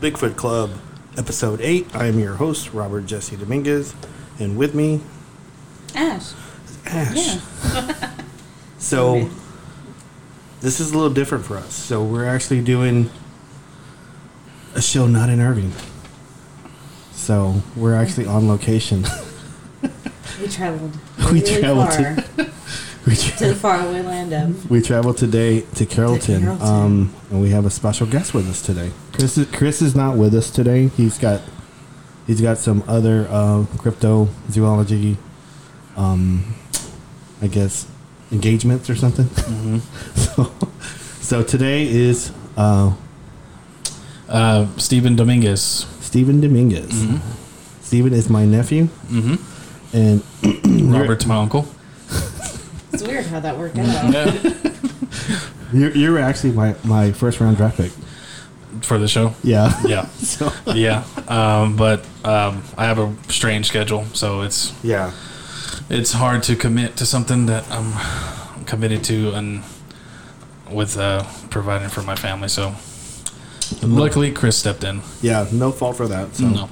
Bigfoot Club, episode 8. I am your host, Robert Jesse Dominguez, and with me, Ash. Ash. Yeah. So, this is a little different for us. So, we're actually doing a show not in Irving. So, we're actually on location. We traveled. We really traveled far to- to the faraway land of. we traveled today to Carrollton, Carrollton. Um, and we have a special guest with us today. Chris is, Chris is not with us today. He's got he's got some other uh, cryptozoology, um, I guess, engagements or something. so, so today is uh, Uh, Stephen Dominguez. Stephen Dominguez. Stephen is my nephew, Mm-hmm. and Robert's my uncle. It's weird how that worked out. Yeah. you're, you're actually my, my first round draft pick. For the show. Yeah. Yeah. so Yeah. Um, but um, I have a strange schedule, so it's yeah. it's hard to commit to something that I'm committed to and with uh, providing for my family. So luckily, Chris stepped in. Yeah, no fault for that. So. No.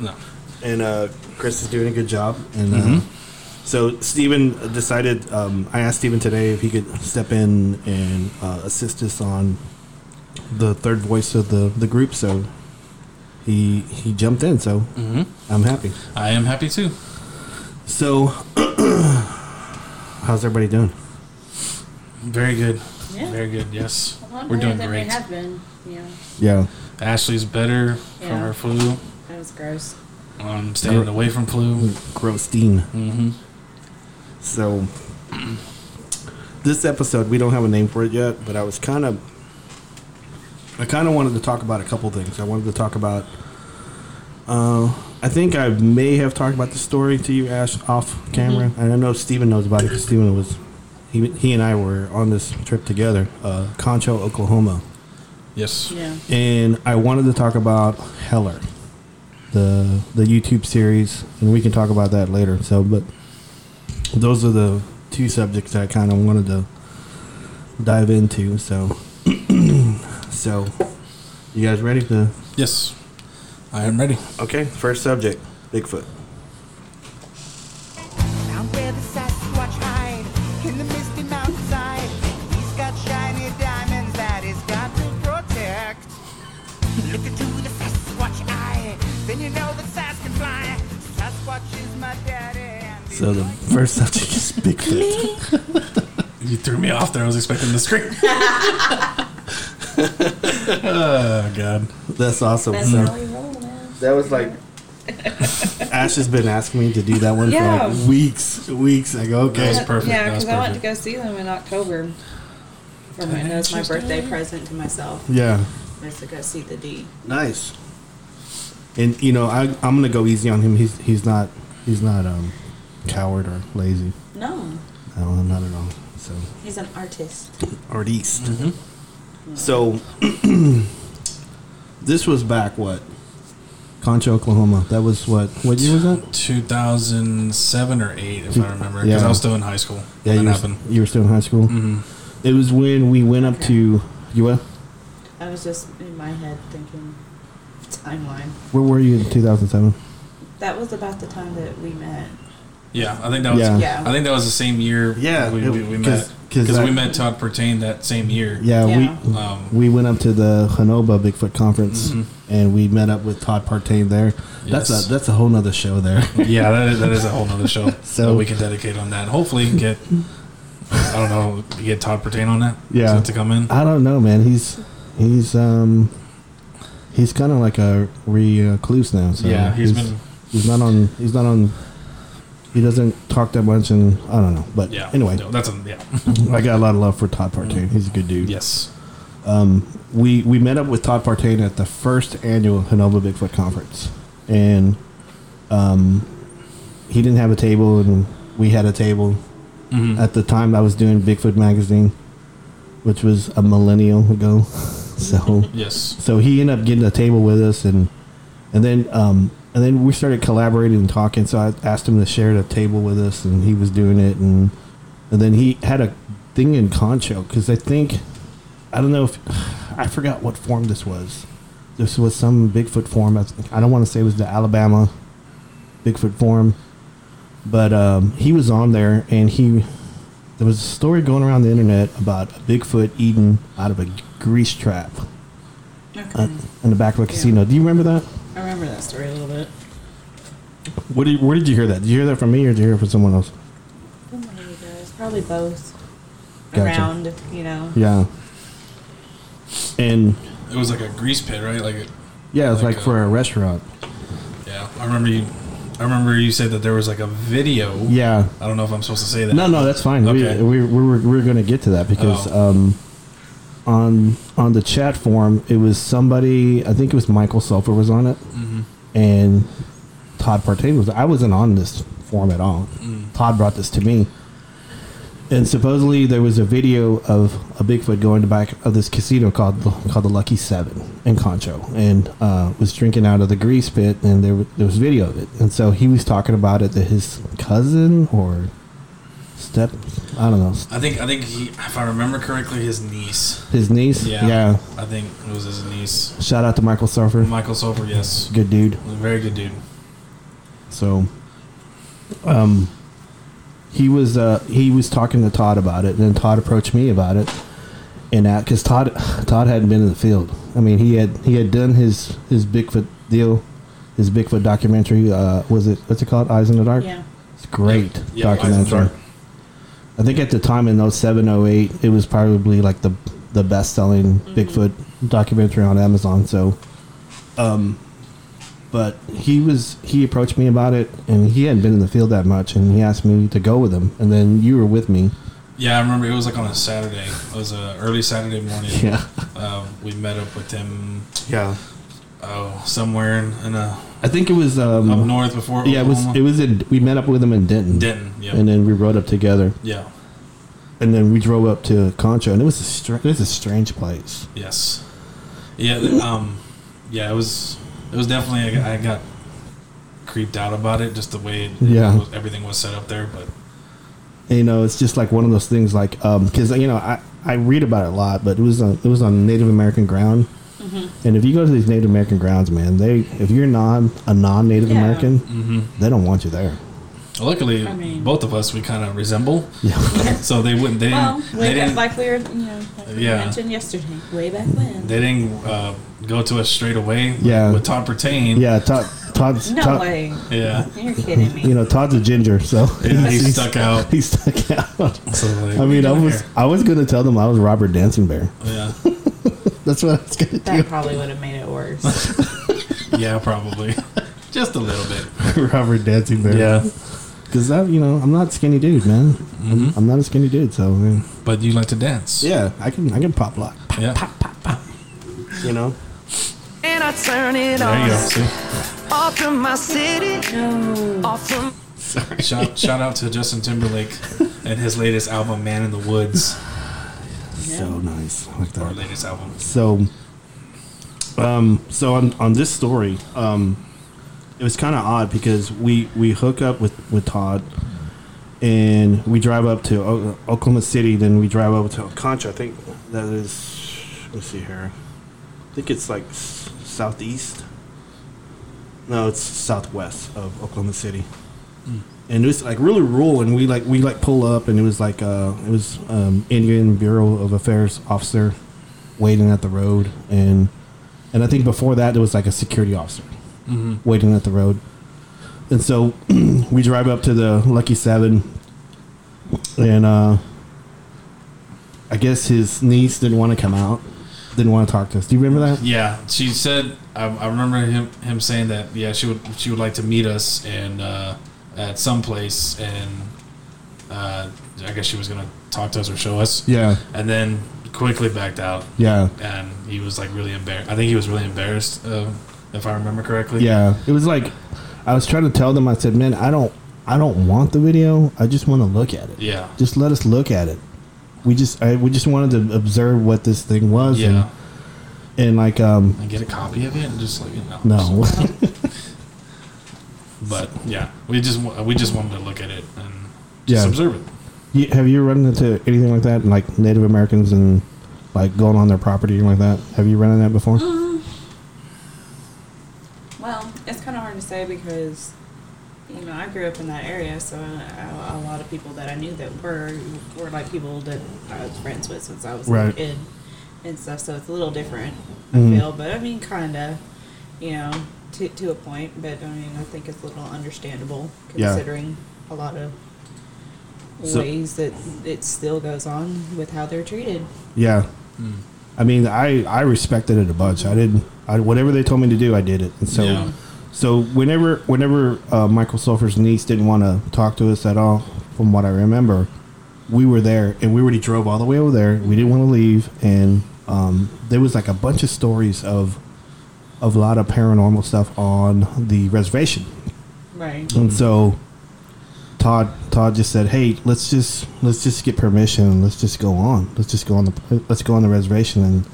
No. and uh, Chris is doing a good job. And uh, Mhm. So Stephen decided. Um, I asked Stephen today if he could step in and uh, assist us on the third voice of the the group. So he he jumped in. So hmm I'm happy. I am happy too. So how's everybody doing? Very good. Yeah. Very good. Yes. A We're doing great. Have been. Yeah. Yeah, Ashley's better from her flu. That was gross. I'm staying away from flu. Grosstein. Mm-hmm. So this episode, we don't have a name for it yet, but I was kind of, I kind of wanted to talk about a couple things. I wanted to talk about. Uh, I think I may have talked about the story to you, Ash, off camera, and I don't know if Steven knows about it because Steven was, he, he and I were on this trip together, uh, Concho, Oklahoma, Yes. Yeah. and I wanted to talk about Hellier, the the YouTube series, and we can talk about that later. So, but those are the two subjects that I kind of wanted to dive into. So, so you guys ready to? Yes. I am ready. Okay, first subject, Bigfoot. So the first subject is Bigfoot. You threw me off there. I was expecting the scream. oh God. That's awesome. That's So how we roll, man. that was like. Ash has been asking me to do that one Yeah. for like weeks, weeks. I go, okay. That was perfect. Yeah, because I went to go see them in October. For my, that was my birthday present to myself. Yeah. Was to go see the D. Nice. And you know, I I'm gonna go easy on him. He's he's not he's not um coward or lazy. No, No, not at all. So he's an artist. artiste. Mm-hmm. So this was back what? Concho, Oklahoma. That was what? What year was that? 2007 or 8, if I remember. Because Yeah. I was still in high school. Yeah, you that were, you were still in high school. hmm It was when we went up to you. What? I was just in my head thinking timeline. Where were you in 2007? That was about the time that we met. Yeah, I think that was. Yeah. Yeah. I think that was the same year. Yeah, we, it- we, we 'cause- met 'cause because we met Todd Partain that same year. Yeah, Yeah. we Um, we went up to the Honobia Bigfoot conference Mhm. and we met up with Todd Partain there. That's Yes. a that's a whole nother show there. yeah, that is, that is a whole nother show. So- so we can dedicate on that. Hopefully, get I don't know, get Todd Partain on that. Yeah. to come in. I don't know, man. He's he's um he's kind of like a recluse now. So yeah, he's been. he's not on he's not on. He doesn't talk that much, and I don't know. But Yeah. anyway, no, that's a yeah. I got a lot of love for Todd Partain. He's a good dude. yes. Um, we we met up with Todd Partain at the first annual Honobia Bigfoot conference, and um, he didn't have a table, and we had a table. Mhm. At the time, I was doing Bigfoot magazine, which was a millennial ago. so yes. so he ended up getting a table with us, and and then um, and then we started collaborating and talking. So I asked him to share the table with us, and he was doing it, and and then he had a thing in Concho because I think I don't know if I forgot what form this was. This was some Bigfoot form. I, think- I don't want to say it was the Alabama Bigfoot form, but um, he was on there and he there was a story going around the internet about a Bigfoot eaten out of a grease trap Okay. uh, in the back of a Yeah. casino. Do you remember that? I remember that story a little bit. What did, where did you hear that? Did you hear that from me or did you hear it from someone else? One of you guys, probably both. Gotcha. Around, you know. Yeah. And It was like a grease pit, right? Like, it, yeah, it was like, Like, uh, for a restaurant. yeah. I remember you. I remember you said that there was like a video. Yeah. I don't know if I'm supposed to say that. No, no, that's fine. Okay. We, we, we were, we were going to get to that because Oh. um, on on the chat forum, it was somebody, I think it was Michael Sulfur was on it, Mm-hmm. and Todd Partain was. I wasn't on this forum at all. Mm. Todd brought this to me. And supposedly there was a video of a Bigfoot going to back of this casino called the, called the Lucky Seven in Concho, and uh, was drinking out of the grease pit, and there, there was video of it, and so he was talking about it that his cousin or step, I don't know, I think. I think he, if I remember correctly, his niece. his niece, Yeah. yeah. I think it was his niece. Shout out to Michael Surfer, Michael Soper. Yes. good dude. Very good dude. So, um, he was uh, he was talking to Todd about it, and then Todd approached me about it, and that because Todd Todd hadn't been in the field. I mean, he had he had done his his Bigfoot deal, his Bigfoot documentary. Uh, was it what's it called? Eyes in the Dark. Yeah. It's great Yeah, Eyes in the documentary. Dark. I think at the time in 07, 08, it was probably like the the best selling Bigfoot documentary on Amazon. So, um, but he was he approached me about it, and he hadn't been in the field that much, and he asked me to go with him, and then you were with me. Yeah, I remember it was like on a Saturday. It was a early Saturday morning. Yeah, Uh, we met up with him. yeah. Oh, somewhere in, in uh, I think it was um, up north before. Yeah, it was it was in. We met up with him in Denton, Denton. Yeah. and then we rode up together, yeah. and then we drove up to Concho, and it was a str- it was a strange place. Yes. Yeah. Um. Yeah. It was. It was definitely. I, I got creeped out about it, just the way it, Yeah. was, everything was set up there. But you know, it's just like one of those things, like because you know I, I read about it a lot, but it was on it was on Native American ground, and if you go to these Native American grounds, man, they if you're non a non Native Yeah. American, hmm they don't want you there. luckily, I mean- both of us we kind of resemble, Yeah, so they wouldn't. They Well, didn't. They back, didn't. like we were, you know, like we Yeah. mentioned yesterday, way back when. They didn't uh, go to us straight away. Yeah. With Todd Partain. yeah. Todd, Todd's no Todd, way. Yeah. You're kidding me. you know Todd's a ginger, so Yeah, he stuck out. He stuck out. So like, I mean, I what are you was doing I was gonna tell them I was Robert Dancing Bear. here? That's what I was gonna do. that probably would have made it worse. Yeah. Yeah. Probably. Just a little bit. do. Robert Dancing Bear. Yeah. because I, you know, I'm not skinny dude, man. Mhm. I'm not a skinny dude, so man. But you like to dance. yeah, I can I can pop lock. Yeah. You know. And I turn it There you go. See? Off from my city, no. off from Shout, shout out to Justin Timberlake and his latest album, Man in the Woods. So nice. I like Or that. latest album. So, um, so on on this story, um, it was kind of odd because we we hook up with with Todd, and we drive up to o- Oklahoma City. Then we drive over to Concho. I think that is. Let's see here. I think it's like s- southeast. No, it's southwest of Oklahoma City. And it was like really rural, and we like we like pull up, and it was like uh, it was um, Indian Bureau of Affairs officer waiting at the road, and and I think before that there was like a security officer Mm-hmm. waiting at the road, and so we drive up to the Lucky Seven, and uh, I guess his niece didn't want to come out, didn't want to talk to us. Do you remember that? Yeah, she said. I, I remember him him saying that. Yeah, she would she would like to meet us and uh, at some place, and uh, I guess she was gonna talk to us or show us, Yeah, and then quickly backed out. yeah, And he was like really embarrassed. I think he was really embarrassed, uh, if I remember correctly. yeah. It was like I was trying to tell them. I said, "Man, I don't, I don't want the video. I just want to look at it. Yeah. Just let us look at it. We just, I, we just wanted to observe what this thing was. Yeah. and, and like, um, And get a copy of it and just like you know. no, But yeah, we just we just wanted to look at it and just Yeah. observe it. You, have you run into anything like that, like Native Americans and like going on their property and like that? Have you run into that before? Um, well, it's kind of hard to say because, you know, I grew up in that area, so a, a lot of people that I knew that were were like people that I was friends with since I was a Right. little kid and stuff. So it's a little different. I feel. But I mean, kind of, you know, to to a point. But I mean, I think it's a little understandable Yeah. considering a lot of So- ways that it still goes on with how they're treated. Yeah. I mean, I I respected it a bunch. I didn't. I whatever they told me to do, I did it. And so, Yeah. so whenever whenever uh, Michael Sulphur's niece didn't want to talk to us at all, from what I remember, we were there and we already drove all the way over there. We didn't want to leave, and um, there was like a bunch of stories of of a lot of paranormal stuff on the reservation. Right. And so Todd Todd just said, "Hey, let's just let's just get permission let's just go on. Let's just go on the let's go on the reservation and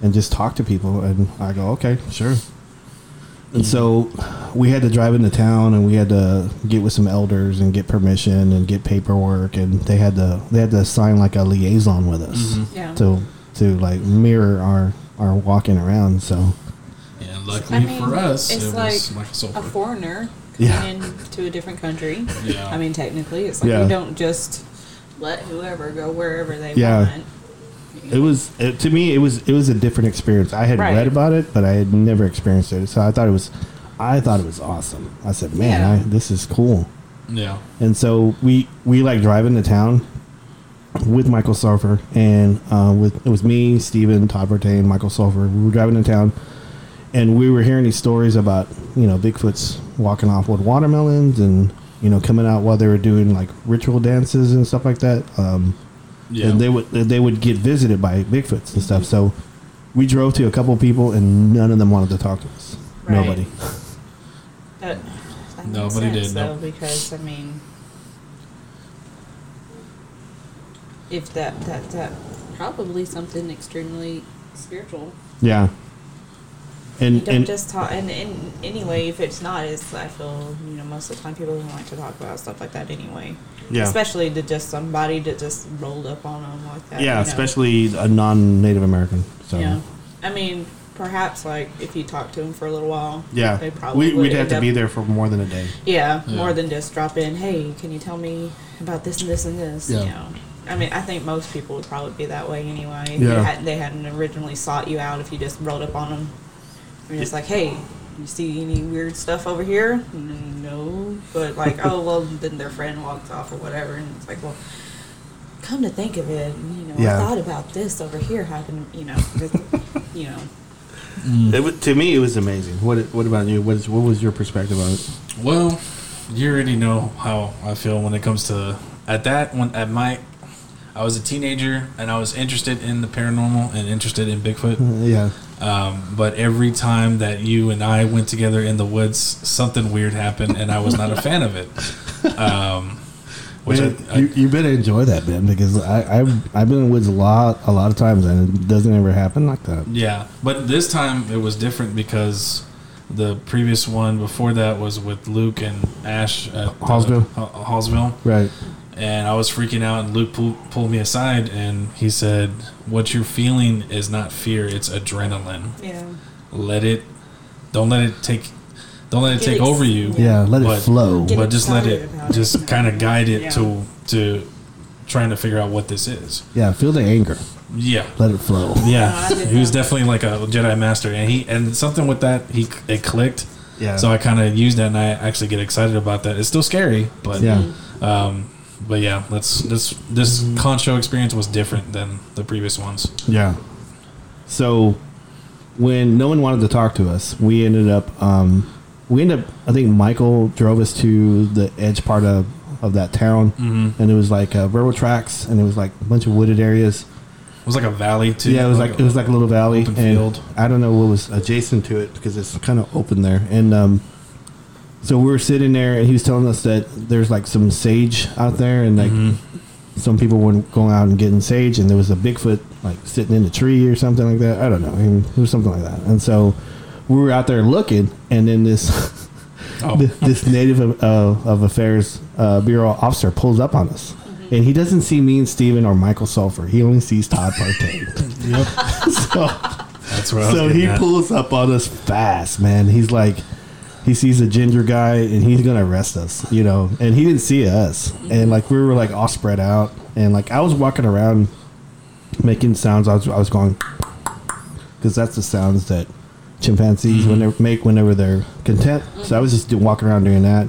and just talk to people." And I go, "Okay, sure." And so we had to drive into town and we had to get with some elders and get permission and get paperwork and they had to they had to sign like a liaison with us mm-hmm. Yeah. to to like mirror our our walking around. So Yeah, luckily I mean, for us, it's it like was Michael a Sulfur. foreigner coming Yeah. into a different country. Yeah. I mean, technically, it's like Yeah. you don't just let whoever go wherever they Yeah. want. It was it, to me. It was it was a different experience. I had Right. read about it, but I had never experienced it. So I thought it was, I thought it was awesome. I said, "Man, Yeah. I, this is cool." yeah. And so we we like drive into town with Michael Sulphur and uh, with it was me, Steven, Todd Partain, Michael Sulphur. We were driving into town, and we were hearing these stories about you know Bigfoot's walking off with watermelons and you know coming out while they were doing like ritual dances and stuff like that. Um, Yeah. and they would they would get visited by Bigfoots and stuff. So we drove to a couple of people, and none of them wanted to talk to us. Right. Nobody. But that Nobody sense, did, though, no. because I mean, if that that that probably something extremely spiritual. Yeah. You And don't and just talk, and, and anyway, if it's not, it's I feel oh, you know most of the time people don't like to talk about stuff like that anyway. yeah, Especially to just somebody that just rolled up on them like that. yeah, you know. especially a non-Native American. So Yeah. I mean, perhaps like if you talk to them for a little while. yeah, They probably we, we'd have to up- be there for more than a day. Yeah, Yeah. more than just drop in. Hey, can you tell me about this and this and this? Yeah. You know. I mean, I think most people would probably be that way anyway. If Yeah. you hadn't, they hadn't originally sought you out if you just rolled up on them. You're just like, hey, you see any weird stuff over here? "Mm, No. But like, oh, well, then their friend walks off or whatever. And it's like, well, come to think of it, you know, Yeah. I thought about this over here happened, you know, just, you know. It, wa- to me, it was amazing. What What about you? What, is, what was your perspective on it? Well, you already know how I feel when it comes to at that when at my I was a teenager and I was interested in the paranormal and interested in Bigfoot. Yeah, Um, but every time that you and I went together in the woods, something weird happened, and I was not a fan of it. Um, which Man, I, I, you, you better enjoy that, man, because I, I've I've been in the woods a lot a lot of times, and it doesn't ever happen like that. Yeah, but this time it was different because the previous one before that was with Luke and Ash at uh, Hallsville? Ha- Hallsville, Right. And I was freaking out. And Luke pull, pulled me aside and he said, "What you're feeling is not fear; it's adrenaline. Yeah. Let it. Don't let it take. Don't let it Get take ex- over you. Yeah, let it But- flow. Get but just let it. excited about it. Just kind of guide it Yeah. to to trying to figure out what this is. Yeah, feel the anger. Yeah." Let it flow. Yeah, No, he was definitely like a Jedi master, and he and something with that he it clicked. Yeah. So I kind of used that, and I actually get excited about that. It's still scary, but Yeah. um, but yeah, let's this this Concho experience was different than the previous ones. Yeah. So when no one wanted to talk to us, we ended up um, we ended up I think Michael drove us to the edge part of, of that town Mm-hmm. and it was like uh, railroad tracks and it was like a bunch of wooded areas. It was like a valley too. yeah, it was like it was like a little valley open and field. I don't know what was adjacent to it because it's kind of open there and um, so we were sitting there and he was telling us that there's like some sage out there and like Mhm. some people were going out and getting sage, and there was a Bigfoot like sitting in a tree or something like that. I don't know. I mean, it was something like that. And so we were out there looking, and then this Oh. this native of, uh, of affairs uh, bureau officer pulls up on us, and he doesn't see me and Steven or Michael Sulfur. He only sees Todd Partain. Yep. so That's what I was so he at. pulls up on us fast, man. He's like, he sees a ginger guy and he's gonna arrest us, you know. And he didn't see us, and like we were like all spread out, and like I was walking around making sounds. I was I was going because that's the sounds that chimpanzees they make whenever they're content. So I was just do, walking around doing that,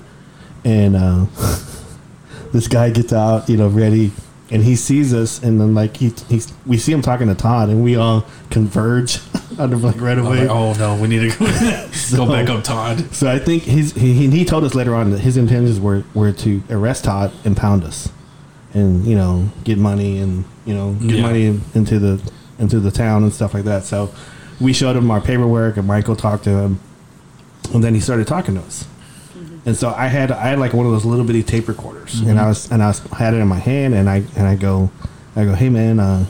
and uh, this guy gets out, you know, ready, and he sees us, and then like he he's we see him talking to Todd, and we all converge out of like right away. like, oh no, we need to go, So- go back up, Todd. So I think his he, he- he told us later on that his intentions were were to arrest Todd and pound us, and you know get money and you know get Yeah. money into the into the town and stuff like that. So we showed him our paperwork, and Michael talked to him, and then he started talking to us. And so I had I had like one of those little bitty tape recorders, and I was and I was had it in my hand, and I and I go, I go, hey man, uh,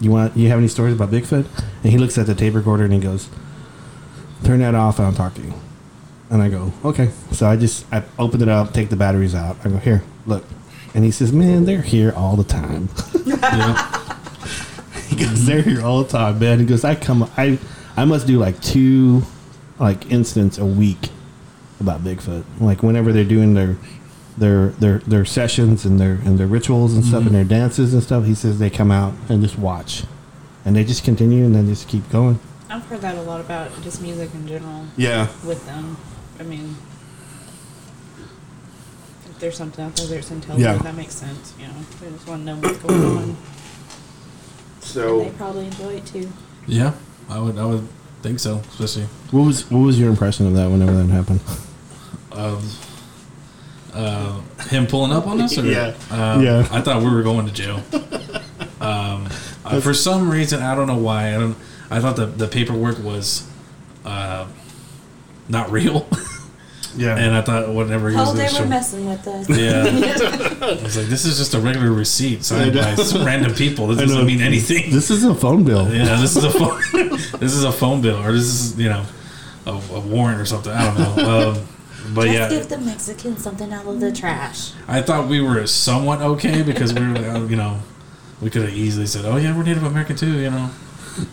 you want you have any stories about Bigfoot? And he looks at the tape recorder and he goes, turn that off and I'll talk to you. And I go, okay. So I just I open it up, take the batteries out. I go, here, look. And he says, man, they're here all the time. Yeah. he goes, they're here all the time, man. He goes, I come, I, I must do like two, like incidents a week about Bigfoot. Like whenever they're doing their, their, their, their sessions and their and their rituals and stuff and mm-hmm. their dances and stuff. He says they come out and just watch, and they just continue and then just keep going. I've heard that a lot about just music in general Yeah, with them. I mean, if there's something out there that's intelligent, Yeah. that makes sense. You know, they just want to know what's going on. And So they probably enjoy it too. yeah, I would I would think so, especially. what was what was your impression of that whenever that happened? of uh, him pulling up on us? Or, Yeah. Um, Yeah. I thought we were going to jail. Um, uh, for some reason, I don't know why. I don't. I thought the the paperwork was uh, not real, Yeah, and I thought whatever he was Oh, they were show. messing with us. Yeah, I was like, this is just a regular receipt signed by some random people. This I doesn't mean anything. this is a phone bill. Yeah, this is a phone. this is a phone bill, or this is you know a, a warrant or something. I don't know. Um, but Just yeah, give the Mexicans something out of the trash. I thought we were somewhat okay because we were, like, oh, you know, we could have easily said, "Oh yeah, we're Native American too," you know.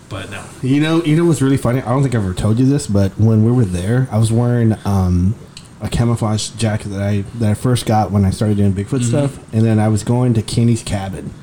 But no, You know, you know what's really funny? I don't think I've ever told you this, but when we were there, I was wearing um, a camouflage jacket that I that I first got when I started doing Bigfoot stuff, and then I was going to Kenny's cabin,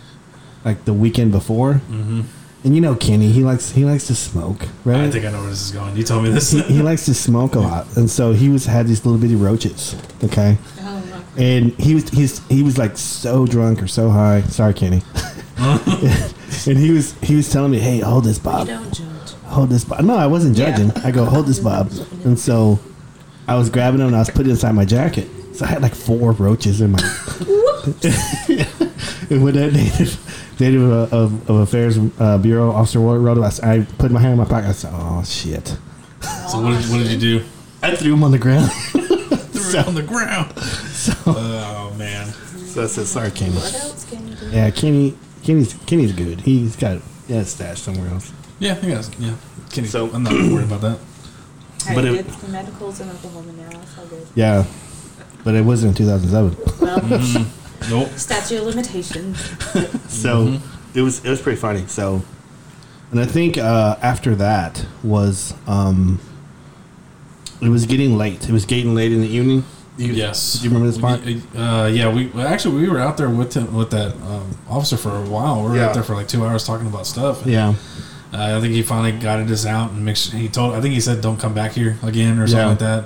like the weekend before. Mm-hmm. And you know Kenny, he likes he likes to smoke, right? I think I know where this is going. You told me this. he, he likes to smoke a lot, and so he was had these little bitty roaches. Okay, Oh, and he was he's he was like so drunk or so high. Sorry, Kenny. and he was he was telling me, "Hey, hold this, Bob. don't judge. Hold this, Bob." No, I wasn't Yeah. judging. I go, "Hold this, Bob." And so I was grabbing them and I was putting it inside my jacket. So I had like four roaches in my. and when that native native uh, of, of affairs uh, bureau officer wrote us, I put my hand in my pocket. I said, "Oh shit." so what did, what did you do? I threw him on the ground. Threw it on the ground. So, Oh man. so I said, "Sorry, Kenny." What else can you do? Yeah, Kenny. Kenny's Kenny's good. He's got yeah, a stash somewhere else. Yeah, I guess. Yeah. Kenny, So- I'm not worried about that. Hey, But but it- the medicals in Oklahoma now. It's all good. Yeah, but it wasn't in 2007. Well, Nope. statute of limitations. So it was it was pretty funny. So, and I think uh, after that was um, it was getting late. It was getting late in the evening. Do you, Yes. Do you remember this part? We- Uh, yeah, we well, actually we were out there with him, with that um, officer for a while. We were Yeah. out there for like two hours talking about stuff. And, Yeah. Uh, I think he finally got us out and make sure he told. I think he said, "Don't come back here again" or something Yeah. like that.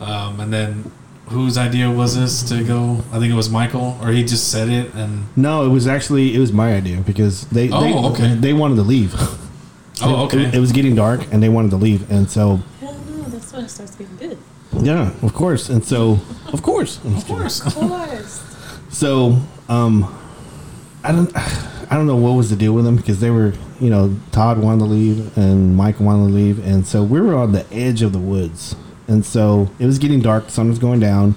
Um, and then, whose idea was this to go? I think it was Michael, or he just said it. And No, it was actually it was my idea because they Oh, they, okay. they wanted to leave. oh, okay, It, it was getting dark and they wanted to leave, and so Hell no, that's when it starts getting good. yeah, of course, and so of course, of course. Of course. So, um, I don't, I don't know what was the deal with them because they were, you know, Todd wanted to leave and Mike wanted to leave, and so we were on the edge of the woods, and so it was getting dark, the sun was going down,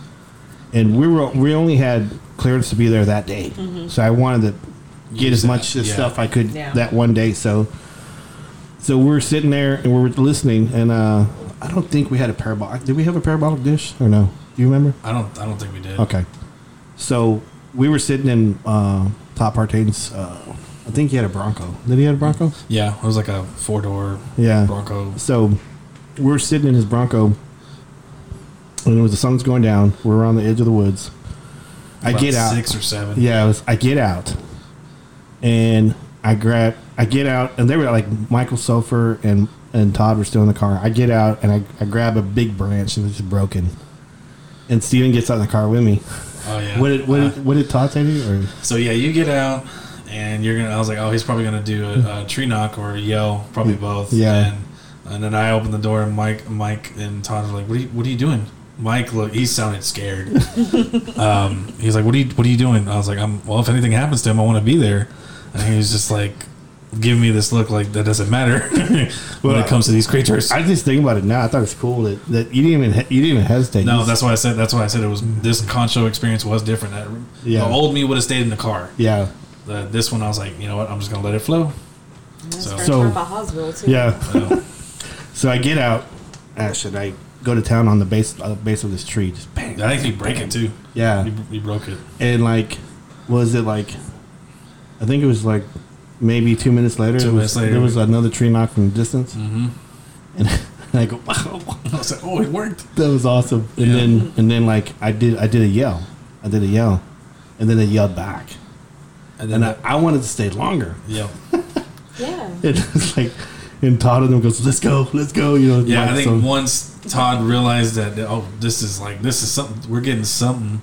and we were we only had clearance to be there that day, so I wanted to get Use as much that, as yeah. stuff I could Yeah. that one day. So, so we were sitting there and we were listening, and uh, I don't think we had a parabolic. Did we have a parabolic dish or no? Do you remember? I don't. I don't think we did. Okay. So we were sitting in uh, Todd Partain's. Uh, I think he had a Bronco. Did he have a Bronco? Yeah, it was like a four door Yeah. Bronco. So we're sitting in his Bronco, and it was the sun's going down. We're on the edge of the woods. I about get out. six or seven. Yeah, it was, I get out, and I grab. I get out, and they were like Michael Sofer and and Todd were still in the car. I get out, and I, I grab a big branch that was just broken, and Steven gets out in the car with me. Oh yeah. What did what, Uh, did, what did Todd say to you? Or So yeah, you get out, and you're gonna. I was like, oh, he's probably gonna do a, a tree knock or yell, probably both. Yeah. And, and then I open the door, and Mike, Mike, and Todd were like, "What are you, What are you doing?" Mike, look, he sounded scared. um, he's like, "What are you What are you doing?" I was like, "I'm well. If anything happens to him, I want to be there." And he was just like, giving me this look like that doesn't matter when Well, it comes to these creatures. I just think about it now. I thought it's cool that, that you didn't even you didn't even hesitate. no, that's why I said. That's why I said it was. This concho experience was different. That Yeah. the old me would have stayed in the car. yeah, The, this one, I was like, you know what? I'm just gonna let it flow. So- first So- time by too. yeah. So, So I get out. Ah, should I go to town on the base uh, base of this tree? Just bang. I think you break it too. Yeah, You, you broke it. and like, was it like? I think it was like maybe two minutes later. Two it was- minutes later. there was another tree knock from a distance, Mm-hmm. and I go, wow, I was like, oh, it worked. that was awesome. And Yeah. then and then like I did I did a yell, I did a yell, and then they yelled back, And and then, I, I wanted to stay longer. yeah, Yeah. It was like, and Todd and them goes, let's go, let's go. You know, yeah. I think so- once Todd realized that, oh, this is like this is something. We're getting something.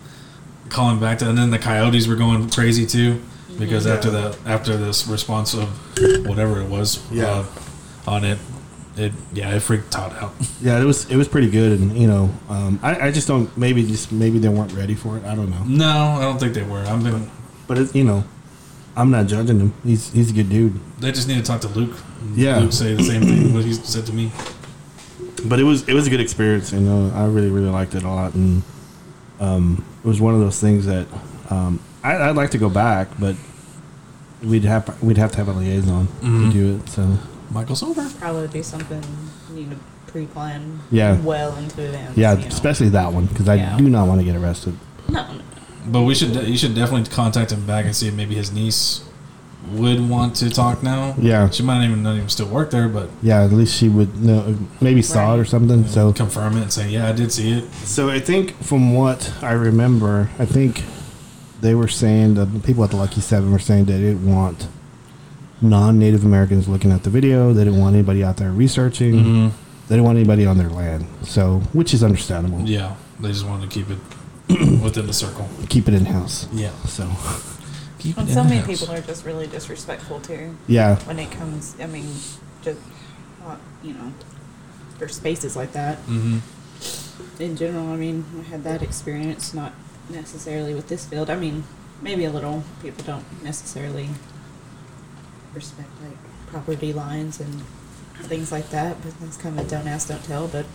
Calling back to, and then the coyotes were going crazy too, because Yeah. after the after this response of whatever it was, Yeah. uh, on it, it yeah, it freaked Todd out. Yeah, it was it was pretty good, and you know, um, I, I just don't maybe just maybe they weren't ready for it. I don't know, No, I don't think they were. I've been. but it, you know, I'm not judging him. He's he's a good dude. They just need to talk to Luke. Yeah. Luke say the same thing what he said to me. But it was it was a good experience. You know, I really really liked it a lot, and um, it was one of those things that um, I, I'd like to go back, but we'd have we'd have to have a liaison Mhm. to do it. So Michael's over. Probably be something you need to pre-plan. Yeah. Well into advance. yeah, you know. especially that one because I Yeah. do not want to get arrested. No, no. But we should you should definitely contact him back and see if maybe his niece would want to talk now. Yeah. She might not even not even still work there, but Yeah, at least she would know, maybe saw it or Right. something. So confirm it and say, yeah, I did see it. So I think from what I remember, I think they were saying that the people at the Lucky Seven were saying they didn't want non-Native Americans looking at the video. They didn't want anybody out there researching. Mm-hmm. They didn't want anybody on their land. So, which is understandable. Yeah, they just wanted to keep it within the circle. Keep it in house. Yeah. So, Keep And so many people are just really disrespectful too yeah, when it comes. I mean, just uh, you know, for spaces like that. Mm-hmm. in general, I mean, I had that experience, not necessarily with this field. I mean, maybe a little. People don't necessarily respect like property lines and things like that, but that's kind of don't ask, don't tell. But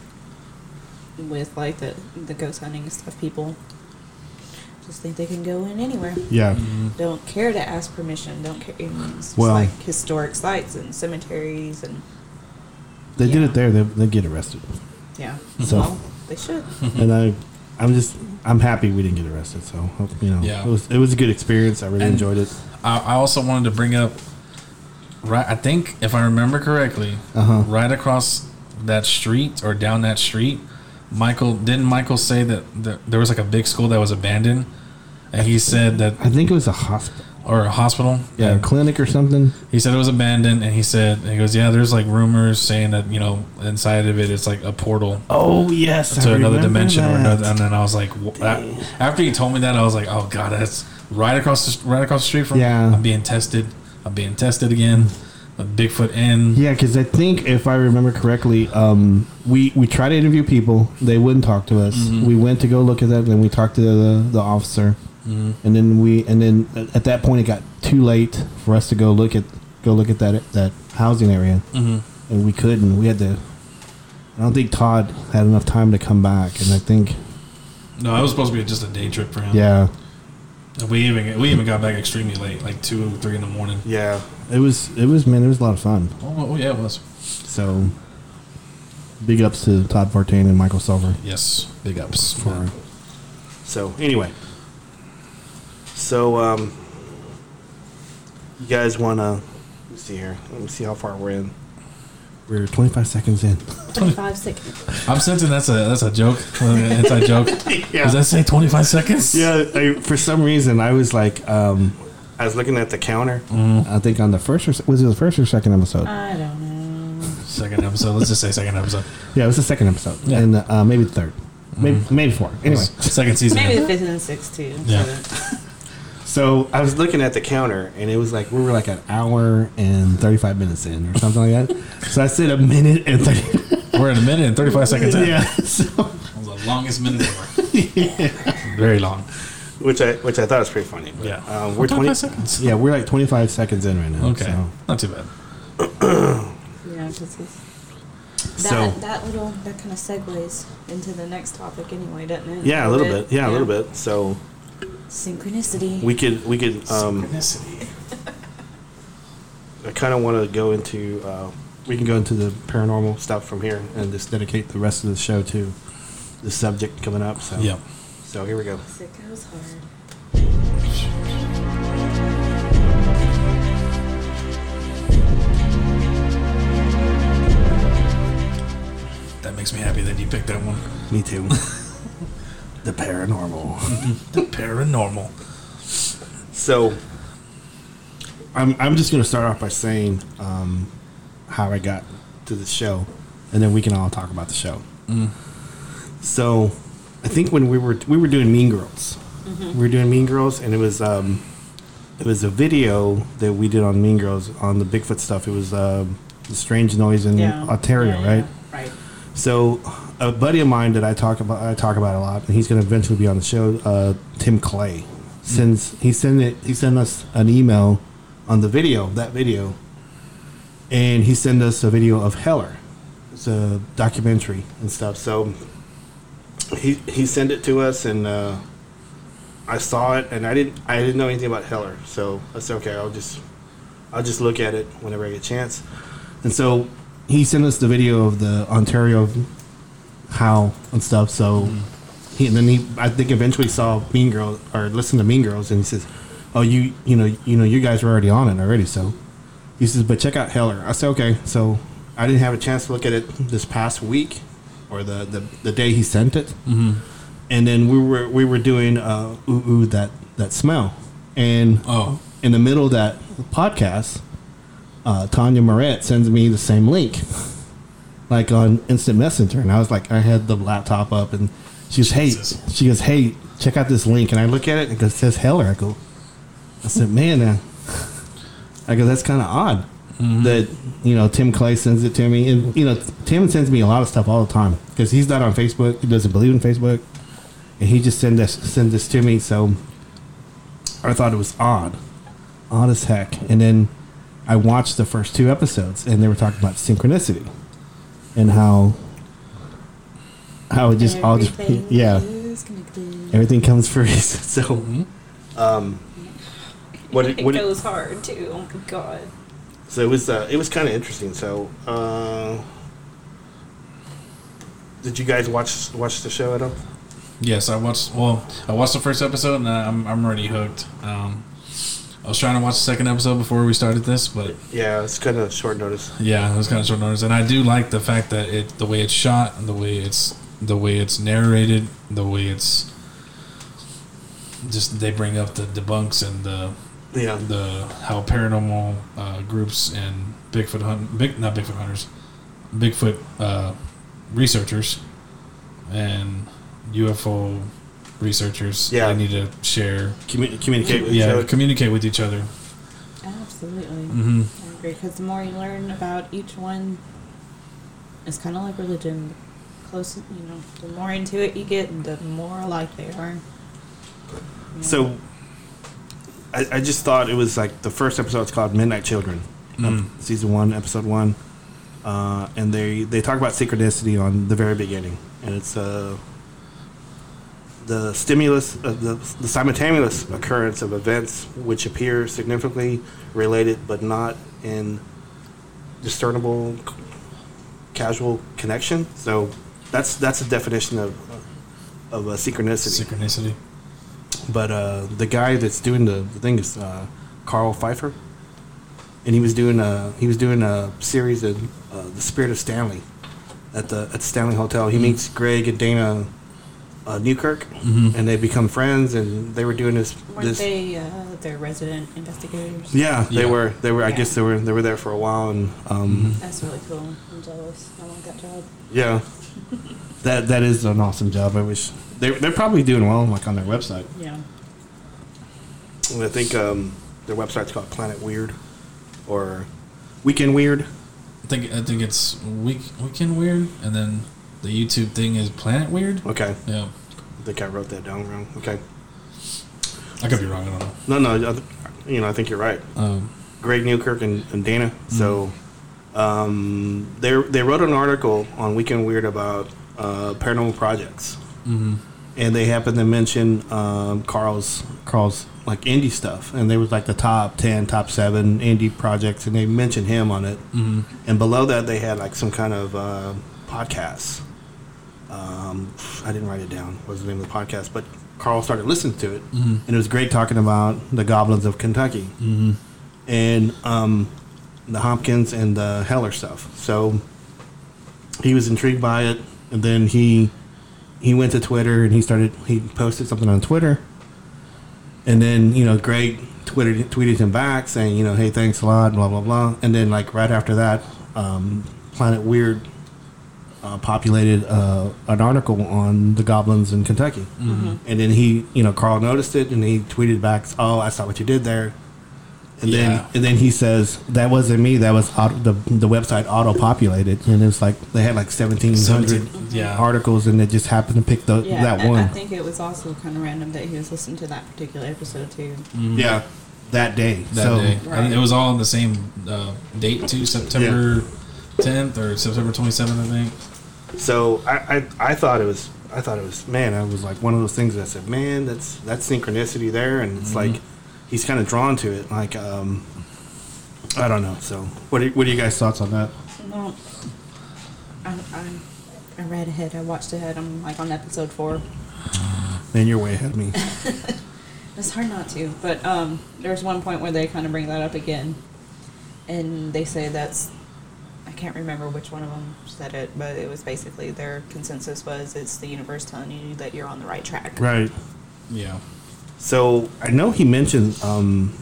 with like the the ghost hunting and stuff, people just think they can go in anywhere. yeah, Mm-hmm. Don't care to ask permission. Don't care. It's just Well- like historic sites and cemeteries and they did Yeah. it there. They they get arrested, yeah. So- well, they should. and I, I'm just I'm happy we didn't get arrested. So you know, Yeah. it was it was a good experience. I really And- enjoyed it. I, I also wanted to bring up, right? I think if I remember correctly, Uh-huh. right across that street or down that street, Michael didn't Michael say that, that there was like a big school that was abandoned, and he said that I think it was a hospital. or a hospital. Yeah, a clinic or something. He said it was abandoned, and he said he goes, yeah, there's like rumors saying that you know inside of it it's like a portal Oh yes, to I another remember dimension or that. another. And then I was like, that, after he told me that, I was like, oh god, that's right across the right across the street from. Yeah. I'm being tested. I'm being tested again. A Bigfoot in. Yeah, because I think if I remember correctly, um, we we tried to interview people. They wouldn't talk to us. Mhm. We went to go look at that, then we talked to the, the officer, Mhm. and then we and then at- at that point it got too late for us to go look at go look at that that housing area, Mhm. and we couldn't. We had to. I don't think Todd had enough time to come back, and I think No, it was supposed to be just a day trip for him. yeah, And We even we even got back extremely late, like two, three in the morning. yeah, it was it was man, it was a lot of fun. Oh, oh yeah, it was. So, big ups to Todd Partain and Michael Silver. Yes, big ups for. So anyway, So, um, you guys want to? Let's see here. Let me see how far we're in. We're 25 seconds in. 25 seconds. I'm sensing that's a that's a joke, an inside joke. Yeah. Does that say 25 seconds? Yeah, I, for some reason I was like, um, I was looking at the counter. I think on the first or se- was it the first or second episode? I don't know. Second episode. Let's just say second episode. yeah, it was the second episode, Yeah. and uh, maybe the third, maybe maybe four. Anyway, Second season. Maybe the fifth and sixth, too. Yeah. So- so I was looking at the counter, and it was like we were like an hour and 35 minutes in, or something like that. so I said a minute and 30. We're in a minute and 35 seconds in. yeah, so, That was the longest minute ever. Very long. Which I which I thought was pretty funny. But, Yeah. um, we're 20 seconds. Yeah, we're like 25 seconds in right now. Okay. so- Not too bad. Yeah, 'cause it's- that, So- that little, that kind of segues into the next topic anyway, doesn't it? Yeah, a little bit. Yeah, a little bit. So Synchronicity. we could we could um, Synchronicity. I kind of want to go into uh, we can go into the paranormal stuff from here and just dedicate the rest of the show to the subject coming up. So Yep. So here we go. It goes hard. That makes me happy that you picked that one. Me too. the paranormal. The paranormal. So I'm I'm just gonna start off by saying um, how I got to the show, and then we can all talk about the show. So I think when we were we were doing Mean Girls, we were doing Mean Girls, and it was um, it was a video that we did on Mean Girls on the Bigfoot stuff. It was um, the strange noise in Ontario, Yeah, yeah, right? Right. So, a buddy of mine that I talk about, I talk about a lot, and he's going to eventually be on the show. Uh, Tim Clay sends he sent it. He sent us an email on the video, that video, and he sent us a video of Hellier. It's a documentary and stuff. So, he he sent it to us, and uh, I saw it, and I didn't I didn't know anything about Hellier. So I said, okay, I'll just I'll just look at it whenever I get a chance. And so he sent us the video of the Ontario how and stuff. So he and then he I think eventually saw Mean Girls or listened to Mean Girls and he says, "Oh, you you know you know you guys were already on it already." So he says, "But check out Hellier." I said, "Okay." So I didn't have a chance to look at it this past week or the the, the day he sent it. Mm-hmm. And then we were we were doing uh, ooh ooh that that smell, and Oh. in the middle of that podcast, uh, Tanya Moret sends me the same link, like on Instant Messenger, and I was like, I had the laptop up, and she goes, Jesus. "Hey," she goes, "Hey, check out this link," and I look at it, and it says Hellier. I go, I said, "Man," uh, I go, "That's kind of odd." That you know Tim Clay sends it to me, and you know Tim sends me a lot of stuff all the time because he's not on Facebook. He doesn't believe in Facebook, and he just send this send this to me. So I thought it was odd, odd as heck. And then I watched the first two episodes, and they were talking about synchronicity and how how it just all just yeah everything comes for a. So um, what it what goes hard too. Oh my god. So it was uh, it was kind of interesting. So uh, did you guys watch watch the show at all? Yes, I watched. Well, I watched the first episode and I'm I'm already hooked. Um, I was trying to watch the second episode before we started this, but Yeah, it's kind of short notice. yeah, it was kind of short notice. And I do like the fact that it, the way it's shot, and the way it's, the way it's narrated, the way it's, just they bring up the debunks and the Yeah, the how paranormal uh, groups and Bigfoot hunt, big not Bigfoot hunters, Bigfoot uh, researchers and UFO researchers. Yeah. they need to share. Commu- communicate with each Yeah, other. communicate with each other. Absolutely. hmm I agree. Because the more you learn about each one, it's kind of like religion. The closer, you know, the more into it you get, the more alike they are. Yeah. So, I, I just thought it was like the first episode episode's called Midnight Children, Mm. season one, episode one, uh, and they they talk about synchronicity on the very beginning, and it's uh, the stimulus, uh, the, the simultaneous occurrence of events which appear significantly related but not in discernible casual connection. So that's that's a definition of of a synchronicity. Synchronicity. But uh, the guy that's doing the, the thing is uh, Karl Pfeiffer, and he was doing a he was doing a series of uh, the Spirit of Stanley at the at the Stanley Hotel. He meets Greg and Dana uh, Newkirk, and they become friends, and they were doing this Weren't this. they uh, their resident investigators? yeah, they Yeah. were. They were. I guess they were. They were there for a while, and um, That's really cool. I'm jealous. I want that job. yeah, that that is an awesome job. I wish they they're probably doing well, like on their website. Yeah. And I think um, their website's called Planet Weird or Week in Weird. I think I think it's week weekend weird, and then the YouTube thing is Planet Weird. Okay, Yeah, I think I wrote that down wrong. Okay, I could be wrong. I don't know. no, no, you know I think you're right. Um, Greg Newkirk and, and Dana. So um, they they wrote an article on Week in Weird about uh, paranormal projects, mhm. and they happened to mention um, Karl's Karl's like indie stuff, and they was like the top ten, top seven indie projects, and they mentioned him on it. Mhm. And below that, they had like some kind of uh, podcasts. Um, I didn't write it down. What was the name of the podcast? But Karl started listening to it, Mhm. and it was great talking about the goblins of Kentucky Mhm. and um, the Hopkins and the Hellier stuff. So he was intrigued by it, and then he he went to Twitter and he started he posted something on Twitter, and then you know Greg tweeted tweeted him back saying you know hey thanks a lot blah blah blah, and then like right after that, um, Planet Weird. Uh, populated uh, an article on the goblins in Kentucky, and then he, you know, Karl noticed it, and he tweeted back, "Oh, I saw what you did there." And Yeah. then and then he says that wasn't me. That was auto, the the website auto populated, and it's like they had like seventeen hundred yeah. articles, and it just happened to pick the Yeah. that and one. I think it was also kind of random that he was listening to that particular episode too. Yeah, that day. that so day. Right. It was all on the same uh, date too, September 10th or September 27th, I think. so I, I I thought it was I thought it was man. I was like one of those things that I said, man, that's that's synchronicity there, and it's like he's kind of drawn to it. Like um, I don't know. So what are, what are you guys' thoughts on that? Well, I, I, I read ahead. I watched ahead. I'm like on episode four. Man, you're way ahead of me. It's hard not to, but um, there's one point where they kind of bring that up again, and they say that's I can't remember which one of them said it, but it was basically their consensus was it's the universe telling you that you're on the right track. right. Yeah. So I know he mentioned um,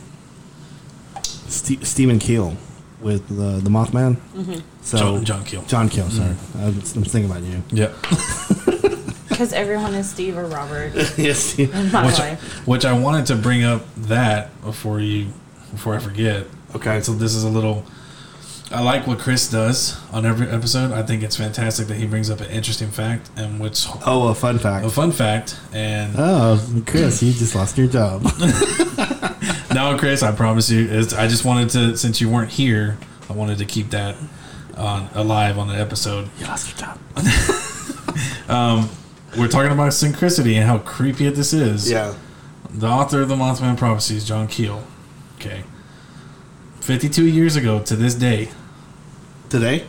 Ste Stephen Keel with the the Mothman. Mm-hmm. So John- John Keel. John Keel. Sorry, I was, I'm thinking about you. Yeah. Because everyone is Steve or Robert yes. in my which, life. which I wanted to bring up that before you before I forget. Okay. So this is a little. I like what Chris does on every episode. I think it's fantastic that he brings up an interesting fact and which Oh, a fun fact. a fun fact. And Oh, Chris, you just lost your job. no, Chris, I promise you, I just wanted to since you weren't here, I wanted to keep that on alive on the episode. you lost your job. Um, we're talking about synchronicity and how creepy this is. Yeah. The author of the Mothman Prophecies, John Keel. Okay. 52 years ago to this day, Today.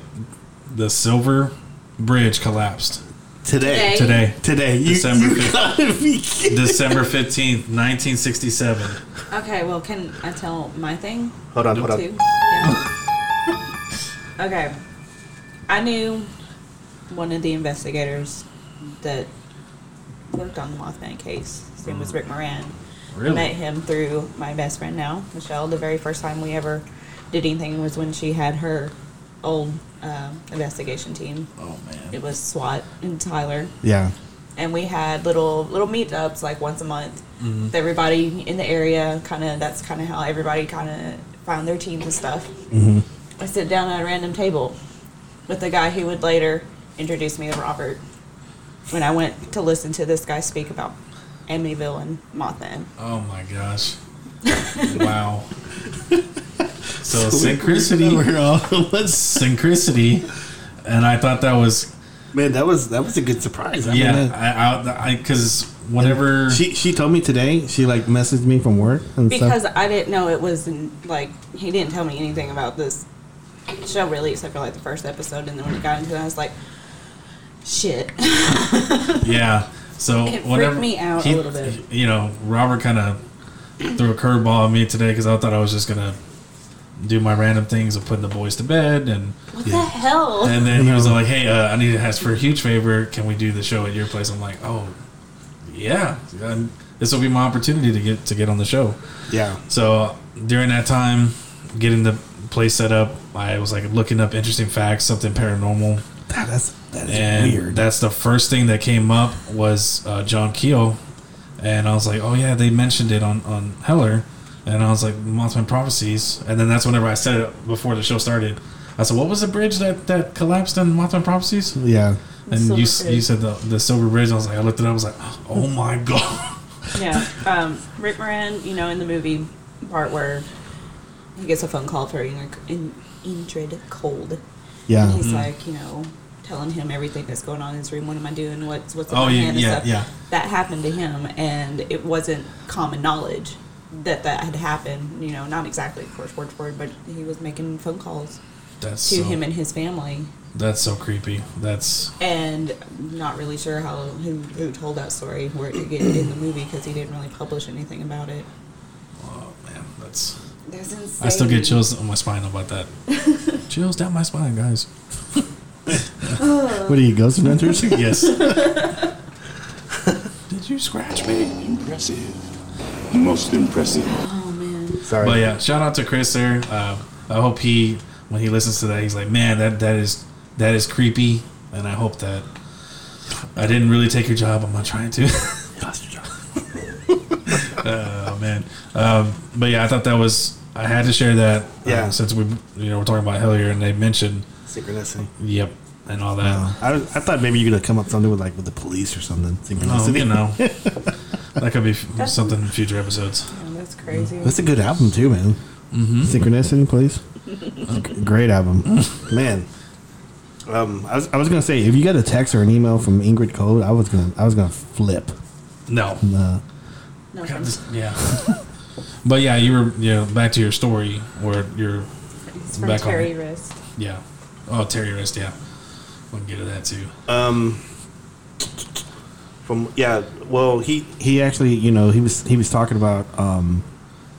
the Silver Bridge collapsed. Today. Today. Today. You, December you fifth. gotta be kidding. December 15th, 1967. Okay, well, can I tell my thing? Hold on. Hold on. too? Yeah. okay. I knew one of the investigators that worked on the Mothman case. His name was Rick Moran. I met him through my best friend now, Michelle. The very first time we ever did anything was when she had her old um, investigation team. Oh, man. It was SWAT and Tyler Yeah. and we had little little meetups like once a month with everybody in the area kind of that's kind of how everybody kind of found their teams and stuff i sit down at a random table with the guy who would later introduce me to robert when i went to listen to this guy speak about amityville and mothman Oh, my gosh. wow. So, synchronicity. We're all- what's- synchronicity. And I thought that was, Man, that was that was a good surprise. I mean, yeah, that- I, I, because whenever. she she told me today. She like messaged me from work and because stuff. i didn't know it was like he didn't tell me anything about this show really except for like the first episode and then when it got into it i was like shit Yeah. So It freaked me out a little bit. You know, Robert kind of threw a curveball at me today because I thought I was just gonna do my random things of putting the boys to bed, and What the hell? and then he was like, "Hey, uh, I need to ask for a huge favor. Can we do the show at your place?" I'm like, "Oh, yeah, and this will be my opportunity to get to get on the show." Yeah. So during that time, getting the place set up, I was like looking up interesting facts, something paranormal, That, that's that is and weird. that's the first thing that came up was uh, John Keel, and I was like, oh yeah, they mentioned it on on Hellier, and I was like Mothman prophecies, and then that's whenever I said it before the show started. I said, what was the bridge that that collapsed in Mothman prophecies? yeah. And you Bridge. you said the the silver bridge. I was like, I looked it up. I was like, oh my god. Yeah. Um, Rick Moran, you know, in the movie part where he gets a phone call for in, in, Indrid Cold. Yeah. And he's like, you know, telling him everything that's going on in his room. What am I doing? What's what's in Oh, my yeah, hand and yeah, stuff. yeah. That happened to him, and it wasn't common knowledge that that had happened. You know, not exactly, of course, word for word, but he was making phone calls That's to so, him and his family. that's so creepy. That's And I'm not really sure how who, who told that story where it get in the movie because he didn't really publish anything about it. oh man, that's. That's insane. I still get chills on my spine about that. chills down my spine, guys. What are you, Ghost Hunters? Yes. Did you scratch me? Impressive. Most impressive. Oh man. Sorry. But yeah, shout out to Chris there. Uh, I hope he, when he listens to that, he's like, man, that that is that is creepy, and I hope that I didn't really take your job. I'm not trying to. Lost your job. oh man. Um, but yeah, I thought that was. I had to share that. uh, Yeah. since we, you know, we're talking about Hellier, and they mentioned, Synchronicity. yep, and all that. Uh, I, I thought maybe you could have come up something with like with the police or something. Oh, Synchronicity. you know, that could be f- something in future episodes. Yeah, that's crazy. That's a good album too, man. Mm-hmm. Synchronicity, please. G- Great album, man. Um, I was, I was gonna say if you got a text or an email from Indrid Cold, I was gonna I was gonna flip. No, Uh, no, God, from- this- yeah. but yeah, you were you know back to your story where you're it's from back on Terry it. Wrist. yeah. Oh, Terry Wrist, yeah. We can get to that too. um, from yeah, well he he actually you know he was he was talking about um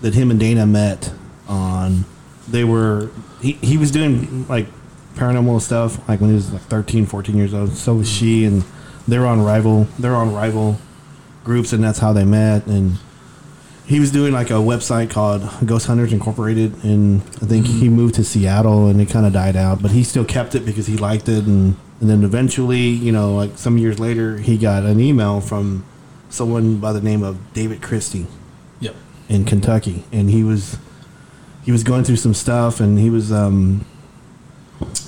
that him and Dana met on they were he he was doing like paranormal stuff like when he was like 13 14 years old so was she and they're on rival they're on rival groups and that's how they met and he was doing like a website called Ghost Hunters Incorporated, and I think he moved to Seattle, and it kind of died out. But he still kept it because he liked it, and and then eventually, you know, like some years later, he got an email from someone by the name of David Christie Yep. in Kentucky, and he was he was going through some stuff, and he was um,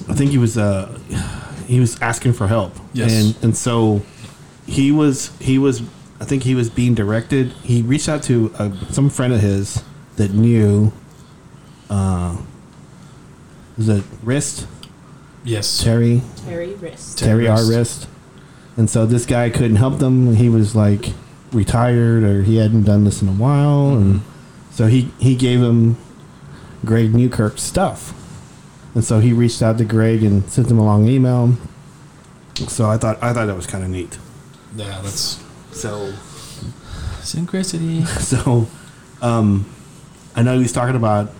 I think he was uh, he was asking for help, Yes. and and so he was he was I think he was being directed. He reached out to uh, some friend of his that knew. Uh, was it Wrist Yes. Terry Terry Wrist. Terry Terry R. Wrist. Wrist. And so this guy couldn't help them. He was like retired or he hadn't done this in a while. And so he, he gave him Greg Newkirk's stuff. And so he reached out to Greg and sent him a long email. So I thought I thought that was kind of neat. Yeah, that's So synchronicity. so um, I know he's talking about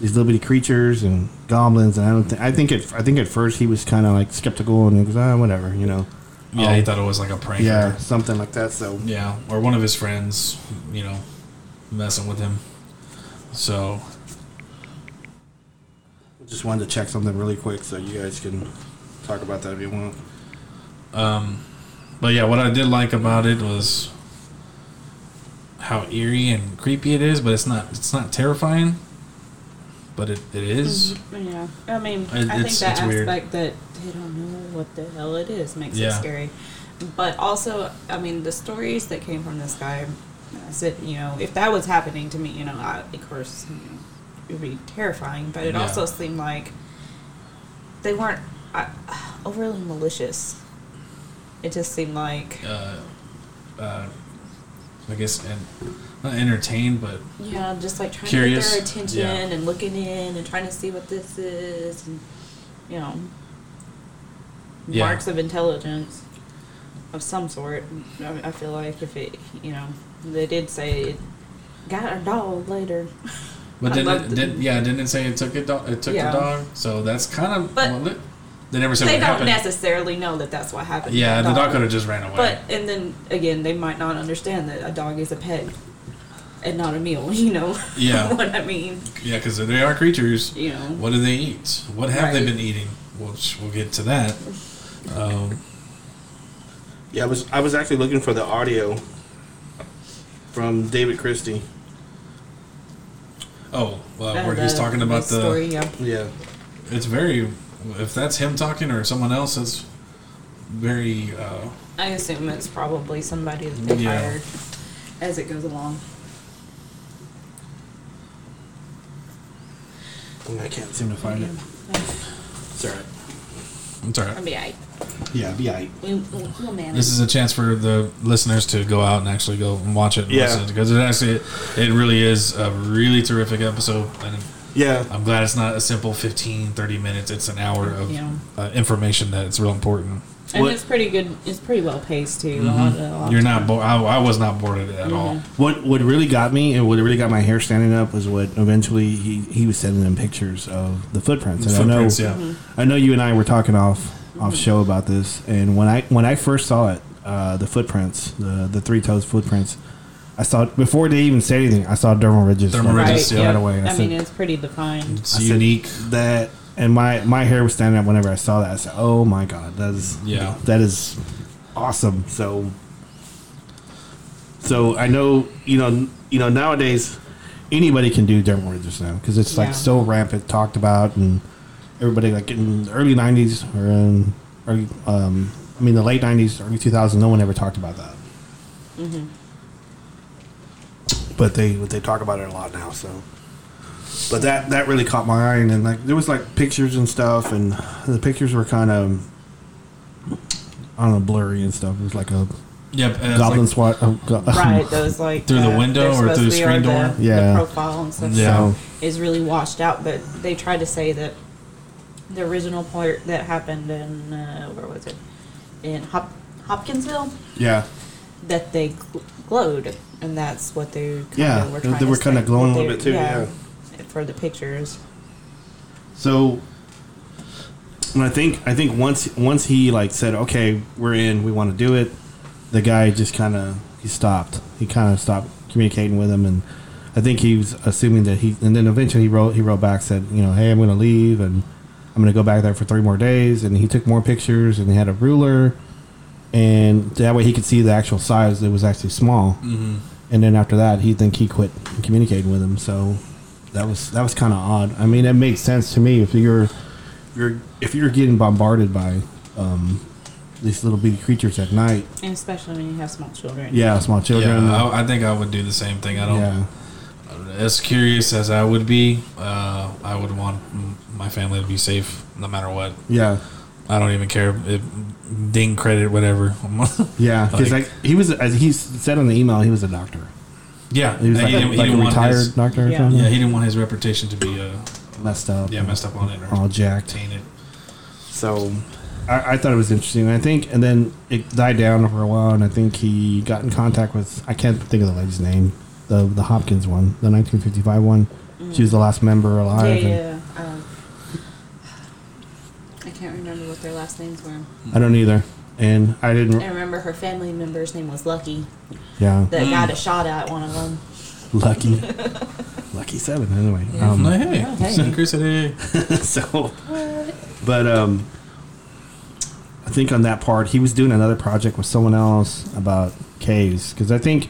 these little bitty creatures and goblins, and I don't think I think at I think at first he was kind of like skeptical and he was ah whatever you know Yeah, he Oh. thought it was like a prank. yeah or- something like that. So yeah, or one of his friends, you know, messing with him. So just wanted to check something really quick so you guys can talk about that if you want. Um, but yeah, what I did like about it was how eerie and creepy it is, but it's not it's not terrifying. But it, it is. Yeah, I mean, It- I think it's- that it's weird. aspect that they don't know what the hell it is makes Yeah. it scary. But also, I mean, the stories that came from this guy, I said, you know, if that was happening to me, you know, I, of course, you know, it would be terrifying. But it Yeah. also seemed like they weren't uh, overly malicious. It just seemed like, Uh, uh, I guess and not entertained, but yeah, just like trying Curious, to get their attention yeah. and looking in and trying to see what this is, and you know, Yeah. marks of intelligence. of some sort. I, I feel like if it, you know, they did say it got a dog later. But didn't it, the- did, yeah, didn't it say it took a dog? It took Yeah. the dog. So that's kind of. But well, they never said they what don't happened. necessarily know that that's what happened. yeah, the dog dog could have just ran away. But and then again, they might not understand that a dog is a pet and not a meal. You know. Yeah. what I mean. yeah, because they are creatures. You know. What do they eat? What have they been eating? Which we'll get to that. Um, Yeah, I was I was actually looking for the audio from David Christie. oh, well, Uh, where he's talking about the. story. Yeah. Yeah. It's very. If that's him talking or someone else, that's very. Uh, I assume it's probably somebody that they Yeah. hired as it goes along. I can't seem to find it. It's alright. it's all right. I'll be alright. Yeah, be alright. We, we'll, we'll manage. This is a chance for the listeners to go out and actually go and watch it. And Yeah. listen, because it actually it really is a really terrific episode, and Yeah. I'm glad it's not a simple 15, 30 minutes. It's an hour of Yeah. uh, information that's real important. and what- it's pretty good. It's pretty well paced too. A lot, a lot You're not. bored. I, I was not bored of it at all. What what really got me and what really got my hair standing up was what eventually he, he was sending them pictures of the footprints. And Footprints, I yeah. know I know you and I were talking off off show about this and when I when I first saw it, uh, the footprints, the the three toes footprints, I saw before they even said anything, I saw dermal ridges. Dermal right, ridges, Right. yeah. right away. I, I, said, mean, it's pretty defined. It's I said unique. that and my my hair was standing up whenever I saw that. I said, "Oh my god, that is Yeah. that is awesome." So so I know you know you know nowadays anybody can do dermal ridges now because it's like Yeah. so rampant talked about and everybody like in the early '90s or in early um, I mean the late '90s, early 2000s, no one ever talked about that. But they but they talk about it a lot now. So. But that that really caught my eye, and then like there was like pictures and stuff, and the pictures were kind of I don't know blurry and stuff. It was like a Yep. and goblin like- swat. Uh, go- Right, those like Through the window or through the screen door? The, Yeah. the profile and stuff. Yeah. so is really washed out. But they tried to say that the original part that happened in uh, where was it in Hop- Hopkinsville yeah, that they gl- glowed, and that's what they kind Yeah, were they- trying they to were kinda say, glowing a little they- bit too, yeah. for the pictures. So, and I think I think once once he like said, "Okay, we're in, we want to do it," the guy just kind of he stopped. He kind of stopped communicating with him, and I think he was assuming that he. And then eventually he wrote he wrote back said, "You know, hey, I'm going to leave, and I'm going to go back there for three more days." And he took more pictures, and he had a ruler, and that way he could see the actual size. It was actually small. Mhm. And then after that, he think he quit communicating with him. So that was that was kind of odd. I mean, it makes sense to me if you're you're if you're getting bombarded by um, these little bitty creatures at night. And especially when you have small children. Yeah, small children. Yeah, I, I think I would do the same thing. I don't. yeah, As curious as I would be, uh, I would want my family to be safe no matter what. yeah, I don't even care if ding credit whatever. yeah. Because Like- like, he was, as he said on the email, he was a doctor. yeah, He was like, he didn't, he like a didn't want retired his, doctor or Yeah. something. yeah, he didn't want his reputation to be uh, messed up. yeah messed up on it or all jacked. tainted. So I, I thought it was interesting. I think, and then it died down for a while, and I think he got in contact with I can't think of the lady's name, the the Hopkins one, the 1955 one. She was the last member Yeah, alive. and yeah. Um, I can't remember what their last names were. I don't either, and I didn't. I remember her family member's name was Lucky. Yeah, That got a shot at one of them. lucky, lucky seven. Anyway, um, like, hey, oh, hey. St. Chris hey. so, but um, I think on that part he was doing another project with someone else about caves because I think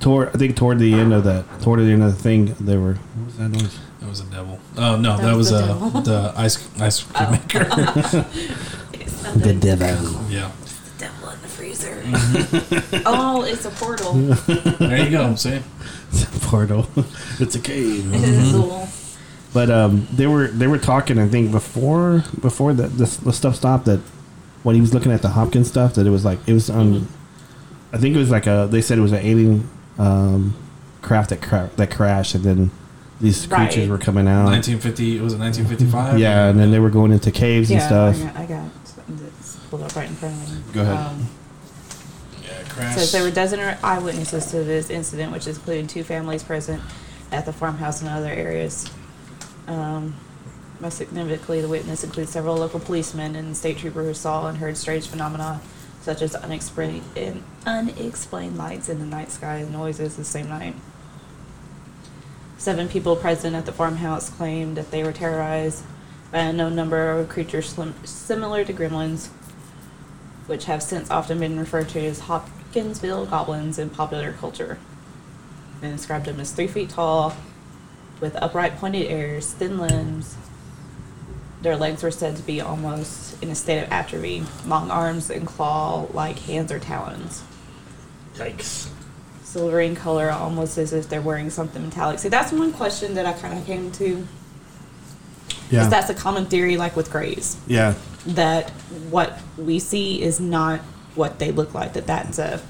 toward I think toward the end of that toward the end of the thing they were what was that noise? That was a devil. Oh no, That that, was was, the uh, the ice ice cream Oh. maker. The devil. yeah, devil in the freezer. oh, it's a portal. there you go. See, It's a portal. it's a cave. It is cool. But um, they were they were talking. I think before before the the, the stuff stopped. That when he was looking at the Hopkins stuff, that it was like it was on. I think it was like a. They said it was an alien um, craft that cra- that crashed, and then these Right. creatures were coming out. 1950 It was it 1955? Yeah, and then they were going into caves and Yeah, stuff. I got, I got it's pulled up right in front of me. Go ahead. Um, crash. says there were dozen eyewitnesses to this incident, which included two families present at the farmhouse and other areas. Um, most significantly, the witness includes several local policemen and state troopers who saw and heard strange phenomena such as unexplained, in, unexplained lights in the night sky and noises the same night. Seven people present at the farmhouse claimed that they were terrorized by a known number of creatures slim, similar to gremlins, which have since often been referred to as Hopkinsville goblins in popular culture. They described them as three feet tall, with upright pointed ears, thin limbs. Their legs were said to be almost in a state of atrophy, long arms and claw like hands or talons. Yikes. Silvering color, almost as if they're wearing something metallic. See, that's one question that I kind of came to. Yeah. That's a common theory, like with grays, yeah. that what we see is not what they look like, that that's a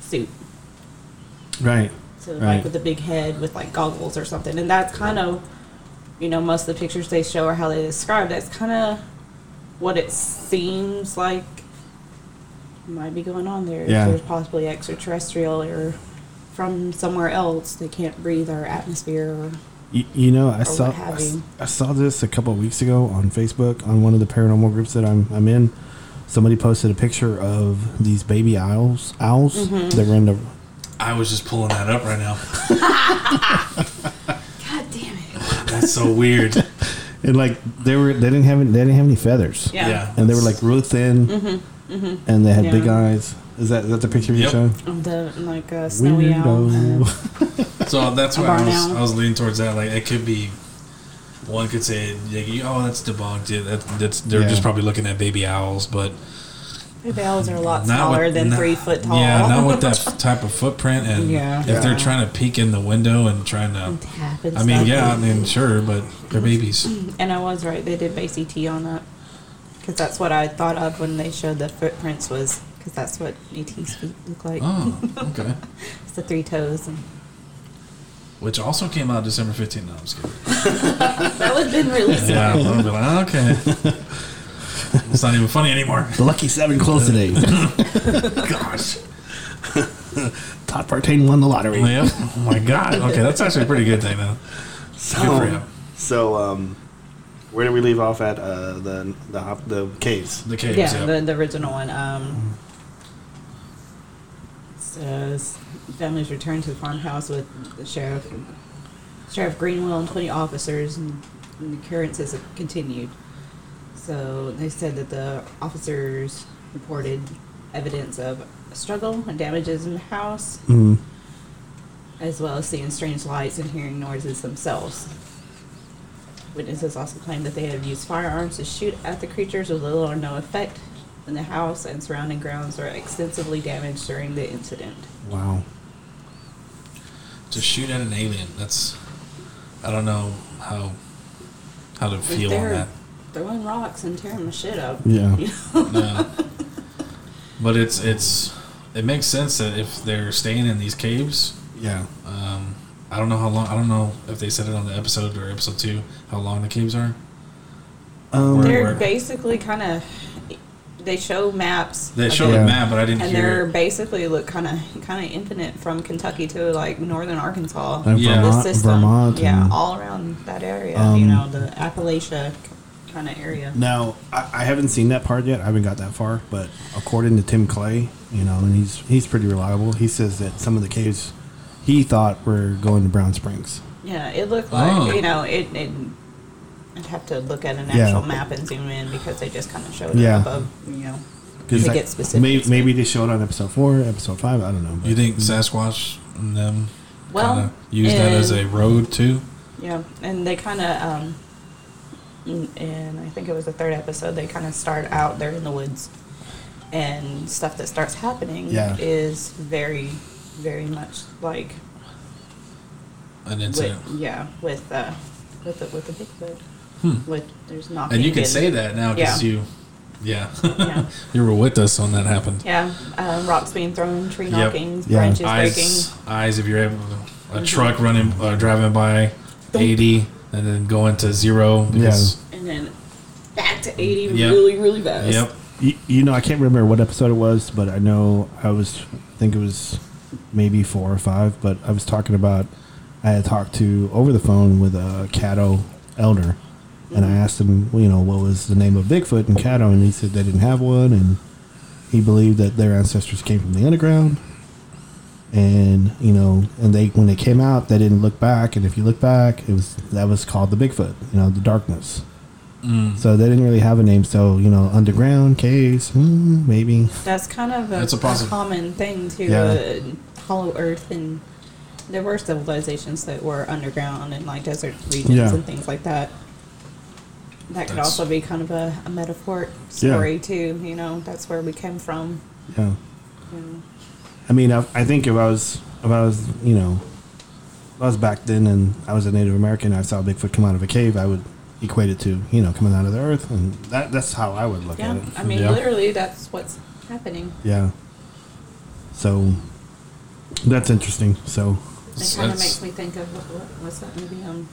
suit. Right. So Right. like with the big head with like goggles or something, and that's kind of, you know, most of the pictures they show or how they describe. That's kind of what it seems like might be going on there. Yeah. There's possibly extraterrestrial or from somewhere else. They can't breathe our atmosphere. Or, You, you know, I saw what have I, s- you. I saw this a couple of weeks ago on Facebook on one of the paranormal groups that I'm I'm in. Somebody posted a picture of these baby owls owls Mm-hmm. that were in the I was just pulling that up right now. God damn it! That's so weird. and like they were they didn't have any, they didn't have any feathers. Yeah. Yeah. And they were like really thin. And they had big eyes. Is that is that the picture you Yep. showed? The like uh, a snowy owl. So that's why I was. I was leaning towards that. Like it could be, one could say, like, oh, that's debunked. Yeah, that, that's they're Yeah. just probably looking at baby owls, but Baby owls are a lot not smaller with- than not- three foot tall. Yeah, not with that type of footprint. And Yeah. if Yeah. they're trying to peek in the window and trying to, Tap I mean, stuff. yeah, I mean, sure, but they're babies. And I was right. They did base ET on that because that's what I thought of when they showed the footprints was because that's what ET's feet look like. Oh, okay. It's the three toes. And Which also came out December 15th. No, I'm just kidding. that would have been really sad. Yeah, I'll be like, "Oh, okay. It's not even funny anymore. The lucky seven closed today. Gosh. Todd Partain won the lottery. Yep. Oh my God. Okay, that's actually a pretty good thing, though. Good for So, so um, where did we leave off at? Uh, the the the caves. The caves. Yeah, yep. the, the original one. Um, says families returned to the farmhouse with the sheriff, Sheriff Greenwell, and twenty officers, and, and the occurrences continued. So they said that the officers reported evidence of a struggle and damages in the house, Mm. as well as seeing strange lights and hearing noises themselves. Witnesses also claimed that they had used firearms to shoot at the creatures with little or no effect, and the house and surrounding grounds were extensively damaged during the incident. Wow. to shoot at an alien. That's I don't know how how to feel on that. throwing rocks and tearing my shit up. Yeah. No. but it's it's it makes sense that if they're staying in these caves, Yeah. um, I don't know how long. I don't know if they said it on the episode or episode two how long the caves are. Um, They're where- basically kind of. They show maps. They of showed it, Yeah. map, but I didn't and hear they're it. basically look kind of kind of infinite from Kentucky to like northern Arkansas. and Yeah. the Vermont, system. Vermont. yeah, and- all around that area. Um, you know, the Appalachia kind of area. Now, I, I haven't seen that part yet. I haven't got that far, but according to Tim Clay, you know, and he's he's pretty reliable. He says that some of the caves he thought were going to Brown Springs. Yeah, it looked like Oh. you know it. it I'd have to look at an Yeah. actual map and zoom in because they just kind of showed Yeah. it above. You know, 'Cause To like, get specifics. Maybe, maybe they showed on episode four, episode five. I don't know. but- You think Sasquatch and them Well, kinda use that as a and- road too? yeah, and they kind of um, in- and I think it was the third episode. They kind of start out there in the woods, and stuff that starts happening Yeah. is very, very much like An with, yeah with uh, with the with the Bigfoot. Hmm. With there's knocking. And you can and- say that now because Yeah. you, yeah, Yeah. you were with us when that happened. Yeah, um, rocks being thrown, tree Yep. knocking, Yeah. branches breaking. Eyes, eyes. If you're able, a truck running, uh, driving by, eighty, and then going to zero. Because, and then back to 80 Yep. really, really fast. Yep. You, you know, I can't remember what episode it was, but I know I was, I think it was maybe four or five, but I was talking about, I had talked to over the phone with a Caddo elder, and I asked him, you know, what was the name of Bigfoot in Caddo, and he said they didn't have one, and he believed that their ancestors came from the underground. And you know, and they when they came out, they didn't look back. And if you look back, it was that was called the Bigfoot. You know, the darkness. So they didn't really have a name. So you know, underground caves, hmm, maybe. That's kind of a, That's a a common thing to Yeah. Uh, Hollow Earth and there were civilizations that were underground and like desert regions Yeah. and things like that. That could That's- also be kind of a, a metaphor story too. You know, that's where we came from. Yeah. You know. I mean, I, I think if I was if I was you know, if I was back then and I was a Native American, and I saw Bigfoot come out of a cave, I would equate it to you know coming out of the earth, and that that's how I would look Yeah, at it. I mean, Yeah. literally, that's what's happening. Yeah. So that's interesting. So It kind of makes me think of what, what, what's that movie? Um,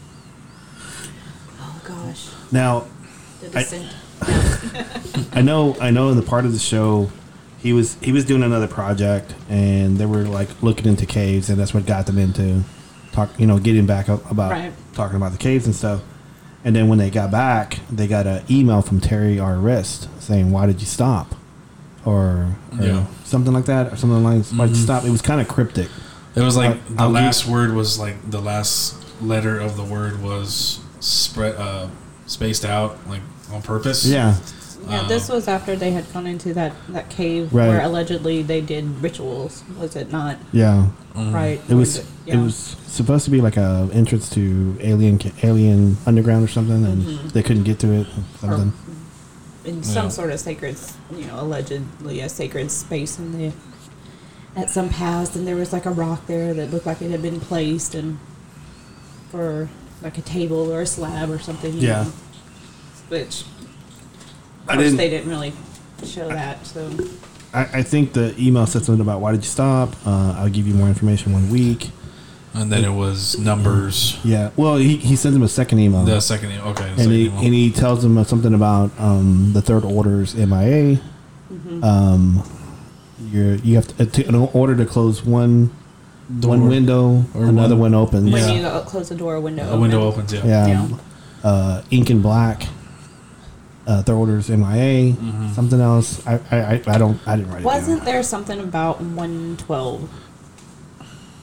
gosh, now The I- Descent. I know I know in the part of the show he was he was doing another project and they were like looking into caves and that's what got them into talk you know getting back up about Right. talking about the caves and stuff. And then when they got back, they got an email from Terry R. Wrist saying, "Why did you stop?" Or, or Yeah. something like that, or something like "Why did you mm-hmm. stop?" It was kind of cryptic. It was like I'll- the I'll last word was like the last letter of the word was spread uh, spaced out like on purpose. Yeah, Yeah, um, this was after they had gone into that, that cave Right. where allegedly they did rituals, was it not? yeah. Mm-hmm. Right. It was yeah. it was supposed to be like a entrance to alien ca- alien underground or something, and mm-hmm. they couldn't get to it. Or something. in some Yeah. sort of sacred, you know, allegedly a sacred space in the at some past, and there was like a rock there that looked like it had been placed, and for like a table or a slab or something. you Yeah. know, which I of course didn't- they didn't really show that. So I, I think the email said something about why did you stop? Uh, I'll give you more information one week. And then it was numbers. Yeah. Well, he, he sends him a second email. The second, e- okay. And second he, email. and he tells them something about um, the third order's MIA. Um, you're you have to, to in order to close one one window, Or another one- one, opens. when Yeah. you uh, close the door, a window. a window open. opens. Yeah. Yeah. Yeah. Uh, ink and black. Uh, third order's MIA. Mm-hmm. Something else. I, I I I don't I didn't write it Wasn't down. there something about one twelve?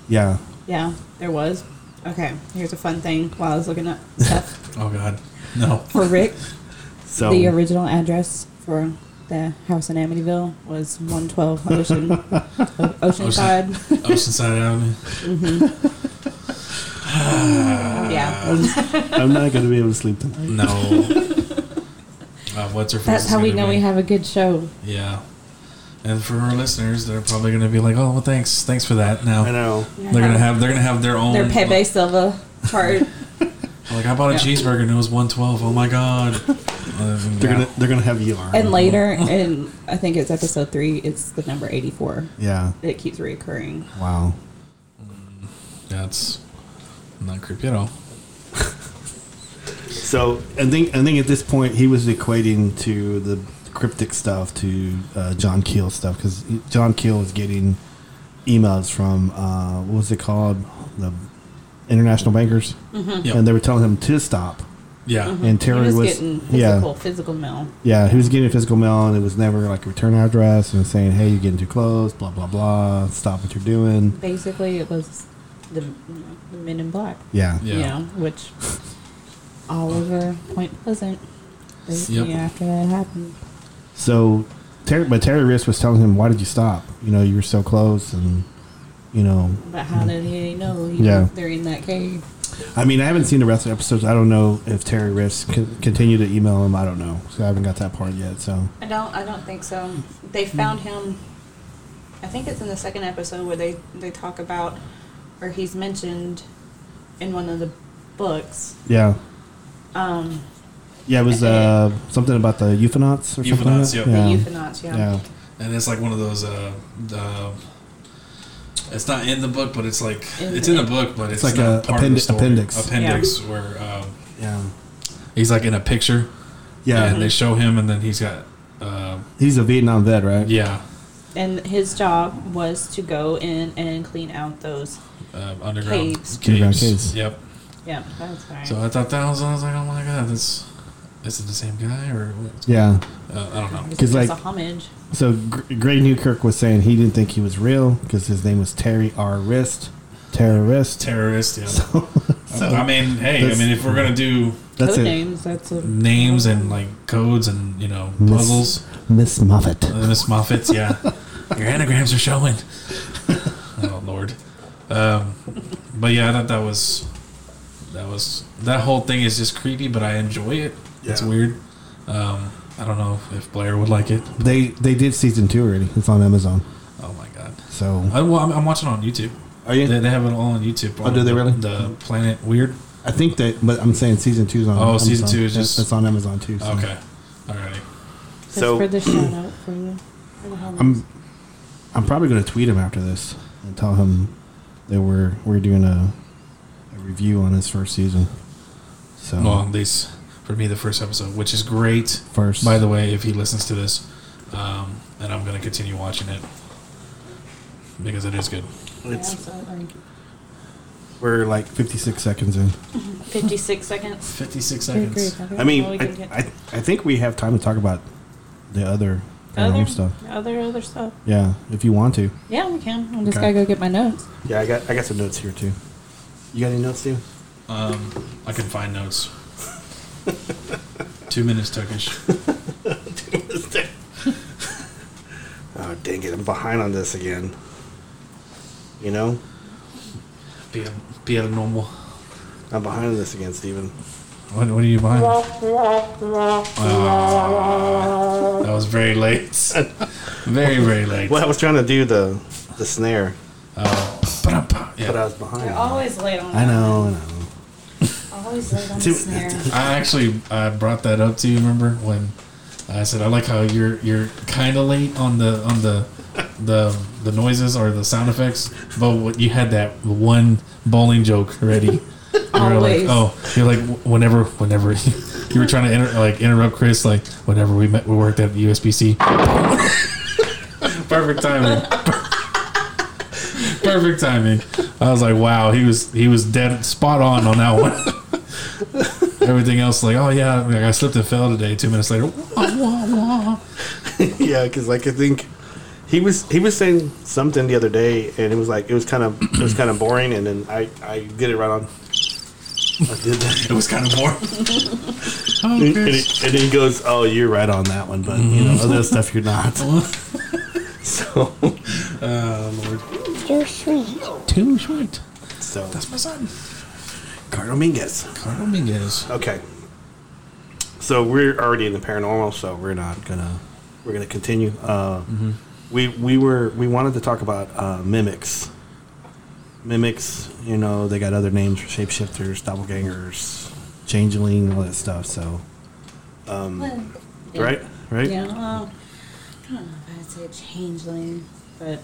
Yeah. Yeah, there was. Okay, here's a fun thing while I was looking up stuff Oh God. No. for Rick. So The original address for the house in Amityville was 112 Ocean, O- Oceanside. Oceanside Avenue. Yeah, I'm not going to be able to sleep tonight. No. uh, what's her face? that's how we know be- we have a good show. Yeah. And for our listeners, they're probably going to be like, "Oh, well, thanks, thanks for that." Now I know. they're gonna have they're gonna have their own. their Pepe Silvia chart. Like I bought a Yeah. cheeseburger and it was one twelve. Oh my god. Uh, They're yeah. gonna they're gonna have you on. and later, and I think it's episode three, it's the number 84. Yeah. It keeps reoccurring. Wow. That's not creepy at all. So I think I think at this point he was equating to the cryptic stuff to uh, John Keel stuff because John Keel was getting emails from uh, what was it called the international bankers, Yep. and they were telling him to stop. Yeah. Mm-hmm. And He Terry was, was, getting yeah physical, physical mail. yeah he was getting a physical mail and it was never like a return address and saying hey you're getting too close blah blah blah stop what you're doing Basically, it was the, the Men in Black. yeah Yeah. You know, which all over Point Pleasant. Basically, Yep. after that happened. So, Terry, but Terry Wrist was telling him, "Why did you stop? You know, you were so close, and you know." But how did he know he Yeah. they're in that cave? I mean, I haven't seen the rest of the episodes. I don't know if Terry Wrist con- continue to email him. I don't know. So I haven't got that part yet. So I don't. I don't think so. They found him. I think it's in the second episode where they they talk about, or he's mentioned, in one of the books. yeah, Um, yeah, it was uh, something about the ufonauts or something. Ufonauts, like yep. that? the yeah. ufonauts. Yeah. yeah, And it's like one of those. Uh, uh, it's not in the book, but it's like In it's the- in the book, but it's, like not a part of the appendi- story. appendix. Appendix where um, yeah, he's like in a picture. yeah. And they show him, and then he's got uh, He's a Vietnam vet, right? Yeah, And his job was to go in and clean out those. um, underground Caves. Underground caves. caves. Yep. Yeah, that's right. So I thought that was. I was like, oh my god, this is it the same guy or what? Yeah. Uh, I don't know. Because like- a homage. So Greg Newkirk was saying he didn't think he was real because his name was Terry R. Wrist. Terrorist. Terrorist. Yeah. so I mean, hey, I mean, if we're gonna do that's Code it. names. That's a names and like codes and you know Miss- puzzles, Miss Muffet. uh, Miss Muffets, yeah, your anagrams are showing. oh Lord. Um, but yeah, I thought that was that was that whole thing is just creepy, but I enjoy it. It's weird. Um, I don't know if Blair would like it. They they did season two already. It's on Amazon. Oh my god. So I, well, I'm, I'm watching on YouTube. are you? They, they have it all on YouTube. Oh, do they The- really? The Planet Weird. I think that, but I'm saying season two's on. Oh, season Amazon. two is just- that's on Amazon too. so. Okay. Alrighty. So- for the shout out for the, for the homies. I'm I'm probably gonna tweet him after this and tell him that we're we're doing a, a review on his first season. So Well, at least for me, the first episode, which is great. first, By the way, if he listens to this, um, and I'm going to continue watching it because it is good. it's, we're like 56 seconds in. 56 seconds. 56 seconds. okay, I mean, I, I I think we have time to talk about the other paranormal other stuff. Other other stuff. Yeah, if you want to. Yeah, we can. I just Okay. gotta go get my notes. Yeah, I got I got some notes here too. You got any notes, Steve? Um, I can find notes. Two minutes Turkish. Oh dang it! I'm behind on this again. You know, Be be a normal. I'm behind on this again, Steven. What, what are you behind? Ah, that was very late. very very late. Well, I was trying to do the the snare, Oh, ba-dum-pa. but I yeah. was behind. You're always late on I know, I know. Always late on the snare. I actually I brought that up to you. Remember when I said I like how you're you're kind of late on the on the the the noises or the sound effects, but what you had that one bowling joke ready. You were like, Always. oh, you're like whenever whenever you were trying to inter- like interrupt Chris, like whenever we met, we worked at the USBC. Perfect timing. Perfect timing. I was like, wow, he was he was dead spot on on that one. Everything else, like, oh yeah, like I slipped and fell today. Two minutes later, wah, wah, wah. yeah, because like I think he was he was saying something the other day, and it was like it was kind of it was kind of boring, and then I I did it right on. I did that. it was kind of boring. oh, And, and, Chris. he, and then he goes, "Oh, you're right on that one, but you know other stuff you're not." so, Oh, Lord. Too sweet. Too short. so That's my son. Carl Mingus. Carl Dominguez. Okay. So we're already in the paranormal, so we're not gonna we're gonna continue. Uh, We we were we wanted to talk about uh, mimics. Mimics, you know, they got other names for shapeshifters, doppelgangers, changeling, all that stuff. So, um, Yeah. right, right. Yeah, well, I don't know if I'd say changeling, but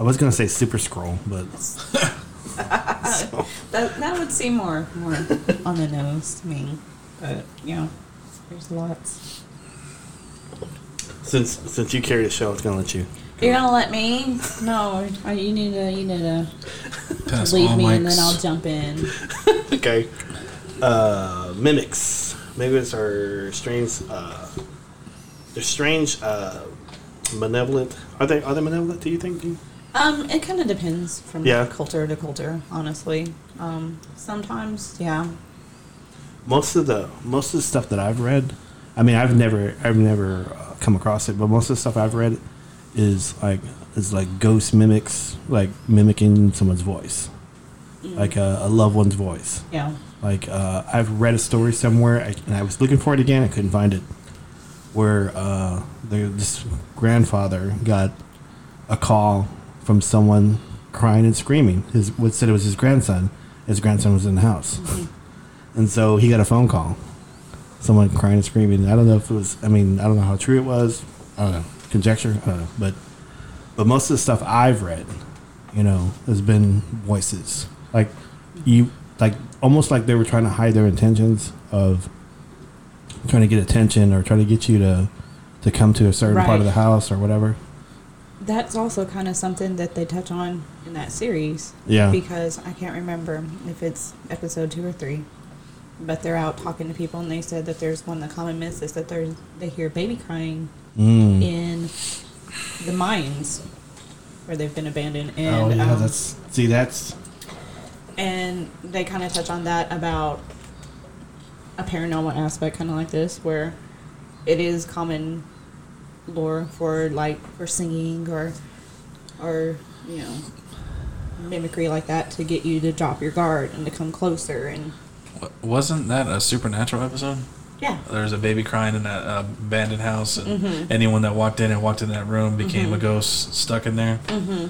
I was gonna say super scroll, but that that would seem more more on the nose to me. But you know, there's lots. since since you carry the show, I was gonna let you. You're gonna let me? No, uh, you need to you need to Pass leave all me, and then I'll jump in. okay. Uh, mimics. Maybe it's our strange. Uh, they're strange. Uh, malevolent. Are they? Are they malevolent? Do you think? Um, it kind of depends from Yeah. culture to culture, honestly. Um, sometimes, yeah. Most of the most of the stuff that I've read, I mean, I've never I've never uh, come across it, but most of the stuff I've read is like is like ghost mimics, like mimicking someone's voice, like a, a loved one's voice. Yeah. Like uh, I've read a story somewhere, I, and I was looking for it again. I couldn't find it. Where uh, the, this grandfather got a call from someone crying and screaming. His what said it was his grandson. His grandson was in the house, mm-hmm. and so he got a phone call. Someone crying and screaming. I don't know if it was. I mean, I don't know how true it was. I don't know. Conjecture. I don't know. But but most of the stuff I've read, you know, has been voices. Like you, like almost like they were trying to hide their intentions of trying to get attention or trying to get you to to come to a certain part of the house or whatever. That's also kind of something that they touch on in that series. Yeah. Because I can't remember if it's episode two or three, but they're out talking to people and they said that there's one of the common myths is that there's they hear baby crying Mm. in the mines where they've been abandoned and oh yeah, um, that's see that's and they kind of touch on that about a paranormal aspect kind of like this where it is common lore for like for singing or or you know mimicry like that to get you to drop your guard and to come closer and Wasn't that a supernatural episode? yeah There was a baby crying in that uh, abandoned house, and Mm-hmm. anyone that walked in and walked in that room became a ghost stuck in there. mm-hmm.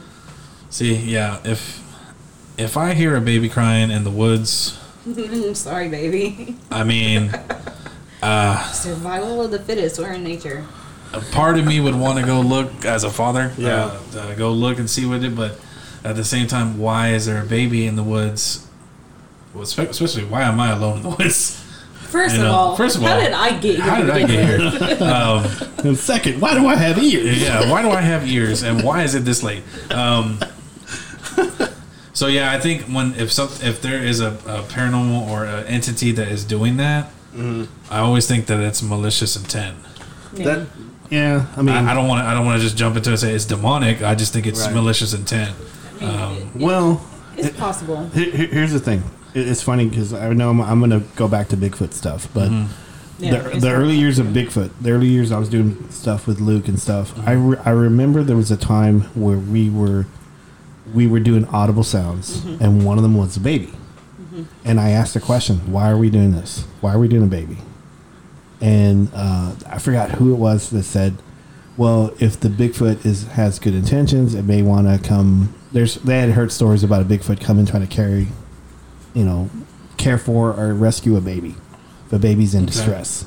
See, yeah, if if I hear a baby crying in the woods, sorry baby I mean, uh, survival of the fittest we're in nature a part of me would want to go look as a father, Yeah. uh, uh, go look and see what it. But at the same time, why is there a baby in the woods? Well, especially, why am I alone in the woods? first You of know, all first of how all, did i get here How did I get here? um, and second. Why do I have ears? yeah, why do I have ears, and why is it this late? Um, so yeah, I think when if some if there is a, a paranormal or an entity that is doing that, I always think that it's malicious intent. Yeah. That yeah, I mean, I, I don't want to. I don't want to just jump into it and say it's demonic. I just think it's Right. malicious intent. I mean, um, it- well, it's possible Here- here- Here's the thing. It- It's funny because I know I'm, I'm going to go back to Bigfoot stuff, but mm-hmm. Yeah, the, the early years of Bigfoot, the early years I was doing stuff with Luke and stuff. Mm-hmm. I, re- I remember there was a time where we were we were doing audible sounds, mm-hmm. and one of them was a baby. And I asked the question, "Why are we doing this? Why are we doing a baby?" And uh, I forgot who it was that said, "Well, if the Bigfoot is has good intentions, it may want to come." There's they had heard stories about a Bigfoot coming trying to carry, you know, care for or rescue a baby. If a baby's in distress.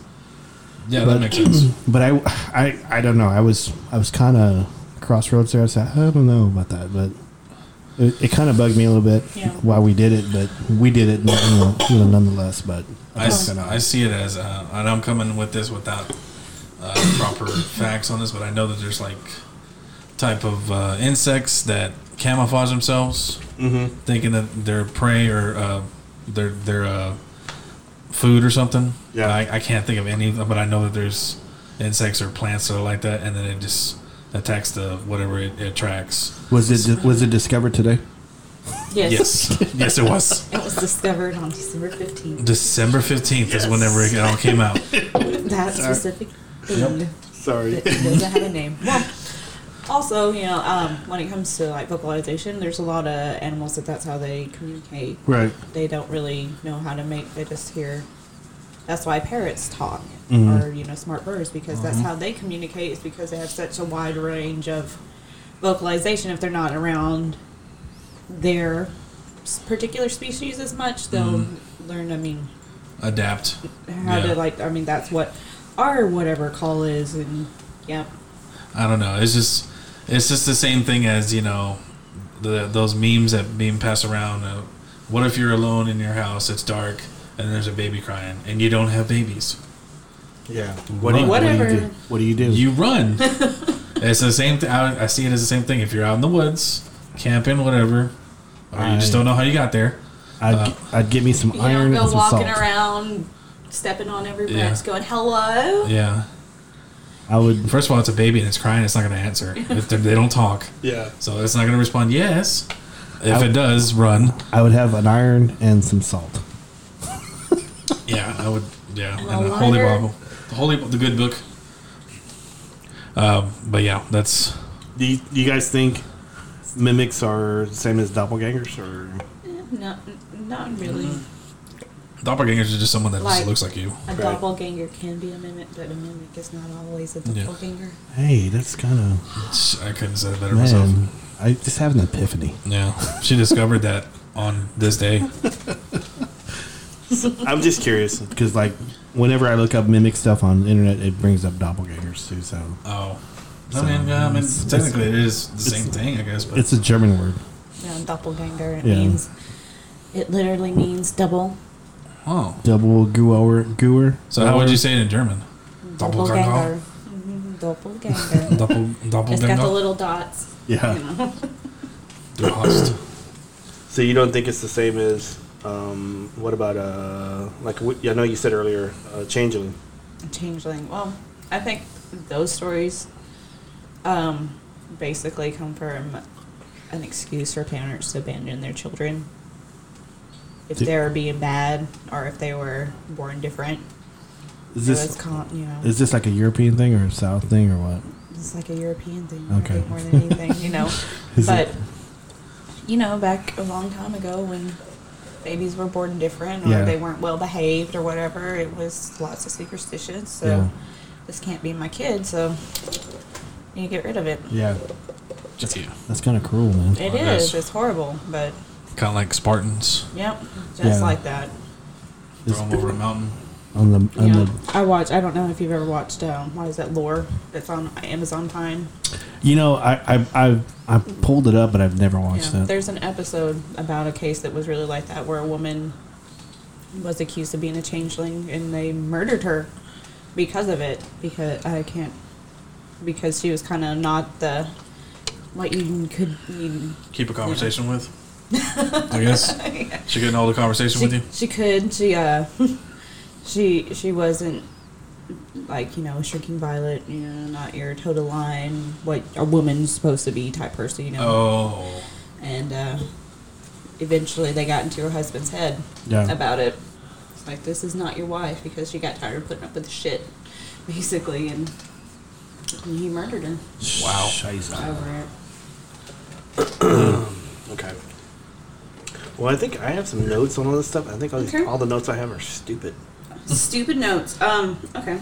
Yeah, But- that makes sense. But I, I, I don't know. I was, I was kind of crossroads there. I said, I don't know about that, but it, it kind of bugged me a little bit Yeah. why we did it. But we did it, you know nonetheless. But I, s- kinda- I see it as, uh, and I'm coming with this without uh, proper facts on this, but I know that there's like type of uh, insects that camouflage themselves, thinking that they're prey or uh, they're they're uh, food or something. Yeah. I, I can't think of any, but I know that there's insects or plants that are like that, and then it just attacks the whatever it, it attracts. was it was it discovered today? Yes Yes, yes, it was. It was discovered on December 15th. December fifteenth is whenever it all came out. That specific thing Sorry. that doesn't have a name. Well, also, you know, um, when it comes to like vocalization, there's a lot of animals that that's how they communicate. Right. They don't really know how to make. They just hear. That's why parrots talk, Mhm. or you know, smart birds, because that's how they communicate. Is because they have such a wide range of vocalization. If they're not around their particular species as much, they'll learn. I mean, Adapt. how Yeah. to like i mean that's what our whatever call is and yeah I don't know. It's just it's just the same thing as you know the those memes that being passed around. Uh, what if you're alone in your house? It's dark and there's a baby crying and you don't have babies. Yeah. What do you- what do Whatever. you do? What do you do? You run. it's the same thing. I, I see it as the same thing. If you're out in the woods, camping, whatever, or you just don't know how you got there. I'd, uh, I'd get me some you iron don't and go some walking salt. around stepping on every Yeah. going hello Yeah. I would. First of all, it's a baby and it's crying. It's not going to answer. If they they don't talk, Yeah. so it's not going to respond. Yes. If I- it does, run. I would have an iron and some salt. Yeah, I would. Yeah, And and a the Holy. Bible, the Holy, the good book. Um, but yeah, that's Do you, do you guys think mimics are the same as doppelgangers, or not not really doppelgangers are just someone that Like- just looks like you. a doppelganger can be a mimic but a mimic is not always a Yeah. doppelganger hey, that's kind of I couldn't say it better myself. man. I just have an epiphany. Yeah, she discovered that on this day. I'm just curious because, like, whenever I look up mimic stuff on the internet, it brings up doppelgangers too. So Oh, I mean, yeah, I mean, it's- technically it is the same thing, I guess. But it's a German word. yeah doppelganger it Yeah. means it literally means double oh, Double gooer, gooer. so how would you say it in German? doppelganger doppelganger. Doppel, it's got the little dots. Yeah. You know? Lost. So you don't think it's the same as um, what about uh like I know you said earlier uh, changeling. Changeling. Well, I think those stories um, basically come from an excuse for parents to abandon their children if Did- they were being bad or if they were born different. Is So this con- you know, is this like a European thing or a South thing or what? it's like a European thing, Okay. More than anything, you know. But it- you know, back a long time ago when babies were born different or Yeah. they weren't well behaved or whatever, it was lots of superstitions. So Yeah. this can't be my kid, so you get rid of it. Yeah, Just you. that's kind of cruel, man. It Well, it is. is. It's horrible, but Kind of like Spartans. yep, just Yeah. like that. Throw them over a mountain. On the on Yeah. the I watch. I don't know if you've ever watched. Um, what is that? Lore that's on Amazon Prime. you know I I I, I pulled it up, but I've never watched Yeah. it. There's an episode about a case that was really like that, where a woman was accused of being a changeling, and they murdered her because of it. Because I can't. Because she was kind of not the what you could. You, Keep a conversation with. I guess. She couldn't hold a conversation she, with you. she could. She uh. she she wasn't like you know shrinking violet. You know, not your total line. What a woman's supposed to be type person. You know. Oh. and uh, eventually they got into her husband's head Yeah. about it. It's like this is not your wife because she got tired of putting up with the shit, basically, and he murdered her Wow. Scheiße. over it. Okay. Well, I think I have some notes on all this stuff. I think all, these, Okay. all the notes I have are stupid. Stupid notes. Um. Okay.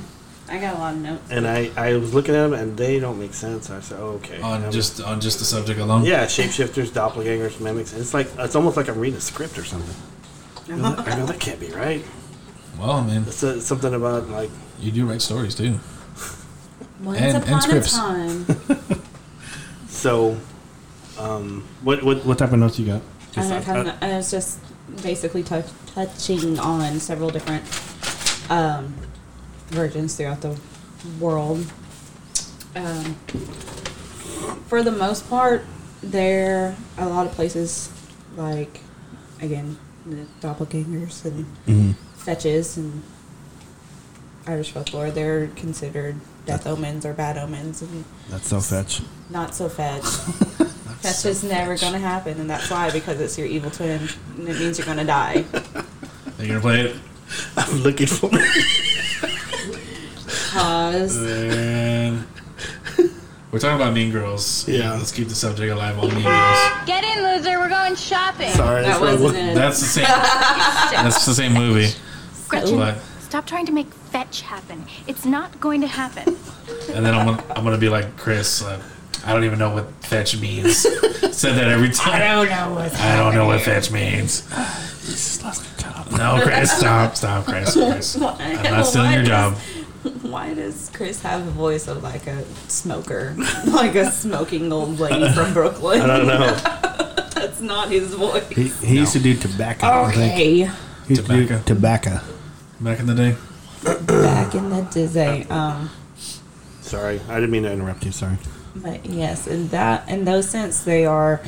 I got a lot of notes. And I, I was looking at them and they don't make sense. I said, oh, okay. On Um, just on just the subject alone. yeah, shapeshifters, doppelgangers, mimics. It's like it's almost like I'm reading a script or something. I know that, I know that can't be right. Well, I mean, It's uh something about like you do write stories too. Once And- and upon scripts. a time. so. Um, what what what type of notes you got? I, kind of, I was just basically tou touching on several different um, virgins throughout the world. Um, for the most part, there a lot of places like, again, the doppelgangers and mhm. fetches and Irish folklore. They're considered death omens or bad omens, and That's so fetch. not so fetch. That's just never gonna happen, and that's why because it's your evil twin, and it means you're gonna die. Are you gonna play it? I'm looking for Cause And we're talking about Mean Girls. Yeah. Let's keep the subject alive on Mean Girls. Get in, loser. We're going shopping. Sorry, that that's wasn't it. That's the same. that's the same movie. Gretchen, But stop trying to make fetch happen. It's not going to happen. and then I'm gonna, I'm gonna be like Chris. Uh, I don't even know what fetch means. Said that every time. I don't know what. I don't know what fetch means. No, Chris, stop, stop, Chris, Chris. Why- I'm not stealing why your job. Why does Chris have the voice of like a smoker, like a smoking old lady from Brooklyn? I don't know. That's not his voice. He, he used to do tobacco. I think. Okay, He used to do Tobacco. Tobacco. Back in the day. back in the day. Um, Sorry, I didn't mean to interrupt you. Sorry. But yes, in that in those sense, they are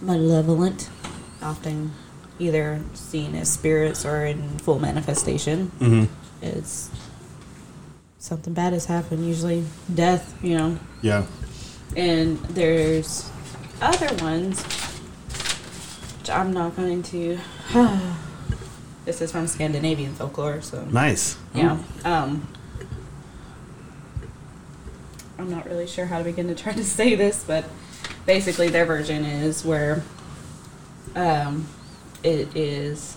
malevolent, often either seen as spirits or in full manifestation. Mm-hmm. It's something bad has happened, usually death, you know. Yeah. And there's other ones, which I'm not going to. this is from Scandinavian folklore, so Nice. yeah. Um, I'm not really sure how to begin to try to say this, but basically their version is where um, it is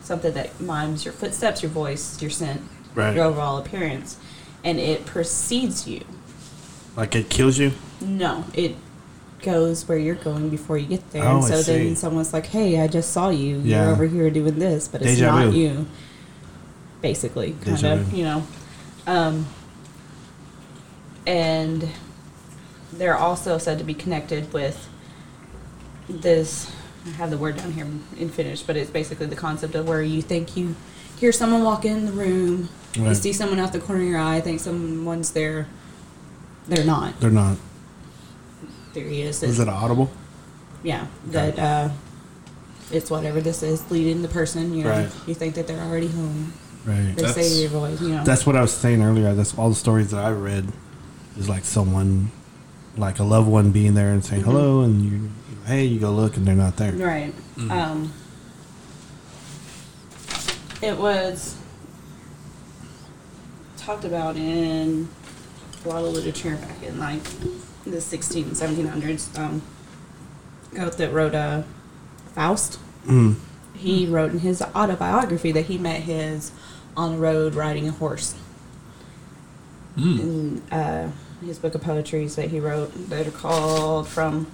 something that mimes your footsteps, your voice, your scent, Right. your overall appearance, and it precedes you. Like it kills you. No, it goes where you're going before you get there. Oh, and I so see. then someone's like, "Hey, I just saw you. Yeah. You're over here doing this, but it's Deja not vu. you." Basically, kind Deja of, vu. you know. Um, and they're also said to be connected with this. I have the word down here in Finnish, but it's basically the concept of where you think you hear someone walk in the room, You see someone out the corner of your eye, think someone's there. They're not. They're not. There he is. Is it audible? yeah, that uh, it's whatever this is leading the person. You know, Right. you think that they're already home. Right. They say That's- your voice. You know, That's what I was saying earlier. That's all the stories that I read is like someone, like a loved one being there and saying hello, and you, hey, you go look, and they're not there. Right. Um, it was talked about in a lot of literature back in like the 16 1700s. Um, Goethe that wrote uh, Faust. Mm. He wrote in his autobiography that he met his on the road riding a horse. Mm. In uh, his book of poetries that he wrote that are called from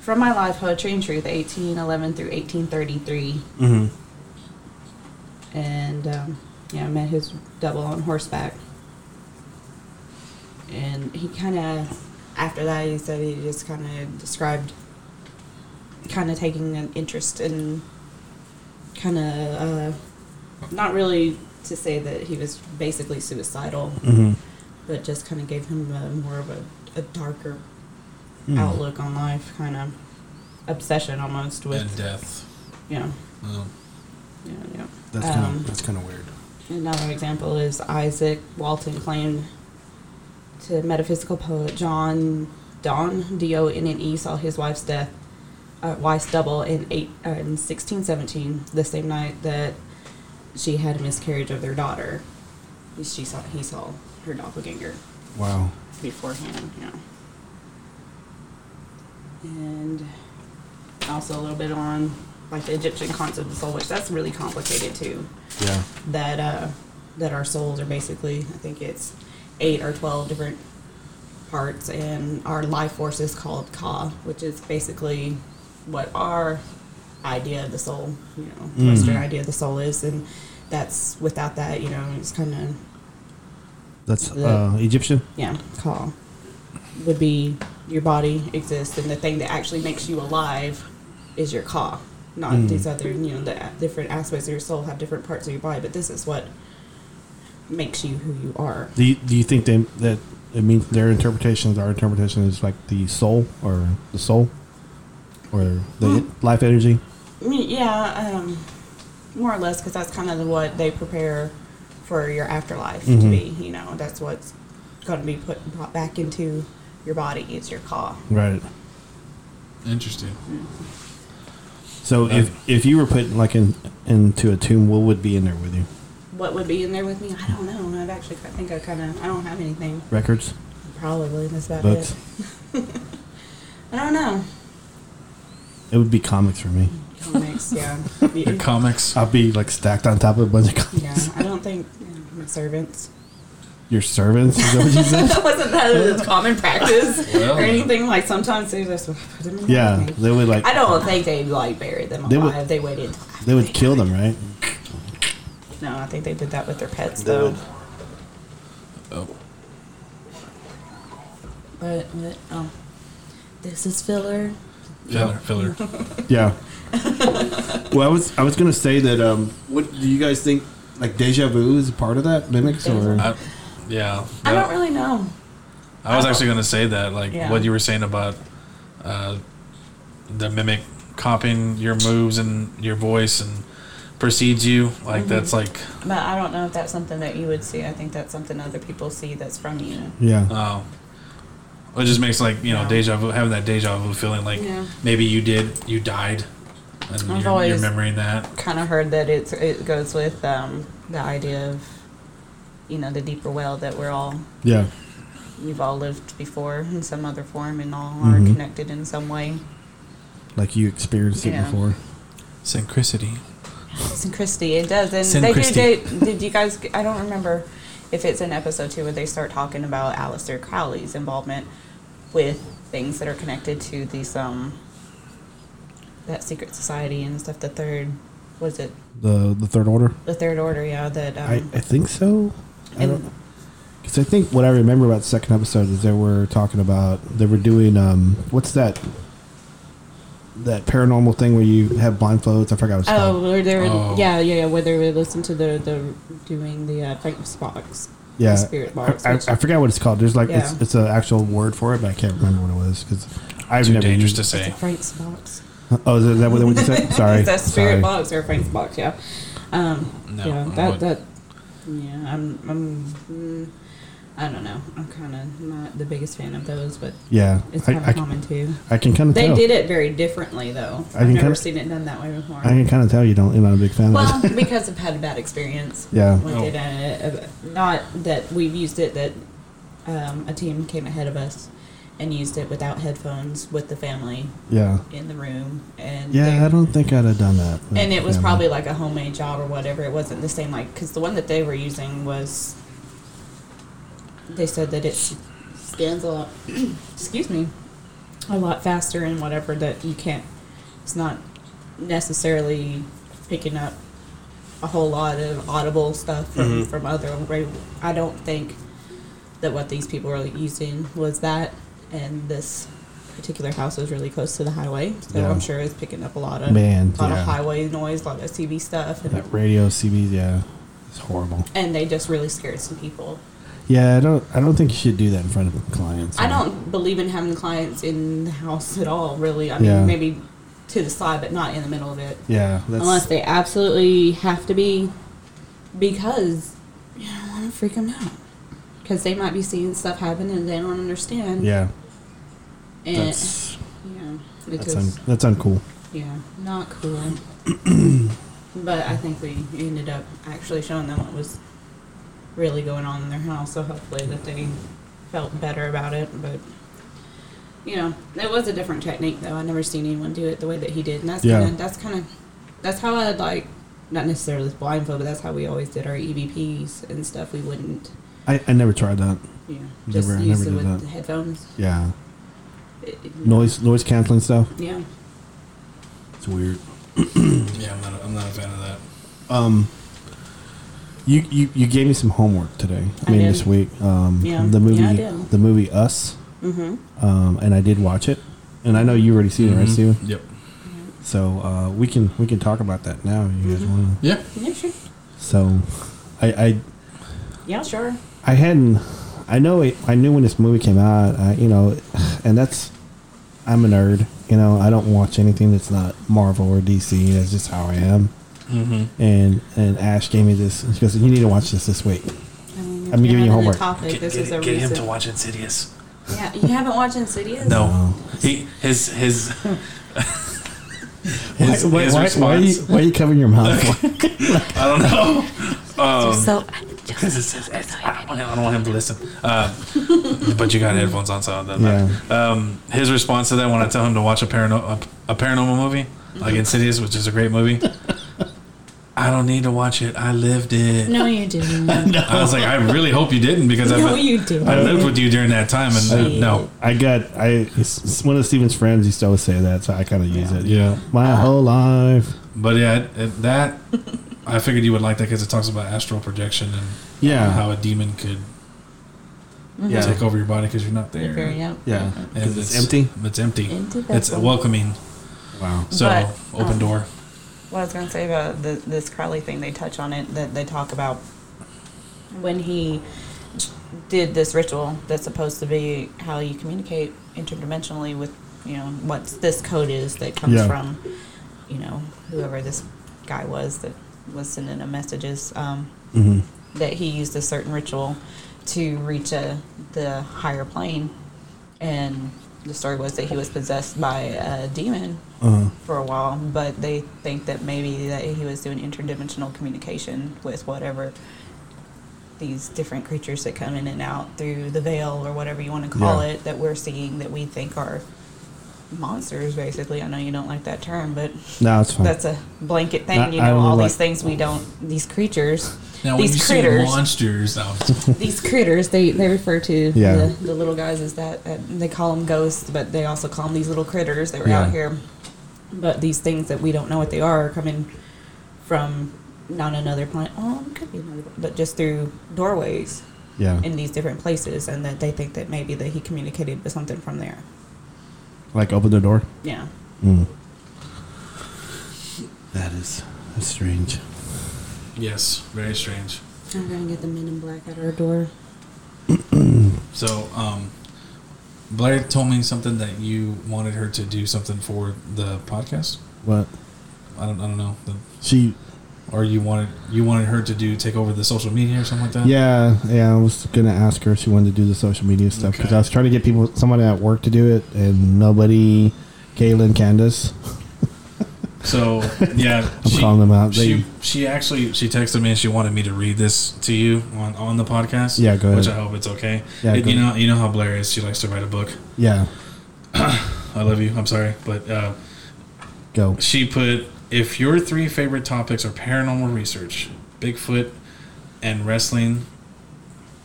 from my life poetry and truth 1811 through 1833 hmm and um, yeah, I met his double on horseback. And he kind of, after that, he said he just kind of described kind of taking an interest in kind of, uh, not really to say that he was basically suicidal, hmm but just kind of gave him a, more of a, a darker Hmm. outlook on life, kind of obsession almost with, and death. you know, Oh. yeah, yeah. That's kind of Um, that's kind of weird. Another example is Izaak Walton claimed to metaphysical poet John Donne, D O N N E, saw his wife's death, uh, wife's double in eight uh, in sixteen seventeen, the same night that she had a miscarriage of their daughter. She saw he saw her doppelganger Wow. beforehand, yeah. And also a little bit on like the Egyptian concept of soul, which that's really complicated too Yeah. that uh, that our souls are basically I think it's eight or twelve different parts, and our life force is called Ka, which is basically what our idea of the soul, you know, Western idea of the soul is, and that's without that, you know, it's kind of That's uh, Egyptian. yeah, Ka would be your body exists, and the thing that actually makes you alive is your Ka. Not Mm. these other, you know, the different aspects of your soul have different parts of your body, but this is what makes you who you are. Do you, do you think they that it means their interpretations, our interpretation is like the soul or the soul or the life energy? Yeah, um, more or less, because that's kind of what they prepare for your afterlife to Mhm. be. You know, that's what's going to be put brought back into your body is your Ka. Right. Interesting. So if if you were put like in into a tomb, what would be in there with you? What would be in there with me? I don't know. I've actually, I think I kind of, I don't have anything. Records, Probably that's about books. it. I don't know. It would be comics for me. Comics, yeah. The comics. I'd be like stacked on top of a bunch of comics. yeah, I don't think yeah, my servants. Your servants, is that what you said? Wasn't that a common practice Well. or anything? Like sometimes they just put them in yeah, everything. they would like I don't think they'd like buried them They would- alive. They, waited. they would kill them, right? No, I think they did that with their pets though. would. Oh. But, but oh, this is filler. Filler. Filler. Yeah. well, I was I was gonna say that. Um, what do you guys think? Like deja vu is a part of that mimics, or I, yeah. I That- don't really know. I was actually going to say that, like Yeah. what you were saying about uh, the mimic copying your moves and your voice and precedes you. Like that's like, But I don't know if that's something that you would see. I think that's something other people see that's from you. yeah, oh, it just makes like you know Yeah. deja vu, having that deja vu feeling. Like Yeah. maybe you did, you died, and I've you're, you're always- remembering that. Kind of heard that it's it goes with um, the idea of, you know, the deeper well that we're all yeah, we've all lived before in some other form and all Mhm. are connected in some way. like you experienced it Yeah. before. Synchronicity. St. Christie, it does. And St. they do. They, did you guys? I don't remember if it's in episode two where they start talking about Aleister Crowley's involvement with things that are connected to these um that secret society and stuff. The third was it The the third order. the third order? Yeah, that um, I, I think so. I and- don't. Because I think what I remember about the second episode is they were talking about they were doing um what's that that paranormal thing where you have blindfolds. I forgot what it's Oh, called. where they're Oh. yeah, yeah, yeah. Where they would listen to the the doing the uh, Frank's box, Yeah, the spirit box. I, I, I forgot what it's called. There's like it's Yeah. it's an actual word for it, but I can't remember what it was because I've Too never dangerous used to say. Frank's box. Oh, is that what, what you said? Sorry, it's a spirit sorry. box or a Frank's box. Yeah. Um, No, yeah. That would- that. Yeah. I'm. I'm. Mm, I don't know. I'm kind of not the biggest fan of those, but Yeah, it's kind of common too. I can kind of They tell. did it very differently, though. I I've can never kinda- seen it done that way before. I can kind of tell you don't. You're not a big fan well, of it. because I've had a bad experience. Yeah. With Oh. it, uh, not that we've used it. That um, a team came ahead of us and used it without headphones with the family Yeah, in the room, and yeah. they- I don't think I'd have done that. and it was family. probably like a homemade job or whatever. It wasn't the same like because the one that they were using was. They said that it scans a lot. excuse me, a lot faster and whatever that you can't. It's not necessarily picking up a whole lot of audible stuff from mm-hmm. from other. I don't think that what these people were using was that, and this particular house was really close to the highway, so Yeah. I'm sure it's picking up a lot of Man, a lot yeah. of highway noise, a lot of CB stuff, and, that radio CB. Yeah, it's horrible. and they just really scared some people. Yeah, I don't. I don't think you should do that in front of clients. I don't believe in having clients in the house at all, really. I mean, Yeah. maybe to the side, but not in the middle of it, Yeah, that's unless they absolutely have to be, because you don't want to freak them out. Because they might be seeing stuff happen and they don't understand. yeah. and That's yeah, that's un, that's uncool. Yeah, not cool. but I think we ended up actually showing them what was really going on in their house, so hopefully that they felt better about it. But you know, it was a different technique though. I never seen anyone do it the way that he did, and that's Yeah. kind of that's kind of that's how I like. Not necessarily this blindfold, but that's how we always did our EVPs and stuff. We wouldn't, I, I never tried that. Yeah, just Never- use never it did with that. headphones. Yeah, It- it- noise noise canceling stuff. Yeah. It's weird. Yeah, I'm not. A, I'm not a fan of that. Um, you, you you gave me some homework today. I, I mean, did. this week. Um, Yeah. the movie, Yeah, I did. the movie Us. Mm-hmm. Um, and I did watch it, and I know you already seen it, right, Mhm. Steven? Yep. So uh, we can we can talk about that now. You guys Mm-hmm. want. Yeah. Yeah, sure. So, I, I Yeah, sure. I hadn't. I know. It, I knew when this movie came out. I, you know, and that's. I'm a nerd. You know, I don't watch anything that's not Marvel or DC. That's just how I am. Mm-hmm. And and Ash gave me this. She goes, "You need to watch this this week." I mean, if I'm giving you homework. Topic, Get, this get, is a get him to watch Insidious. Yeah, you haven't watched Insidious? No, he his his Why, his, why, his why, why, are you, response. why are you covering your mouth? I don't know. Um, so Because it says, it's- I, don't want him, I don't want him to listen. Uh, but you got headphones on, so it doesn't matter. Um, his response to that when I tell him to watch a, parano- a, a paranormal movie, like Insidious, which is a great movie, I don't need to watch it. I lived it. No, you didn't. I was like, I really hope you didn't because no, I've, you didn't. I lived with you during that time, and uh, no. I got. I one of Steven's friends used to always say that, so I kind of use it. Yeah. My whole life. But yeah, it, it- that I figured you would like that because it talks about astral projection and Yeah. how a demon could Yeah. take over your body because you're not there. You're very young. Yeah. And Because it's empty. It's empty. Empty It's welcoming. Wow. So But, open um, door. What I was going to say about the, this Crowley thing, they touch on it, that they talk about when he did this ritual that's supposed to be how you communicate interdimensionally with, you know, what this code is that comes Yeah. from, you know, whoever this guy was that was sending him messages. Um, hmm that he used a certain ritual to reach a, the higher plane. And the story was that he was possessed by a demon Uh, for a while, but they think that maybe that he was doing interdimensional communication with whatever these different creatures that come in and out through the veil or whatever you want to call Yeah. it that we're seeing that we think are monsters basically. I know you don't like that term, but no, it's fine. that's a blanket thing. I- you know, all like- these things we don't these creatures Now, when these you say critters monsters, these critters they, they refer to Yeah. the, the little guys as that uh, they call them ghosts but they also call them these little critters that were Yeah. out here but these things that we don't know what they are are coming from not another planet oh it could be another but just through doorways yeah. in these different places and that they think that maybe that he communicated with something from there Like open the door. yeah Mm. That is that's strange. Yes, very strange. I'm gonna get the men in black at our door. So, um, Blair told me something that you wanted her to do something for the podcast. What I don't, I don't know. The, she? or you wanted you wanted her to do take over the social media or something like that. Yeah, yeah. I was gonna ask her if she wanted to do the social media stuff because Okay. I was trying to get people, somebody at work to do it, and nobody. Kaylin, Candace. So yeah, I'm calling them out. She They- she actually she texted me and she wanted me to read this to you on, on the podcast. Yeah, go Which I hope it's okay. Yeah, It- you know you know how Blair is. She likes to write a book. Yeah, I love you. I'm sorry, but uh, go. she put if your three favorite topics are paranormal research, Bigfoot, and wrestling,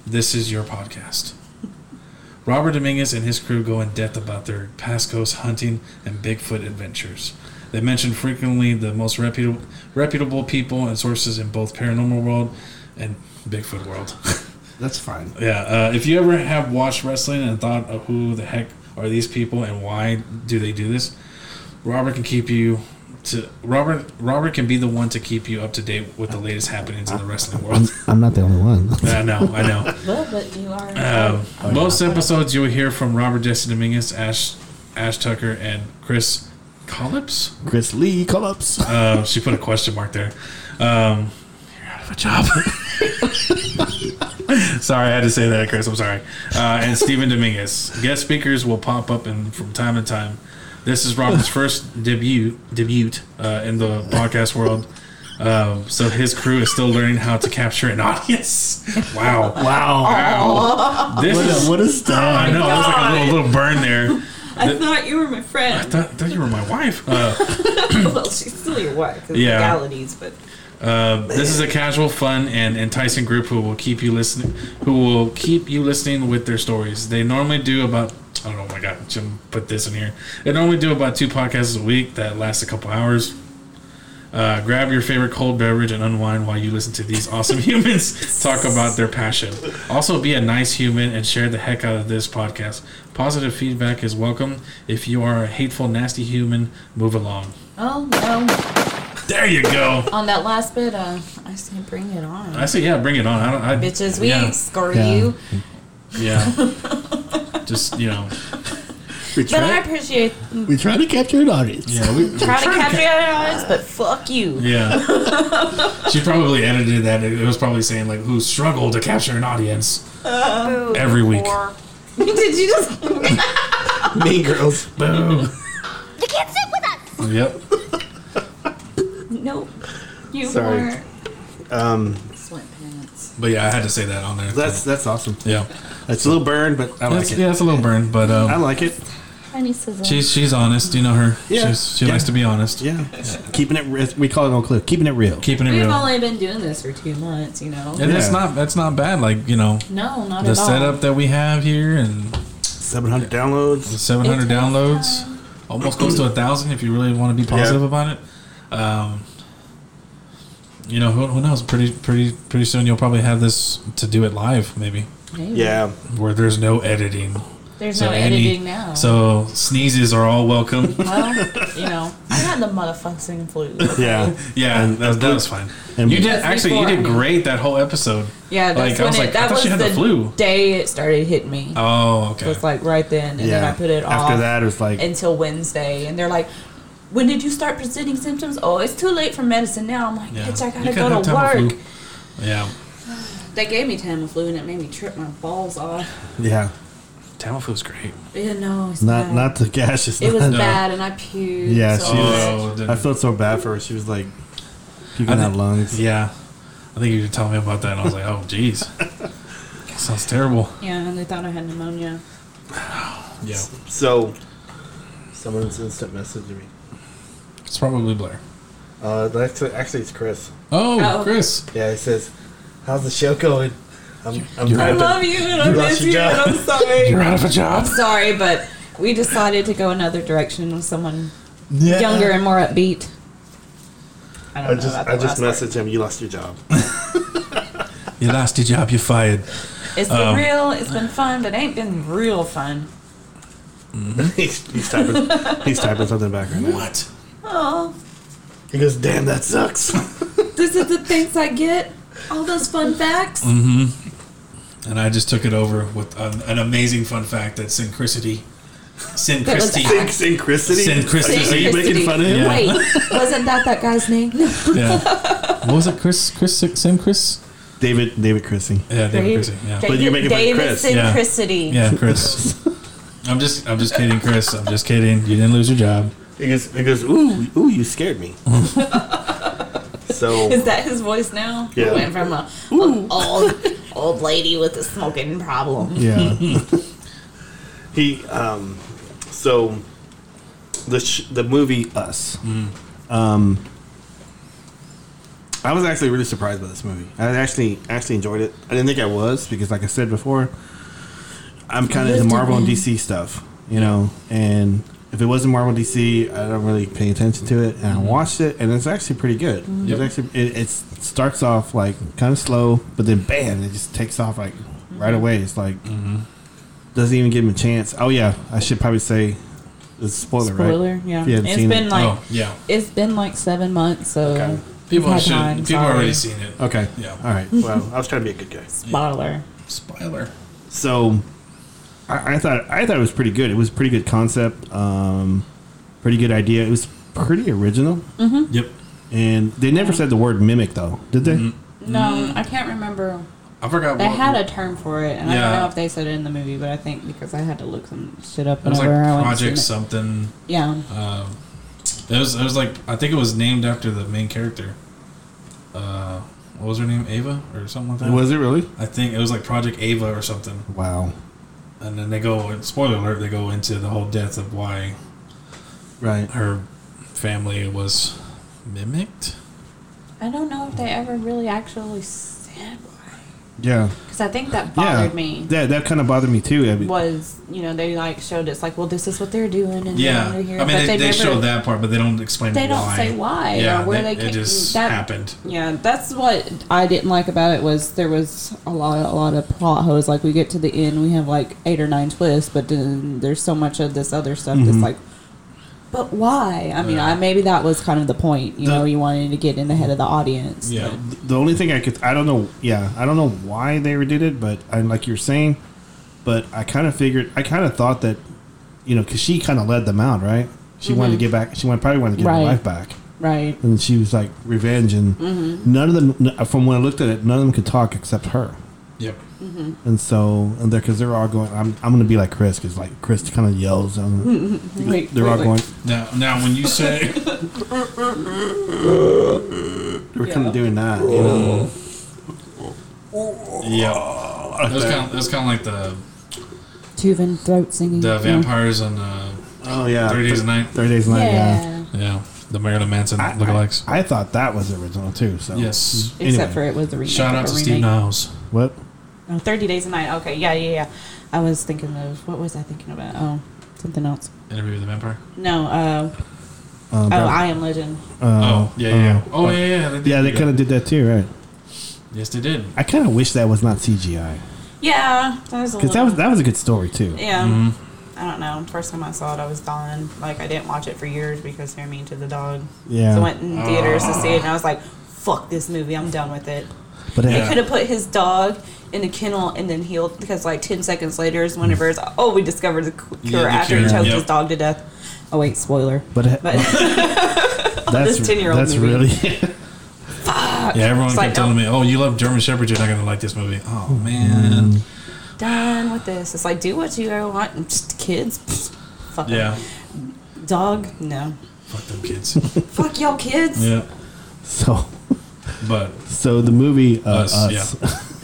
this is your podcast. Robert Dominguez and his crew go in depth about their past ghost hunting and Bigfoot adventures. They mention frequently the most reputable, reputable people and sources in both paranormal world and Bigfoot world. That's fine. yeah, uh, if you ever have watched wrestling and thought, of who the heck are these people and why do they do this? Robert can keep you to Robert. Robert can be the one to keep you up to date with the latest happenings in the wrestling world. I'm not the only one. I know, I know. Well, but you are. Um, most episodes you will hear from Robert Jesse Dominguez, Ash, Ash Tucker, and Chris Collips. Chris Lee Collups. Uh, she put a question mark there. Um, you're out of a job. sorry, I had to say that, Chris. I'm sorry. Uh, and Stephen Dominguez. Guest speakers will pop up in, from time to time. This is Robert's first debut debut uh, in the podcast world. Um, so his crew is still learning how to capture an audience. Wow. Wow. Wow! This What, is, a, what is that? I know. It was like a little, little burn there. I thought you were my I friend. thought, thought you were my wife. Uh, well, she's still your wife. Yeah. Legalities, but Uh, this is a casual, fun, and enticing group who will keep you listening. Who will keep you listening with their stories. They normally do about. I. Oh my god, Jim put this in here. They normally do about two podcasts a week that last a couple hours. Uh, grab your favorite cold beverage and unwind while you listen to these awesome humans talk about their passion. Also, be a nice human and share the heck out of this podcast. Positive feedback is welcome. If you are a hateful, nasty human, move along. oh no. There you go. On that last bit, uh, I say bring it on. I say, yeah, bring it on. I don't, I, Bitches, we yeah. ain't score Yeah. you. Yeah. Just, you know. We But I appreciate we try to capture an audience. Yeah. We, try to capture an audience, but fuck you. yeah. she probably edited that. It was probably saying, like, who struggled to capture an audience every week. Did you just? Mean Girls. Boom. You can't sit with us! Yep. Nope. You Sorry. weren't. Um, Sweatpants. But yeah, I had to say that on there. that's that's awesome. yeah. It's a little burn, but I like It's, it. yeah, it's a little burn, but um, I like it. Tiny sizzle. she's she's honest. You know her. Yeah. She's, she Yeah. likes to be honest. Yeah, keeping it. re- We call it on clip. Keeping it real. Keeping it real. We've only been doing this for two months, you know. and it's not that's not bad. Like you know No, not the at all. The setup that we have here and Seven hundred downloads. 700 downloads, time. almost close to a thousand. If you really want to be positive about it, um, you know who, who knows? Pretty pretty pretty soon you'll probably have this to do it live, maybe Maybe. Yeah, where there's no editing. There's So no any- editing now. So sneezes are all welcome. well, you know, I had the motherfucking flu. yeah. yeah, that, that was fine. and- you did That's actually you did great that whole episode. Yeah, that's Like, I was it, like, I that thought was she had the the flu. day it started hitting me. Oh, okay. So it's like right then, and then I put it off After that, it was like until Wednesday, and they're like, "When did you start presenting symptoms?" Oh, it's too late for medicine now. I'm like, Yeah. "Bitch, I gotta go to work." Yeah, They gave me Tamiflu, and it made me trip my balls off. yeah. Tamiflu's great. Yeah, no, it's Not bad. not the gaseous. It was not- No. bad, and I puked. Yeah, so she was- Oh, much. I felt so bad for her. She was like puking I out think- lungs. Yeah. I think you were telling me about that, and I was like, oh, jeez. Sounds terrible. Yeah, and they thought I had pneumonia. Yeah. So, someone's instant messaging me. It's probably Blair. Uh, actually, actually, it's Chris. Oh, Oh. Chris. Yeah, he says, "How's the show going?" I'm, I'm I rapping. love you, and I miss you and I'm sorry. You're out of a job. I'm sorry, but we decided to go another direction with someone Yeah. younger and more upbeat. I don't I know just about the I just last part. messaged him. You lost your job. You lost your job. You're fired. It's been Um, real. It's been fun, but it ain't been real fun. he's, he's typing. He's typing something back right now. What? Oh, He goes, "Damn, that sucks." This is the things I get. All those fun facts. And I just took it over with an, an amazing fun fact that synchronicity. Synchronicity. Sync- Synchronicity. Synchronicity. Are you making fun of him? Yeah. Wait, wasn't that that guy's name? Yeah. What was it? Chris? Chris? Sim Chris? David David Chrissy. Yeah, David Chrissy. Yeah. But you're making fun of Chris. Yeah. Centricity. Yeah, Chris. I'm just, I'm just kidding, Chris. I'm just kidding. You didn't lose your job. He goes, he goes, "Ooh, ooh, you scared me." so Is that his voice now? Yeah. Went from a, a old old lady with a smoking problem. Yeah. he um so the sh- the movie Us. Um I was actually really surprised by this movie. I actually actually enjoyed it. I didn't think I was because like I said before, I'm kind of into Marvel and DC stuff, you know, and if it wasn't Marvel DC, I don't really pay attention to it. And I mm-hmm. watched it, and it's actually pretty good. Mm-hmm. Yep. It's actually it, it starts off like kind of slow, but then bam, it just takes off like right mm-hmm. away. It's like doesn't even give him a chance. Oh yeah, I should probably say it's a spoiler, Spoiler, right? yeah. If you haven't It's seen been it. like oh, yeah. it's been like seven months, so Okay. People had should. time, people sorry. already seen it. Okay. Yeah. All right. Well, I was trying to be a good guy. spoiler. Spoiler. So, I, I thought I thought it was pretty good. It was a pretty good concept. Um, pretty good idea. It was pretty original, Yep. and they never said the word mimic though, did they? No, I can't remember. I forgot. They what, had a term for it, and I don't know if they said it in the movie, but I think because I had to look some shit up It was like whenever I went to see Project it. something. Yeah, Um, it was. It was like I think it was named after the main character. Uh, what was her name? Ava or something like that. Was it really? I think it was like Project Ava or something. Wow. And then they go. Spoiler alert! They go into the whole death of why Right. her family was mimicked. I don't know if they ever really actually said why. Yeah. Because I think that Yeah. bothered me. That that kind of bothered me too. I mean, Was you know they like showed it's like well this is what they're doing and Yeah, they're here, I mean but they, they, they never, show that part, but they don't explain They don't why. say why Yeah, or where they, they, it just that, happened. Yeah, that's what I didn't like about it was there was a lot, a lot of plot holes. Like we get to the end, we have like eight or nine twists, but then there's so much of this other stuff Mm-hmm. that's like, but why? I mean, Yeah. I, maybe that was kind of the point. You The- know, you wanted to get in the head of the audience. Yeah, the only thing I could I don't know. Yeah, I don't know why they did it, but I like you're saying. But I kind of figured. I kind of thought that, you know, because she kind of led them out, right? She wanted to mm-hmm. get back. She wanted, probably wanted to get Right. her life back. Right. and she was like revenge and mm-hmm. none of them from when i looked at it none of them could talk except her yep. And so and they're because they're all going i'm, I'm gonna be like chris because like chris kind of yells and Wait, they're wait, all wait. going Now, now when you say we're kind of doing that you know yeah, it was kind of it was kind of like the Tuvan throat singing. the Yeah. vampires and uh, oh yeah 30 Days of Night. 30 days of night yeah, Yeah. yeah, the Marilyn Manson I, lookalikes. I, I thought that was original too so yes. Except for it was the remake. Shout out to remake. Steve Niles. what Oh, 30 Days of Night. Okay, yeah, yeah, yeah. I was thinking of what was I thinking about? Oh, something else. Interview with the Vampire. No. Uh, um, oh, I Am Legend. oh yeah, yeah. yeah. Oh yeah, yeah. They did yeah they that. kind of did that too right Yes, they did. i kind of wish that was not cgi Yeah, that was a because that was that was a good story too Yeah. Mm-hmm. I don't know. First time I saw it, I was dying. Like I didn't watch it for years because they're mean to the dog. yeah So I went in theaters to see it, and I was like, "Fuck this movie! I'm done with it." But They could have put his dog in a kennel and then healed because like ten seconds later is whenever it's oh we discovered the cu- Yeah, cure the after he cure, choked yep. his dog to death. Oh wait, spoiler. but, But that's this 10-year-old that's movie. really Yeah, everyone It's kept like, telling oh. me, "Oh, you love German Shepherds. You're not gonna like this movie." Oh man. Mm. done with this. It's like do what you want. and Just kids. Pfft, Fuck 'em. Yeah. Dog. No. Fuck them kids. Fuck y'all kids. yeah. so But so the movie uh, Us, us,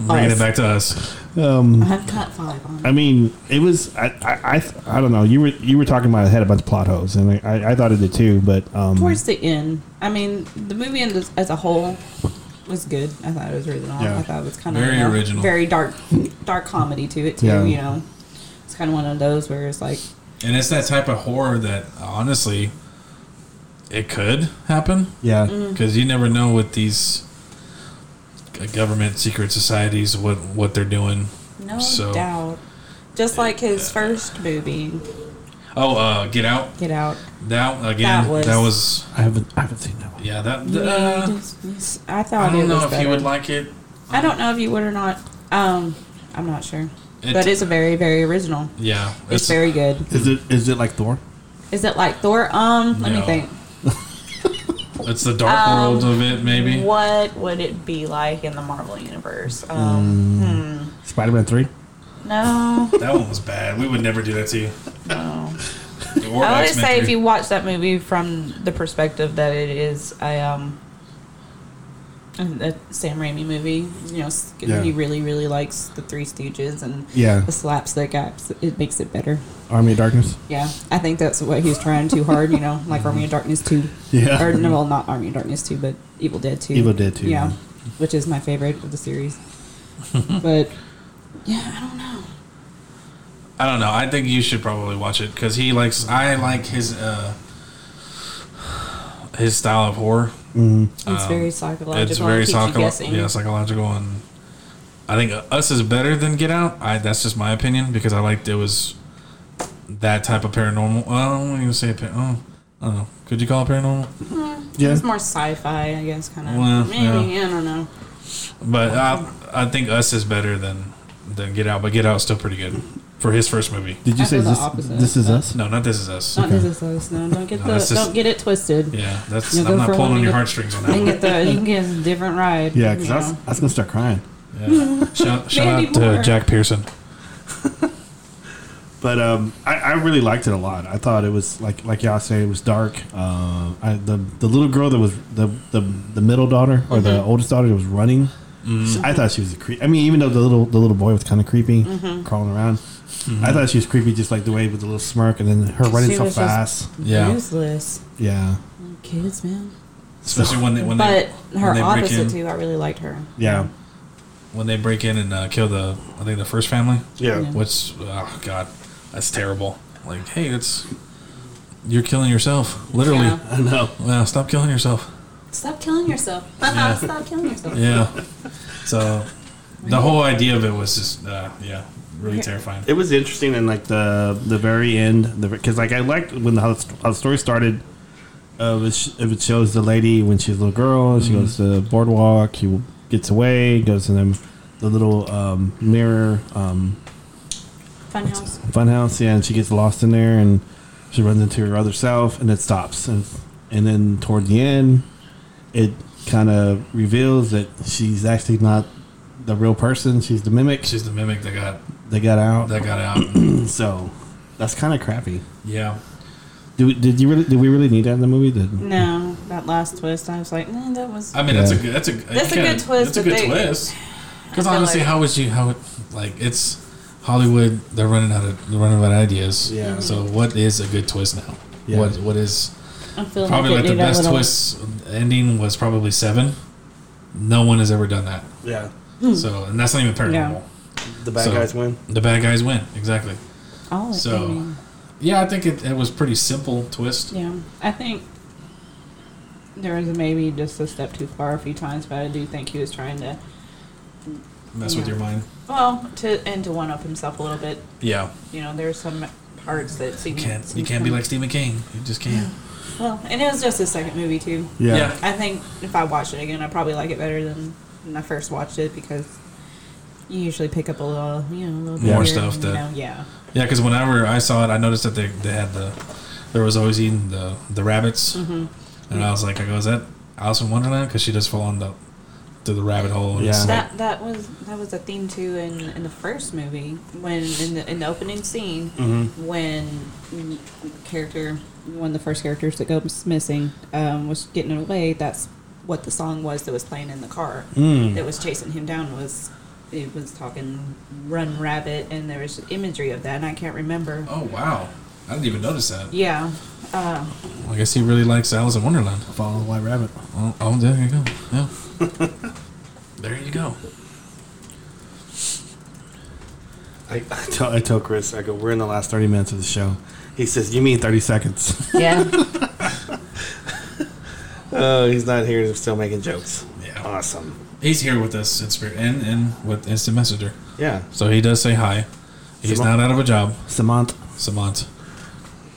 bringing it back to us. I've got five on. I mean, it was. I, I, I, I don't know. You were you were talking about it had a bunch of plot holes, and I, I, I thought it did too. But um, Towards the end, I mean, the movie in this- as a whole was good. I thought it was original. Yeah. I thought it was kind of Very original. very dark, dark comedy to it too. Yeah. You know, it's kind of one of those where it's like, And it's that type of horror that honestly, it could happen yeah, Mm. because you never know with these government secret societies what what they're doing. no So- doubt. Just like his first movie, Oh, uh, Get Out. Get Out. That again. That That was- was. I haven't I haven't seen that one. yeah. That. Yeah, Uh, it's- it's- I I thought it don't know was if better. you would like it. I don't know if you would or not. Um, I'm not sure. It- but it's a very, very original. Yeah, It's, very good. Is it is it like Thor? Is it like Thor? Um, let No. me think. It's the dark Um, world of it, maybe. What would it be like in the Marvel universe? Um, Spider Man three? hmm, no, That one was bad. We would never do that to you. no. I always X-Men say if you watch that movie from the perspective that it is a um a Sam Raimi movie, you know, Yeah. he really, really likes the Three Stooges and Yeah. the slapstick acts. It makes it better. Army of Darkness? Yeah, I think that's what he's trying too hard, you know, like Army of Darkness 2. Yeah. Or, no, well, not Army of Darkness 2, but Evil Dead 2. Evil Dead 2, Yeah, yeah. which is my favorite of the series. but, yeah, I don't know. I don't know. I think you should probably watch it because he likes. I like his uh his style of horror. It's Um, very psychological. It's very and keeps you psycho- guessing. yeah, psychological, and I think Us is better than Get Out. I that's just my opinion because I liked it was that type of paranormal. Well, I don't even say it. par- Oh, I don't know. Could you call it paranormal? Yeah. It's more sci-fi, I guess, kind of. Well, Maybe yeah. I don't know. But I, I think Us is better than than Get Out. But Get Out's still pretty good for his first movie. Did you I say feel the this, opposite. this is us? No, not This Is Us. Not this is us. No, don't get No, the that's just- don't get it twisted. Yeah, that's. You go I'm not for pulling one, on your get- heartstrings on You that. can one. get the you can get a different ride. Yeah, because you I, was, know. I was going to start crying. Yeah. Shout, shout Mandy out to Moore. Jack Pearson. But um, I, I really liked it a lot. I thought it was like like y'all say it was dark. Uh, I, the the little girl that was the the, the middle daughter or the oldest daughter that was running. she- I thought she was a creep. I mean, even though the little the little boy was kind of creepy, crawling around. I thought she was creepy, just like the way with the little smirk, and then her running She so was just- fast. Yeah. Useless Yeah, kids, man. Especially when they when But they her when they break opposite in, too, I really liked her. yeah, when they break in and uh, kill the I think the first family, yeah. Yeah. which oh god, that's terrible. Like hey, it's you're killing yourself literally. Yeah. I know. Well, stop killing yourself. Stop killing yourself. Yeah. Stop killing yourself. Yeah. so the whole idea of it was just uh, yeah, really terrifying. It was interesting in like the the very end, because like I liked when the, how, the, story started. Uh, it, sh- it shows the lady when she's a little girl. She goes to the boardwalk. He gets away. Goes to them, the little um, mirror um, Funhouse. funhouse. Yeah, and she gets lost in there, and she runs into her other self, and it stops. And, and then toward the end, it kind of reveals that she's actually not the real person. She's the mimic. She's the mimic that got They got out. that got out. So that's kind of crappy. yeah. Do, did you really? Did we really need that in the movie? Did, No, that last twist, I was like, nah, that was. I mean, that's a good. That's a That's a good twist, That's a good they- twist. Because I honestly, like- how would you? How would like it's Hollywood? They're running out of they're running out of ideas. Yeah. Mm-hmm. So what is a good twist now? Yeah. What what is I feel probably like, like the best twist ending was probably seven. No one has ever done that. yeah. Hmm. So and that's not even paranormal. The bad So- guys win. The bad guys win exactly. Oh, So- maybe. Yeah, I think it, it was pretty simple twist. Yeah, I think there was maybe just a step too far a few times, but I do think he was trying to, Mess with Yeah. your mind. well, to and to one up himself a little bit. Yeah. You know, there's some parts that seem You can't you can't be like Stephen King. You just can't. Well, and it was just his second movie too. Yeah. Yeah. I think if I watched it again, I probably like it better than when I first watched it because you usually pick up a little, you know, a little bit More here, stuff you that- know, yeah. Yeah, because whenever I saw it, I noticed that they, they had the there was always eating the the rabbits, Mm-hmm. and I was like, I go, is that Alice in Wonderland? Because she just fell on the to the rabbit hole. And it's Yeah. like- That that was that was a theme too in, in the first movie when in the in the opening scene Mm-hmm. when character one of the first characters that goes missing um, was getting away. That's what the song was that was playing in the car Mm. that was chasing him down was it was talking run rabbit and there was imagery of that and I can't remember. oh wow, I didn't even notice that. Yeah, uh, I guess he really likes Alice in Wonderland. Follow the white rabbit. Oh, oh there you go. Yeah, there you go. I, I, tell, I tell Chris, I go, we're in the last 30 minutes of the show. He says, you mean 30 seconds. yeah. oh, he's not here. He's still making jokes. Yeah. Awesome. He's here with us in spirit and and with Instant Messenger, Yeah. so he does say hi. He's Samant- not out of a job, Samant. Samant.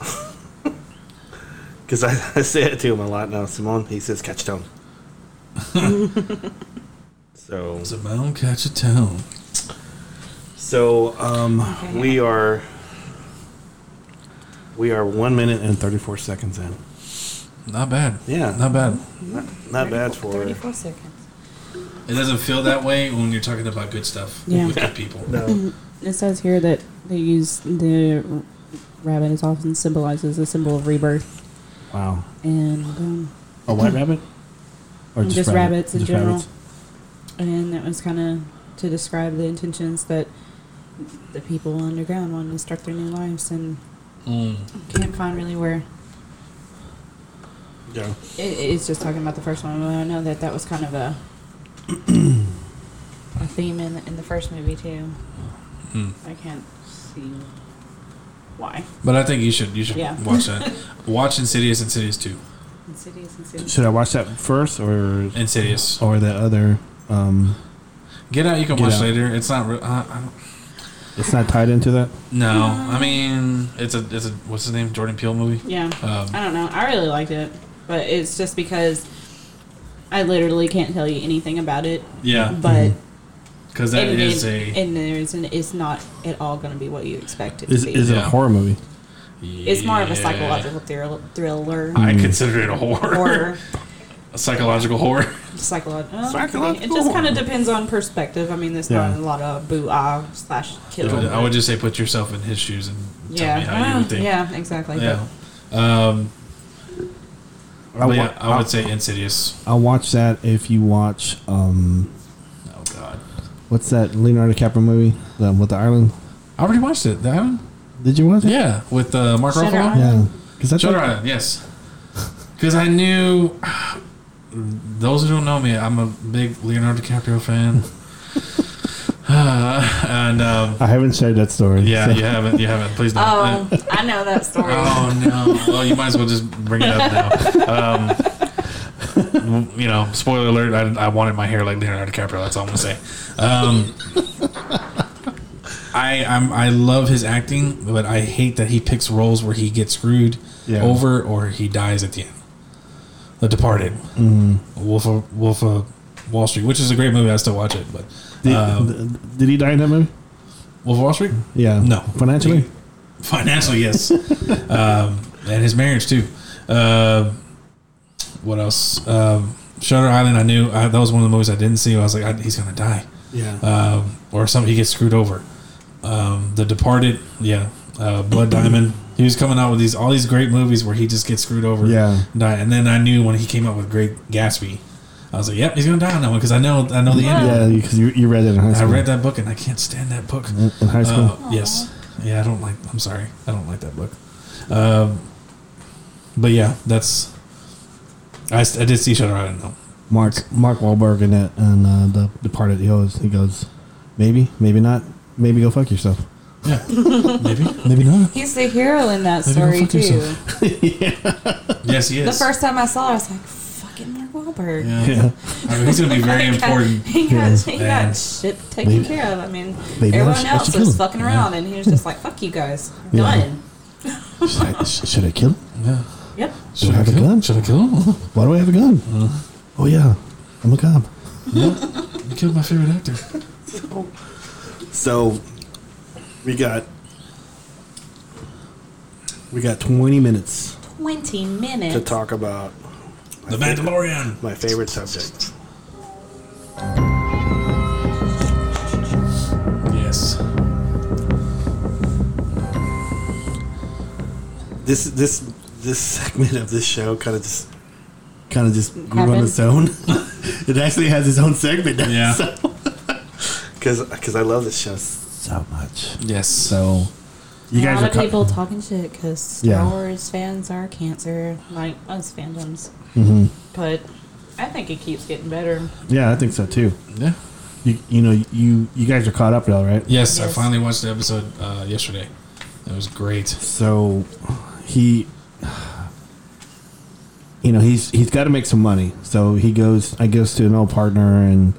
Because I, I say it to him a lot now. Simone, he says catch a tone. so Simone catch a tone. so um, Okay. we are we are one minute and thirty four seconds in. Not bad. Yeah. Not bad. Not, not bad for 34 seconds. It doesn't feel that way when you're talking about good stuff Yeah. with good people. no. It says here that they use the rabbit is often symbolizes a symbol of rebirth, Wow. and um, A white rabbit? Or Just rabbits in general. rabbits? and that was kind of to describe the intentions that the people underground wanted to start their new lives, and Mm. can't find really where. Yeah. It, it's just talking about the first one. but I know that that was kind of a a theme in in the first movie too. Hmm. I can't see why. But I think you should you should Yeah. watch that. watch Insidious, Insidious two, Insidious, Insidious. Should I watch that first or Insidious. or the other? Um, Get out. You can Get watch Out. later. It's not. Re- I don't, it's not tied into that. no, I mean it's a it's a what's his name Jordan Peele movie. Yeah, Um, I don't know. I really liked it, but it's just because I literally can't tell you anything about it. yeah, But because that and, is and, a and there's an, it's not at all going to be what you expect it Is, to be. is it a horror movie? It's more of a psychological thrill, thriller. I consider it a horror. Horror, a psychological horror. psychological. Psychological It just kind of depends on perspective. I mean, there's Yeah. not a lot of boo ah slash kill. I would just say put yourself in his shoes and tell yeah, me how you well, would think. yeah, exactly. Yeah. Um, I'll, but yeah, I would I'll- say Insidious. I'll watch that if you watch um, Oh God, what's that Leonardo DiCaprio movie? The with the island. I already watched it. That one? Did you watch it? Yeah, with uh, Mark Shutter Ruffalo. Island. Yeah. Because that's Shutter what- Island, yes. Because I knew those who don't know me, I'm a big Leonardo DiCaprio fan. and um, I haven't shared that story. yeah, so- you haven't, you haven't. Please don't. Oh, I know that story. Oh no! Well, you might as well just bring it up now. Um, you know, spoiler alert: I, I wanted my hair like Leonardo DiCaprio. That's all I'm gonna say. Um, I I'm, I love his acting, but I hate that he picks roles where he gets screwed Yeah. over or he dies at the end. The Departed, Wolf of Wolf of Wall Street, which is a great movie. I still watch it, but Did, um, did he die in that movie? Wolf of Wall Street. Yeah. No. Financially? Financially, yes. um, and his marriage too. Uh, what else? Um, Shutter Island. I knew I, that was one of the movies I didn't see. I was like, I, he's gonna die, Yeah. um, or something. He gets screwed over. Um, the Departed. Yeah. Uh, Blood Diamond. He was coming out with these all these great movies where he just gets screwed over. Yeah. and Die. And then I knew when he came out with Great Gatsby, I was like, Yep, he's gonna die on that one because I know I know the ending. yeah, because you, you read it in high school. I read that book and I can't stand that book. in, in high school. Uh, yes. Yeah, I don't like. I'm sorry. I don't like that book. Um, but yeah, that's. I, I did see Shutter Island though. Mark Mark Wahlberg in that and uh, the Departed. He goes, he goes, maybe, maybe not, maybe go fuck yourself. Yeah, maybe, maybe not. He's the hero in that Maybe go story fuck too. yeah. Yes, he is. The first time I saw, it, I was like, "Fucking Mark Wahlberg." Yeah. Yeah. I mean, he's gonna be very He important. He got, Yes. he Man. got shit taken Maybe- care of. I mean, maybe I everyone should- I else should was fucking around, and he was just like, "Fuck you guys, Yeah. done." should, I, should I kill him? Yeah. Yep. Should I have a gun? Should I kill him? Why do I have a gun? Uh-huh. Oh yeah, I'm a cop. You killed my favorite actor. So we got we got 20 minutes Twenty minutes. to talk about The Mandalorian. my favorite subject. Yes. This this this segment of this show kind of just kind of just grew on Happened. its own. it actually has its own segment. now, Yeah. So. Because I love this show so much. Yes. So you a guys lot are of co- people talking shit because Star Yeah. Wars fans are cancer, like us fandoms. Mhm. But I think it keeps getting better. Yeah, I think so too. Yeah. You you know you you guys are caught up now, right? Yes, I Yes. finally watched the episode uh, yesterday. It was great. So he you know he's he's got to make some money so he goes i goes to an old partner and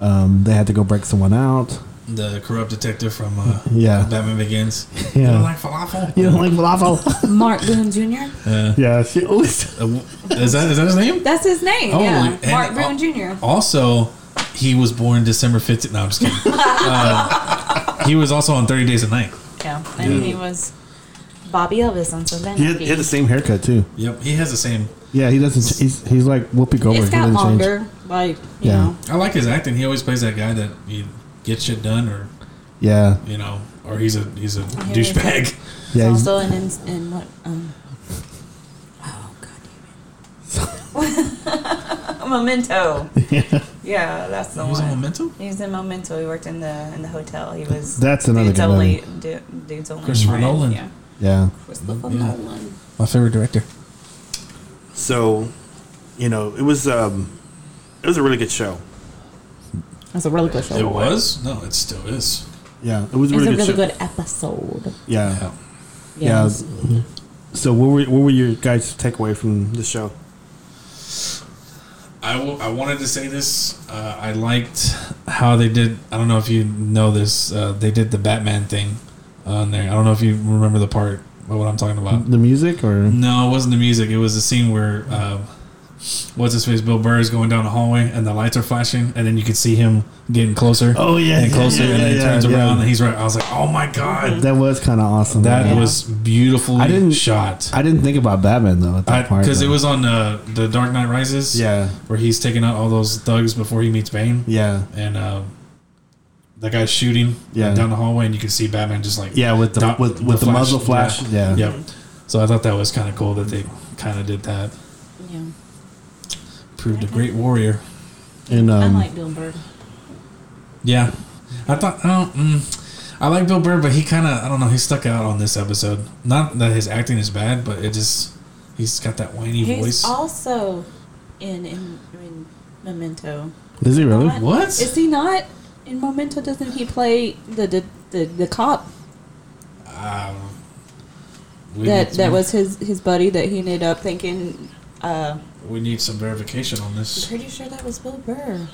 um, they had to go break someone out the corrupt detective from uh, Yeah. Batman Begins. Yeah. You don't like falafel? You don't like falafel? Mark Boone Jr. Uh, yeah, she always. uh, is that is that his name? That's his name. Oh, yeah, Mark oh. Boone Jr. Also, he was born December 15th. No, I'm just kidding. uh, he was also on 30 Days a Night. Yeah, and he was Bobby Elvis on Sunday. He had, he had the same haircut too. Yep, he has the same. Yeah, he doesn't. He's he's like Whoopi Goldberg. It's he got doesn't change. longer, like you Yeah. know. I like his acting. He always plays that guy that he gets shit done, or Yeah, you know, or he's a he's a he is. douchebag. yeah. He's He's, also in, in, in what? Um, oh god damn it! Memento. Yeah, that's the He was on one. Memento. He was in Memento. He worked in the in the hotel. He was. That's another dude's only, movie. du- dude's only Christopher friend. Nolan. Yeah. yeah. Christopher Yeah. Nolan. My favorite director. So, you know, it was um, it was a really good show. That's a really good show. It was no, it still is. Yeah, it was a It's really a good really show. good episode. Yeah, Yeah. yeah. So, what were what were your guys' takeaway from the show? I, w- I wanted to say this. Uh, I liked how they did. I don't know if you know this. Uh, they did the Batman thing on there. I don't know if you remember the part of what I'm talking about. The music or No, it wasn't the music. It was the scene where uh, what's his face, Bill Burr is going down the hallway and the lights are flashing, and then you can see him getting closer. Oh, yeah, and closer, yeah, and then he turns yeah. around and he's right. I was like, oh my god, that was kind of awesome. that Yeah. was beautifully I didn't- shot. I didn't think about Batman though at that part Because it was on uh, the Dark Knight Rises. Yeah, where he's taking out all those thugs before he meets Bane. yeah, and uh, that guy's shooting Yeah. down the hallway, and you can see Batman just like yeah. With the with with the, flash. muzzle flash. Yeah, Yep. So I thought that was kind of cool that they kind of did that. Yeah. Proved a great warrior. And um, I like Bill Burr. Yeah, I thought. Oh, mm, I like Bill Burr, but he kind of I don't know. He stuck out on this episode. Not that his acting is bad, but it just he's got that whiny He's voice. also in, in in Memento. is he really? Not- What? Is he not in Memento? Doesn't he play the the, the, the cop Um, that that was his his buddy that he ended up thinking? Uh, We need some verification on this. I'm this. pretty sure that was Bill Burr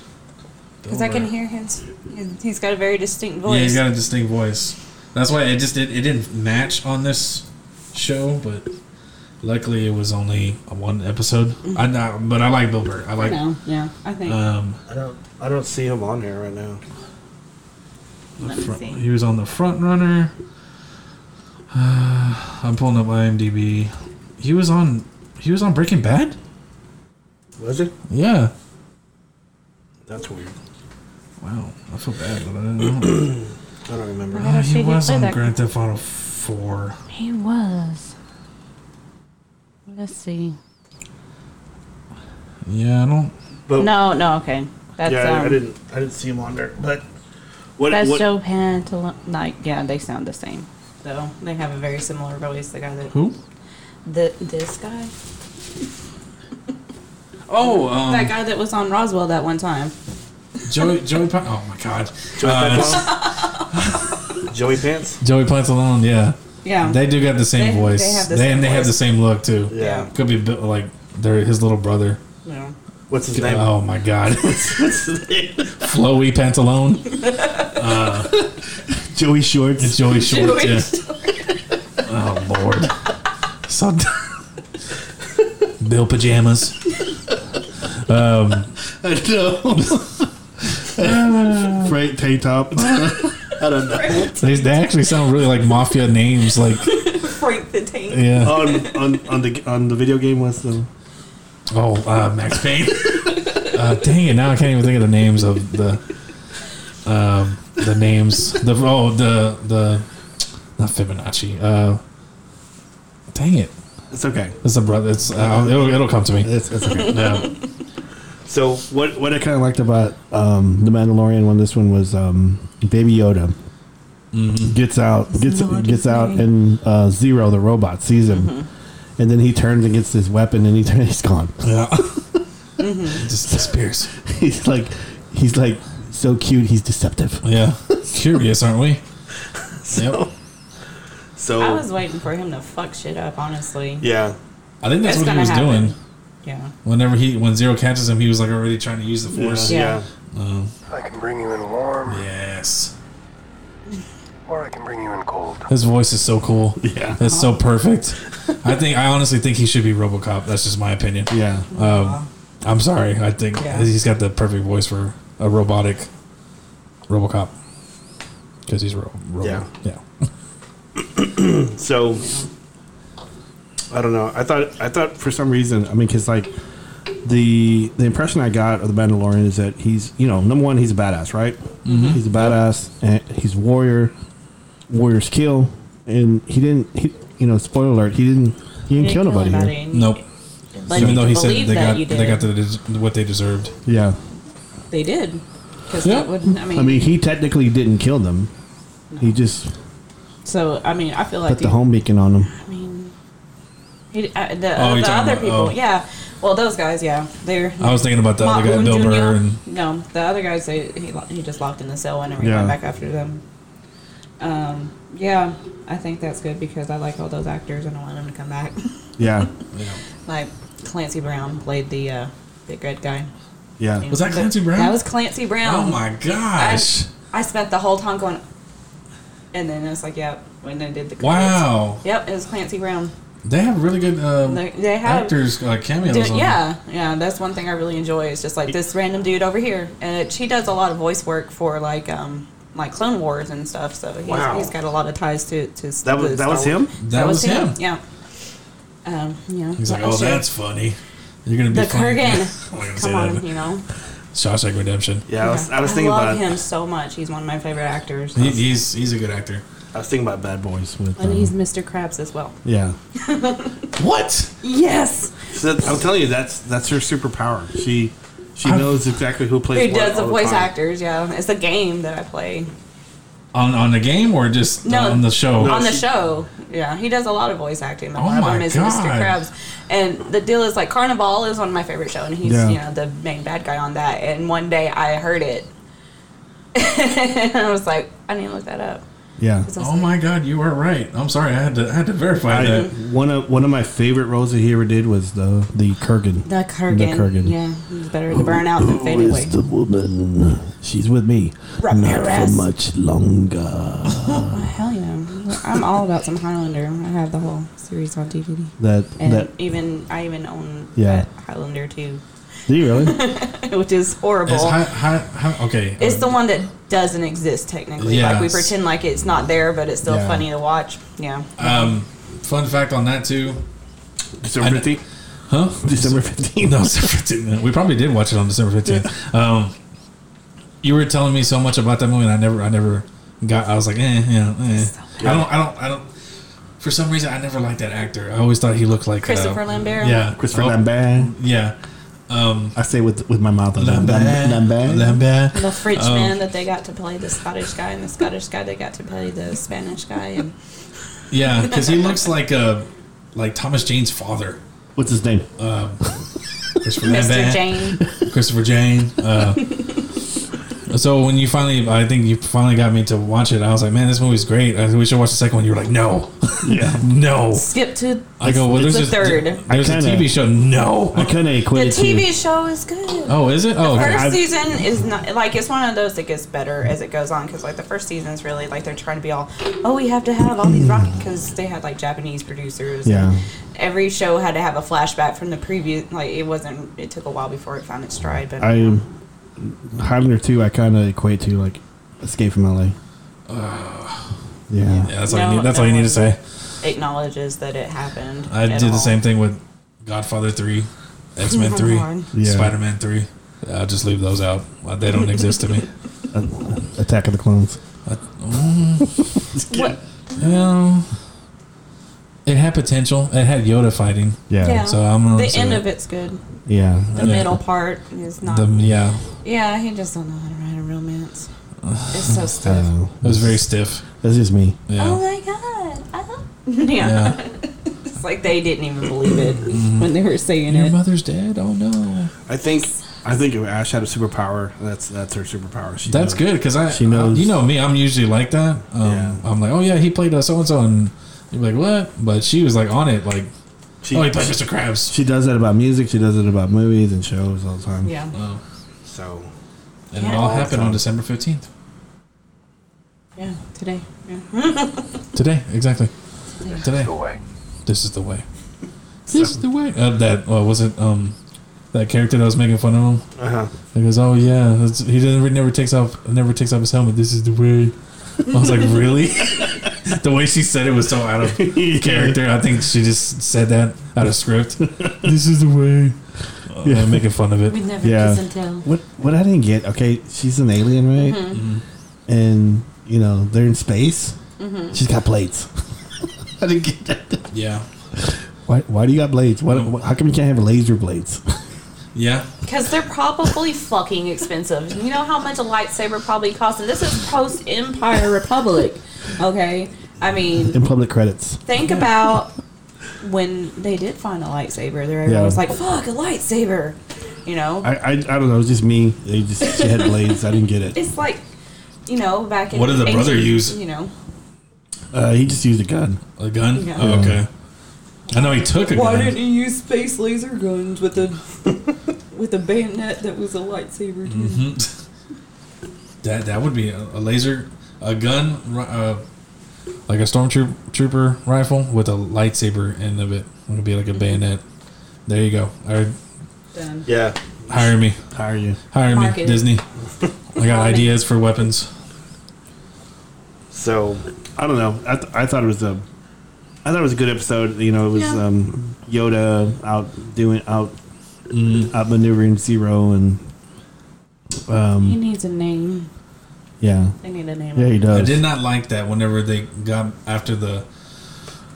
because I can hear his. He's got a very distinct voice. Yeah, he's got a distinct voice. That's why it just it, it didn't match on this show, but luckily it was only a one episode. I not, but I like Bill Burr. I I like. know. Yeah, I think. Um, I don't I don't see him on here right now. Let me front- see. he was on the front runner. I'm pulling up IMDb. He was on. He was on Breaking Bad. Was it? Yeah. That's weird. Wow, I feel bad, but I didn't know. I don't remember. I gotta see he was played on that- Grand Theft Auto Four. He was. Let's see. Yeah, I don't. But No, no, okay. That's yeah, I- um, I didn't I didn't see him on there. But what That's what Joe Pantoliano. Like, yeah, they sound the same. So they have a very similar voice. The guy that Who? The this guy, Oh, um, that guy that was on Roswell that one time. Joey. Joey. Pa- oh my God. Joey Uh, Pants? Joey Pants? Joey Plants alone, yeah. Yeah, They do got the same They- voice. they have the They- same and they have the same look too. Yeah. Could be bi- like they're his little brother. yeah. What's his name? Oh my God. What's his name? Flowy Pantalone. Joey Shorts. It's Joey Short. Joey yeah. Oh Lord. So Bill pajamas. Um, I don't know. Freight tank top. I don't know. they, they actually sound really like mafia names. Like Frank the Tank. yeah. on, on on the on the video game was the Oh, uh, Max Payne. uh, dang it! Now I can't even think of the names of the um, the names. The oh the the not Fibonacci. Uh, dang it! it's okay. It's a brother. It's uh, it'll, it'll come to me. It's, it's okay. Yeah. So what what I kind of liked about um, the Mandalorian one, this one was um, Baby Yoda gets out gets Naughty gets out and uh, Zero the robot sees him, and then he turns and gets his weapon and he turns he's gone. Yeah. Just disappears. he's like he's like so cute. He's deceptive. Yeah. Curious, aren't we? Yep. So I was waiting for him to fuck shit up. Honestly. yeah, I think that's It's what he was happen. doing. Yeah. Whenever he when Zero catches him, he was like already trying to use the force. yeah. Yeah. Um, I can bring you in warm. yes. or I can bring you in cold. His voice is so cool. Yeah. It's so perfect. I think I honestly think he should be RoboCop. That's just my opinion. Yeah. Um, I'm sorry. I think Yeah. he's got the perfect voice for a robotic RoboCop because he's ro- robo. Yeah. Yeah. So I don't know. I thought I thought for some reason. I mean, because like the the impression I got of the Mandalorian is that he's you know number one he's a badass, right? Mm-hmm. He's a badass and he's a warrior. Warriors kill, and he didn't. He you know spoiler alert. He didn't. He didn't kill nobody here. Nope. Led Even though he said they got they got the, what they deserved. Yeah. They did. Because Yeah. that would, I mean, I mean, he technically didn't kill them. He just so I mean, I feel like put the home beacon on them. I mean, he, uh, the, Oh, you're the other about- people, oh. yeah. Well, those guys, yeah, they're. I was thinking about the other guy, Mahoon Bill Jr. Burr, and no, the other guys, they he, he just locked in the cell and he Yeah. went back after them. Um, yeah, I think that's good because I like all those actors and I want them to come back. Yeah. like Clancy Brown played the uh, big red guy. Yeah. He Was that the- Clancy Brown? That was Clancy Brown. oh my gosh! I spent the whole time going, and then it's like, yep, when they did the credits. Wow, Yep, it was Clancy Brown. they have really good um, They, they have actors like cameos. Dude, on yeah, yeah, that's one thing I really enjoy. Is just like this random dude over here, and it, she does a lot of voice work for like um like Clone Wars and stuff. So he's, Wow. he's got a lot of ties to to That was the that was him. Wars. That was him. Yeah. Um, yeah. He's like, oh, that's funny. You're gonna be the funny. Kurgan. I'm not gonna say Come on, that. you know. Shawshank Redemption. Yeah, I was, I was thinking love about him so much. He's one of my favorite actors. He, he's he's a good actor. I was thinking about Bad Boys with. and um, he's Mr. Krabs as well. yeah. What? Yes. So I'm telling you, that's that's her superpower. She she I've- knows exactly who plays. Who what does the voice time. actors? Yeah, it's a game that I play On on the game or just No, on the show? on the she- show. Yeah, he does a lot of voice acting. but Oh one of my them is Mr. God. Krabs, and the deal is like Carnival is one of my favorite shows, and he's Yeah. you know the main bad guy on that. And one day I heard it, and I was like, I need to look that up. Yeah. 'Cause I was Oh like, my God, you are right. I'm sorry, I had to I had to verify I, that. one of one of my favorite roles that he ever did was the the Kurgan. The Kurgan. The Kurgan. Yeah, he's better to burn out than fade away. the woman? She's with me. Ramirez. much longer. Oh, hell yeah! I'm all about some Highlander. I have the whole series on DVD, That and that. even I even own Yeah. that Highlander too, Do you really? which is horrible. Is hi, hi, hi, okay. It's uh, the one that doesn't exist technically. Like we pretend like it's not there, but it's still Yeah. funny to watch. Yeah. Um, fun fact on that too. December 15th? Huh? December 15th. No, December 15th. We probably did watch it on December 15th. Um, you were telling me so much about that movie, and I never, I never got. I was like, eh, yeah, eh. I don't, I don't, I don't. For some reason, I never liked that actor. I always thought he looked like Christopher uh, Lambert. Yeah, Christopher Oh, Lambert. Yeah, um, I say with with my mouth. Lambert, Lambert. Lambert. The French Um, man that they got to play the Scottish guy, and the Scottish guy they got to play the Spanish guy, and Yeah, because he looks like uh like Thomas Jane's father, What's his name? Christopher Mr. Lambert. Jane. Christopher Jane. Uh, so when you finally, I think you finally got me to watch it. I was like, man, this movie's great. I, we should watch the second one. You were like, no, Yeah. no. Skip to I go, well, there's the this, third. There's I a kinda- TV show. No. I kind of The equated TV to. show is good. Oh, is it? Oh, okay. First I've- season is not like it's one of those that gets better as it goes on because like the first season is really like they're trying to be all oh we have to have all these hmm. rock because they had like Japanese producers Yeah. and every show had to have a flashback from the previous like it wasn't it took a while before it found its stride but I Highlander 2, I kind of equate to like Escape from LA. yeah. yeah, that's all. No, you need, that's no all you need to say. acknowledges that it happened I at did the same thing with Godfather Three, X Men Three, Yeah. Spider Man Three. I'll just leave those out. Uh, They don't exist to me. Attack of the Clones. what Yeah. It had potential. It had Yoda fighting. Yeah. yeah So I'm gonna the say end that. of it's good Yeah. the Yeah. middle part is not The, yeah, yeah he just don't know how to write a romance it's so stiff don't it was very stiff. That's just me. Yeah. Oh my god. Oh. yeah. Yeah. it's like they didn't even believe it mm-hmm. when they were saying Your it. mother's dead. Oh no. I think I think if Ash had a superpower, that's that's her superpower. She That's knows- good because I, She knows- you know me, I'm usually like that. Um, Yeah. I'm like, oh yeah, he played uh, so and so, and you're like, what? But she was like on it, like, She, oh, he played Mr. Krabs. she does that about music. She does it about movies and shows all the time. Yeah. Oh, So and Yeah. it all happened on December 15th. Yeah, today. Yeah. Today, exactly. Today. The way. This is the way. This is the way. Uh, that uh, was it. Um, that character that was making fun of him. Uh huh. He goes, "Oh yeah, that's, he doesn't never takes off never takes off his helmet. This is the way." I was like, "Really?" the way she said it was so out of character. I think she just said that out of script. this is the way. Uh, Yeah. making fun of it. We'd never Yeah. kiss and tell. What what I didn't get? Okay, she's an alien, right? Mm-hmm. And you know they're in space. She's got blades. I didn't get that. Yeah, Why? Why do you got blades? Why, why- how come you can't have laser blades? Yeah. Because they're probably fucking expensive. You know how much a lightsaber probably costs? And this is post Empire Republic. Okay? I mean, in public credits. think about when they did find a lightsaber. There, everyone Yeah. was like, fuck, a lightsaber. You know? I, I I don't know. It was just me. They just she had blades. I didn't get it. it's like, you know, back in What did the brother use? You know, Uh, he just used a gun. A gun. Yeah. Oh, okay. I know he took a why gun. didn't he use space laser guns with a with a bayonet that was a lightsaber too? Mm-hmm. That that would be a, a laser, a gun, uh, like a stormtrooper trooper rifle with a lightsaber end of it. It would be like a bayonet. There you go. All right, Done. Yeah. hire me, How are you? hire me, Market. Disney. I got ideas for weapons. So I don't know. I, th- I thought it was a, I thought it was a good episode. You know, it was Yeah. um, Yoda out doing out, out maneuvering Zero and, He um, needs a name. yeah, They need a name. yeah, he does. I did not like that whenever they got after the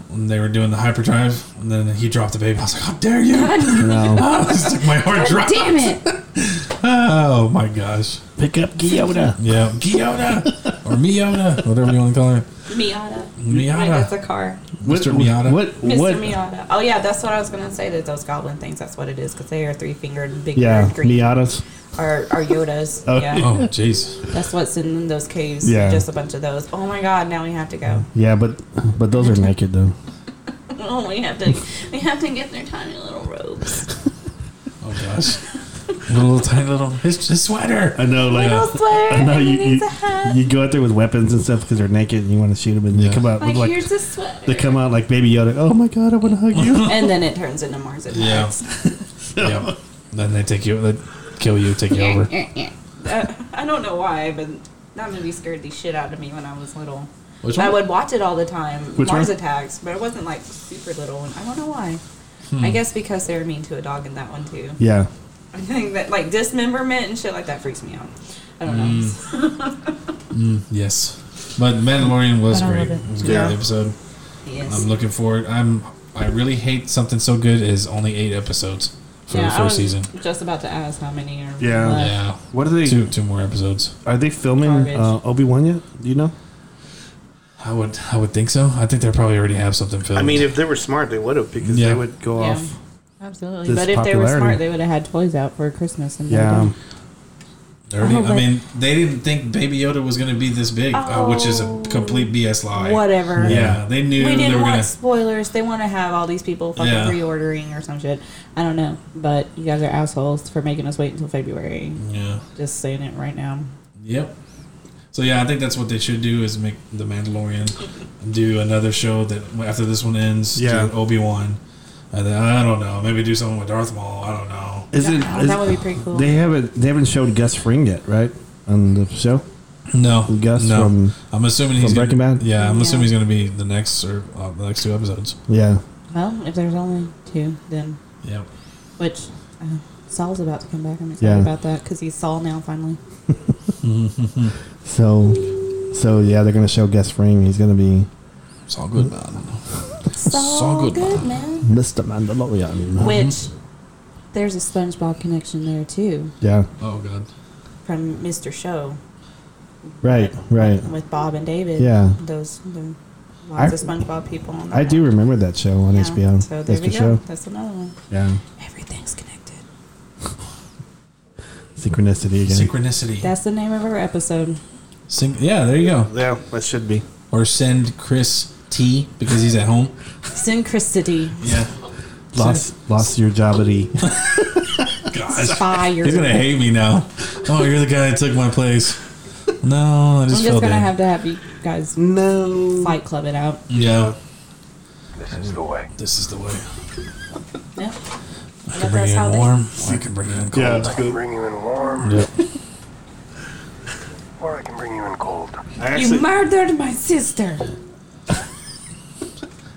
when they were doing the hyperdrive and then he dropped the baby. I was like, "How dare you!" No. Oh, my heart dropped. Damn it! Oh my gosh. Pick up Yoda. Yeah, Giota or Miota, whatever you want to call her. Miata. Miata. Wait, that's a car. Mr. Miata. What? Mr. What? Miata. Oh yeah, that's what I was gonna say. That those goblin things. That's what it is because they are three fingered, big Yeah, bird green. Miatas. Are are Yodas? Oh. Yeah. Oh, jeez. That's what's in those caves. Yeah. Just a bunch of those. Oh my god! Now we have to go. Yeah, but but those are naked though. Oh, we have to. We have to get their tiny little robes. Oh gosh. little tiny little his, his sweater. I know, like Little sweater. I know and you he needs you, a hat. you go out there with weapons and stuff because they're naked and you want to shoot them and Yeah. they come out like, with like here's a sweater. they come out like Baby Yoda. Oh my god, I want to hug you. and then it turns into Mars and Yeah. Mars. yeah. Then they take you, they kill you, take you over. Uh, I don't know why, but that movie scared the shit out of me when I was little. Which I one? would watch it all the time. Which Mars one? Attacks, but it wasn't like super little, and I don't know why. Hmm. I guess because they were mean to a dog in that one too. yeah, I think that like dismemberment and shit like that freaks me out. I don't know. Mm, yes. But Mandalorian was great. it. It was a good Yeah. episode. yes. I'm looking forward. I'm. I really hate something so good is only eight episodes for yeah, the I first was season. just about to ask how many are. Yeah. left. Yeah. what are they? Two two more episodes. Are they filming uh, Obi Wan yet? Do you know? I would I would think so. I think they probably already have something filmed. I mean, if they were smart, they would have because Yeah. they would go Yeah. off. Absolutely. This But if they were smart, they would have had toys out for Christmas and Yeah, They already, Oh, I mean, they didn't think Baby Yoda was going to be this big, uh, which is a Oh. complete BS lie. whatever. Yeah, they knew We didn't were want going to. spoilers. They want to have all these people fucking Yeah. pre-ordering or some shit. I don't know, but you guys are assholes for making us wait until February. Yeah. Just saying it right now. Yep. So yeah, I think that's what they should do is make the Mandalorian do another show that after this one ends, Yeah. Obi Wan, and then I don't know, maybe do something with Darth Maul. I don't know. is it? That- is- that would be pretty cool. They haven't. They haven't showed Gus Fring yet, right? On the show, No, Gus no. from I'm assuming he's from gonna, Bad? Yeah, I'm Yeah. assuming he's going to be the next or uh, the next two episodes. yeah. Well, if there's only two, then yeah. which uh, Saul's about to come back. I'm excited Yeah. about that because he's Saul now finally. So, so yeah, they're gonna show Gus Fring. He's gonna be It's all good, man. Saul good, man. Mr. Mandalorian. Which there's a SpongeBob connection there too Yeah. Oh god. from Mr. Show. Right. Right. with Bob and David. Yeah. those the, lots I- of SpongeBob people. On I do remember that show on Yeah, HBO. So there That's we go. show. That's another one. Yeah. Everything's connected. Synchronicity again. Synchronicity. That's the name of our episode. Syn- yeah, there you go. yeah, that should be. Or send Chris T because he's at home. Synchronicity. Yeah. Lost lost your job at E. Gosh. Fire. He's gonna hate me now. Oh, you're the guy that took my place. No, I I'm just just filled gonna in. have to have you guys No. Fight Club it out. Yeah. This is the way. This is the way. Yeah. I can bring you in warm. Or I can bring you in cold. Yeah, I can bring you in warm, Yep. or I can bring you in cold. I You murdered my sister.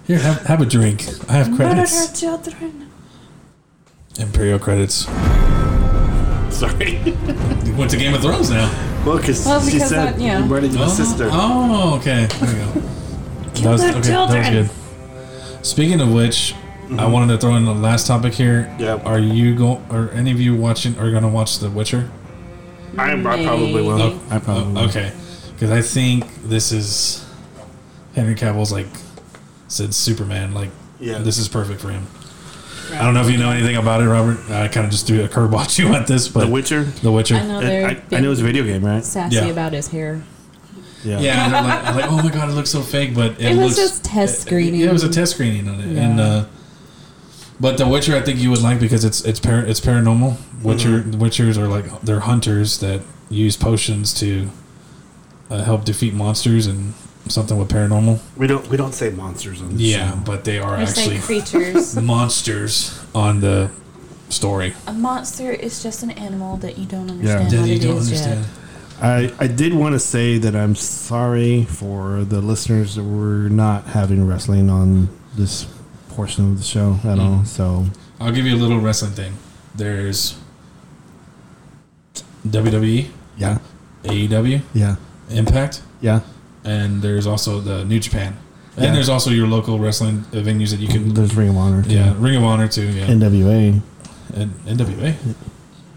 Here, have, have a drink. I have Murdered her credits. children. Imperial credits. sorry. You went to Game of Thrones now. well, cause Well, she because said that- yeah. you murdered my oh, sister. Oh, okay. There you go. that was, their okay, that children. was good. Speaking of which, I mm-hmm. wanted to throw in the last topic here. Yeah. Are you going? Are any of you watching? Are going to watch The Witcher? I, I probably will. Oh, Maybe. I probably Oh, will. okay, because I think this is Henry Cavill's like said Superman. Like, Yeah. this is perfect for him. I don't know if you know anything about it, Robert. I kind of just threw a curveball at you at this, but The Witcher. The Witcher. I know I, they're I, I know it's a video game, right? sassy Yeah. about his hair. Yeah. Yeah, and they're like, I'm like, oh my god, it looks so fake, but it, It was looks, just test screening. Yeah, it was a test screening on it, and uh, but The Witcher, I think you would like because it's it's par- it's paranormal. Witcher Mm-hmm. Witchers are like they're hunters that use potions to uh, help defeat monsters and something with paranormal. We don't we don't say monsters on this Yeah, show. but they are We say actually creatures. monsters on the story. a monster is just an animal that you don't understand That what you it don't is understand. yet. I, I did want to say that I'm sorry for the listeners that we're not having wrestling on this portion of the show at all. Mm. So I'll give you a little wrestling thing. There's WWE, yeah, AEW, yeah, Impact, yeah. And there's also the New Japan. And Yeah. there's also your local wrestling venues that you can. There's Ring of Honor. too. Yeah, Ring of Honor too. Yeah, NWA. and NWA,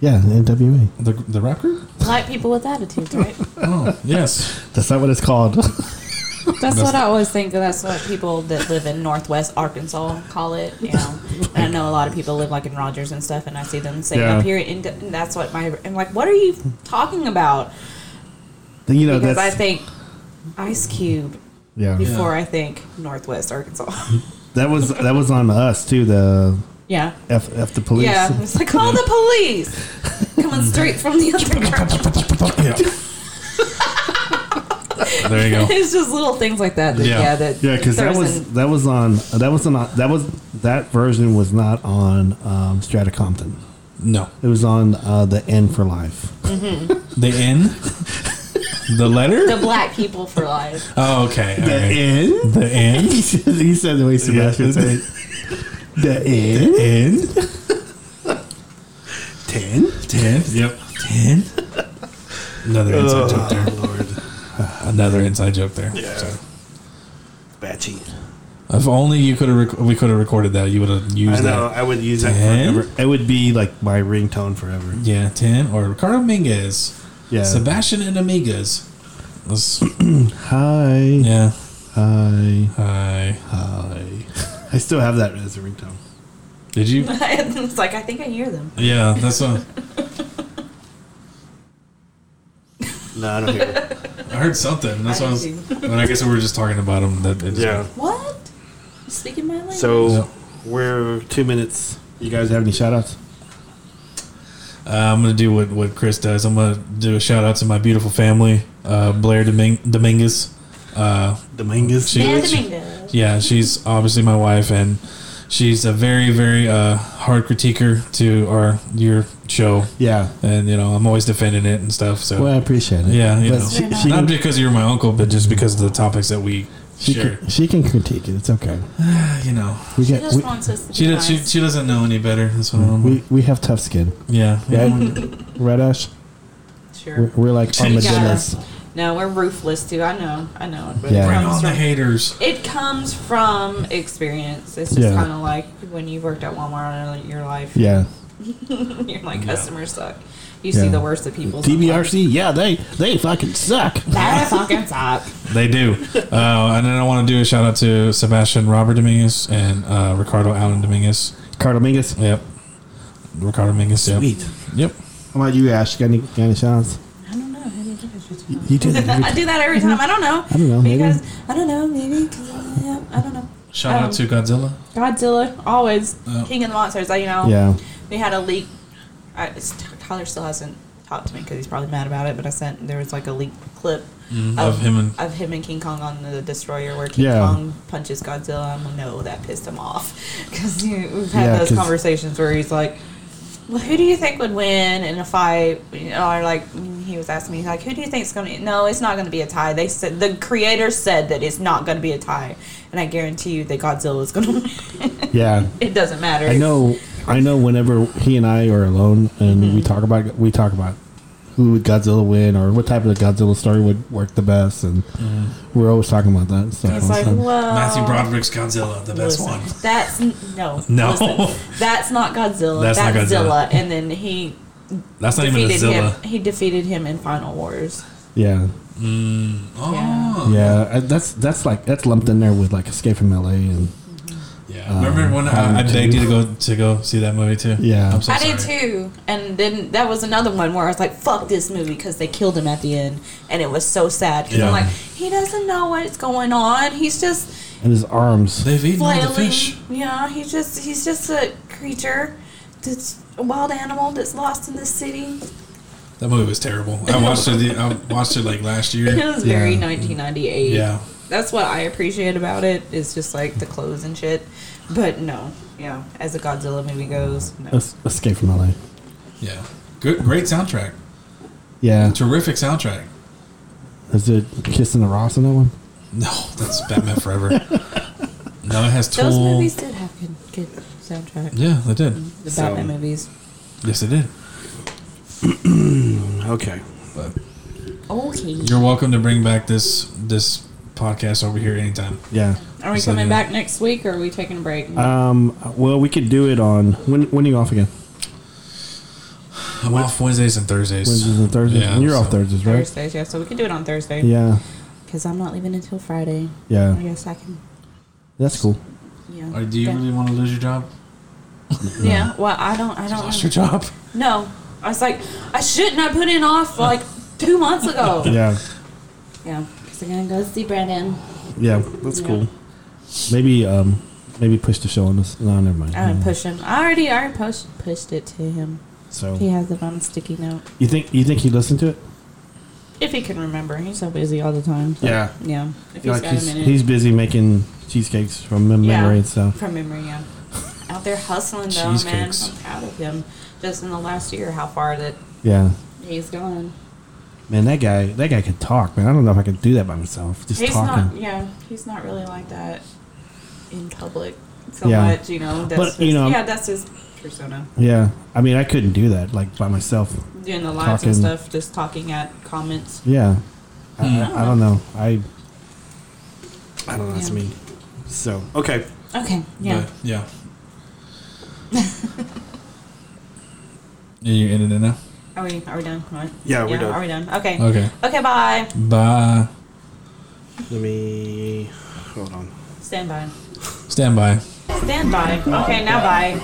Yeah, NWA. the the rap group. Like people with attitudes, right? Oh yes, That's not what it's called. That's what I always think. That's what people that live in Northwest Arkansas call it. You know, and I know a lot of people live like in Rogers and stuff, and I see them say Yeah. up here, and and that's what my. I'm like, what are you talking about? you know, Because that's I think Ice Cube yeah. before I think Northwest Arkansas. That was that was on us too. The yeah, F F the police. yeah. It's like call the police coming straight from the underground. there you go. it's just little things like that. that Yeah. yeah, that Yeah, because that was in- that was on that was on that was that version was not on um, Straight Outta Compton. No, It was on uh, the N for Life. the N, the letter. the black people for life. Oh, okay. all right. N. The N. he said he said the way Sebastian said it. The N. N. Ten. Ten. Yep. Ten. Another uh. inside joke there. Lord. Another inside joke there. Yeah. So, Batchy. if only you could have rec- we could have recorded that, you would have used. It. I know. that. I would use that Ten? forever. It would be like my ringtone forever. Yeah, ten or Ricardo Minguez, Yeah. Sebastian and Amigas. Let's- Hi. yeah. Hi. Hi. Hi. I still have that as a ringtone. Did you? it's like I think I hear them. Yeah, that's a. No, I don't hear it. I heard something. That's I what I was. did But I guess we were just talking about them. That it just- Yeah. What? You speaking my language? So Yeah. we're two minutes. You guys have any shout outs? Uh, I'm gonna do what, what Chris does. I'm gonna do a shout out to my beautiful family, uh, Blair Doming- Dominguez. Uh, Dominguez. She- Dan she- Dominguez. yeah, she's obviously my wife, and she's a very, very uh, hard critiquer to our your show, Yeah. and you know I'm always defending it and stuff. So Well, I appreciate it. yeah, you But know, she, she, not can, because you're my uncle, but just because of the topics that we she, share. can, she can critique it. It's okay. You know, We She get just we, wants us to she be does, she, nice. she doesn't know any better. That's what I'm. we we have tough skin. yeah, Yeah, yeah. Red Ash. Sure. We're, we're like You armadillos. No, we're ruthless too. I know. I know. But Yeah. it Bring comes on the from- haters. It comes from experience. It's just Yeah. kind of like when you've worked at Walmart in your life. Yeah. You're like, Yeah. customers suck. You Yeah. see the worst of people. TBRC. Yeah, they they fucking suck. That fucking suck. They do. Uh, and then I want to do a shout out to Sebastian Robert Dominguez and uh, Ricardo Allen Dominguez. Carl Dominguez. Yep. Ricardo Dominguez. Yep. Sweet. Yep. How about you, Ash? Got any, got any shout outs? I don't know. How do you do this? You do that every I do that every time. I don't know. I don't know, maybe. Because I don't know. Maybe. 'cause, yeah, I don't know. Shout out Um, to Godzilla. Godzilla, always Oh. king of the monsters. I, you know, Yeah. we had a leak. I, it's, Tyler still hasn't talked to me because he's probably mad about it. But I sent there was like a leaked clip Mm, of him and of him and King Kong on the destroyer where King Yeah. Kong punches Godzilla. I know that pissed him off because we've had Yeah, those 'cause- conversations where he's like, "Well, who do you think would win in a fight?" You know, or like he was asking me, like, "Who do you think is going to?" No, it's not going to be a tie. They said the creator said that it's not going to be a tie, and I guarantee you that Godzilla is going to win. Yeah. it doesn't matter. I know. I know. Whenever he and I are alone and Mm-hmm. we talk about we talk about who would Godzilla win or what type of Godzilla story would work the best, and we're always talking about that and stuff. It's like, well, Matthew Broderick's Godzilla, the best listen, one. That's no, No. listen, that's not Godzilla. That's That's, not Godzilla. Zilla, and then he That's not even a defeated Zilla. him. He defeated him in Final Wars. yeah, Oh. yeah. I- That's that's like that's lumped in there with like Escape from L.A. and Yeah. Remember when Howling I, I begged you to go to go see that movie too? Yeah. I'm so I sorry. did too, and then that was another one where I was like, "Fuck this movie" because they killed him at the end, and it was so sad. Because Yeah. I'm like, he doesn't know what's going on. He's just and his arms. They've eaten all the flailing. fish. Yeah, he's just he's just a creature, that's a wild animal that's lost in the city. That movie was terrible. I watched it. The, I watched it like last year. It year. was very Yeah. 1998. Yeah. That's what I appreciate about it. Is just like the clothes and shit. But no, yeah, as a Godzilla movie goes, no. Escape from L.A. Yeah. Good. Great soundtrack. Yeah, Terrific soundtrack. is it Kissing the Ross in that one? No, that's Batman Forever. No, it has Tool. Those movies did have good, good soundtrack. Yeah, they did. The So- Batman movies. Yes, they did. Okay. But Okay. you're welcome to bring back this this podcast over here anytime. Yeah. Are we So, coming yeah. back next week, or are we taking a break? Um. Well, we could do it on when. When are you off again? I'm off Wednesdays and Thursdays. Wednesdays and Thursdays. Yeah, and you're off Thursdays, right? Thursdays, yeah. So we can do it on Thursday. Yeah. Because I'm not leaving until Friday. Yeah. I guess I can. That's cool. Yeah. Or do you Okay. really want to lose your job? Yeah. Well, I don't. I don't. lost your job. No. I was like, I shouldn't. I put in off like two months ago. Yeah. Yeah. I'm gonna go see Brandon. Yeah. That's Yeah. cool. Maybe. Um. Maybe push the show on this. No, never mind. I would push him. I already. I already pushed pushed it to him. So He has it on a sticky note. you think you think he listened to it? If he can remember, he's so busy all the time. but, Yeah. Yeah. If he's Like got he's, a minute. he's busy making cheesecakes from mem- Yeah. memory and stuff. From memory, yeah. Out there hustling though, man. I'm proud of him. Just in the last year, how far that Yeah. he's gone. Man, that guy. That guy could talk. Man, I don't know if I could do that by myself. Just he's talking. not. Yeah, he's not really like that in public so Yeah. much. You know. That's But, his, you know- yeah, that's his persona. Yeah. I mean, I couldn't do that like by myself. Doing the lives and stuff, just talking at comments. Yeah. I, Hmm. I, I don't know. I. I don't know. That's Yeah. me. So okay. Okay. Yeah. But, yeah. Yeah, you in it now. Are we? Are we done? Right. Yeah, we're done. Are we done? Okay. Okay. Okay. Bye. Bye. Let me hold on. Stand by. Stand by. Stand by. Okay. Now bye.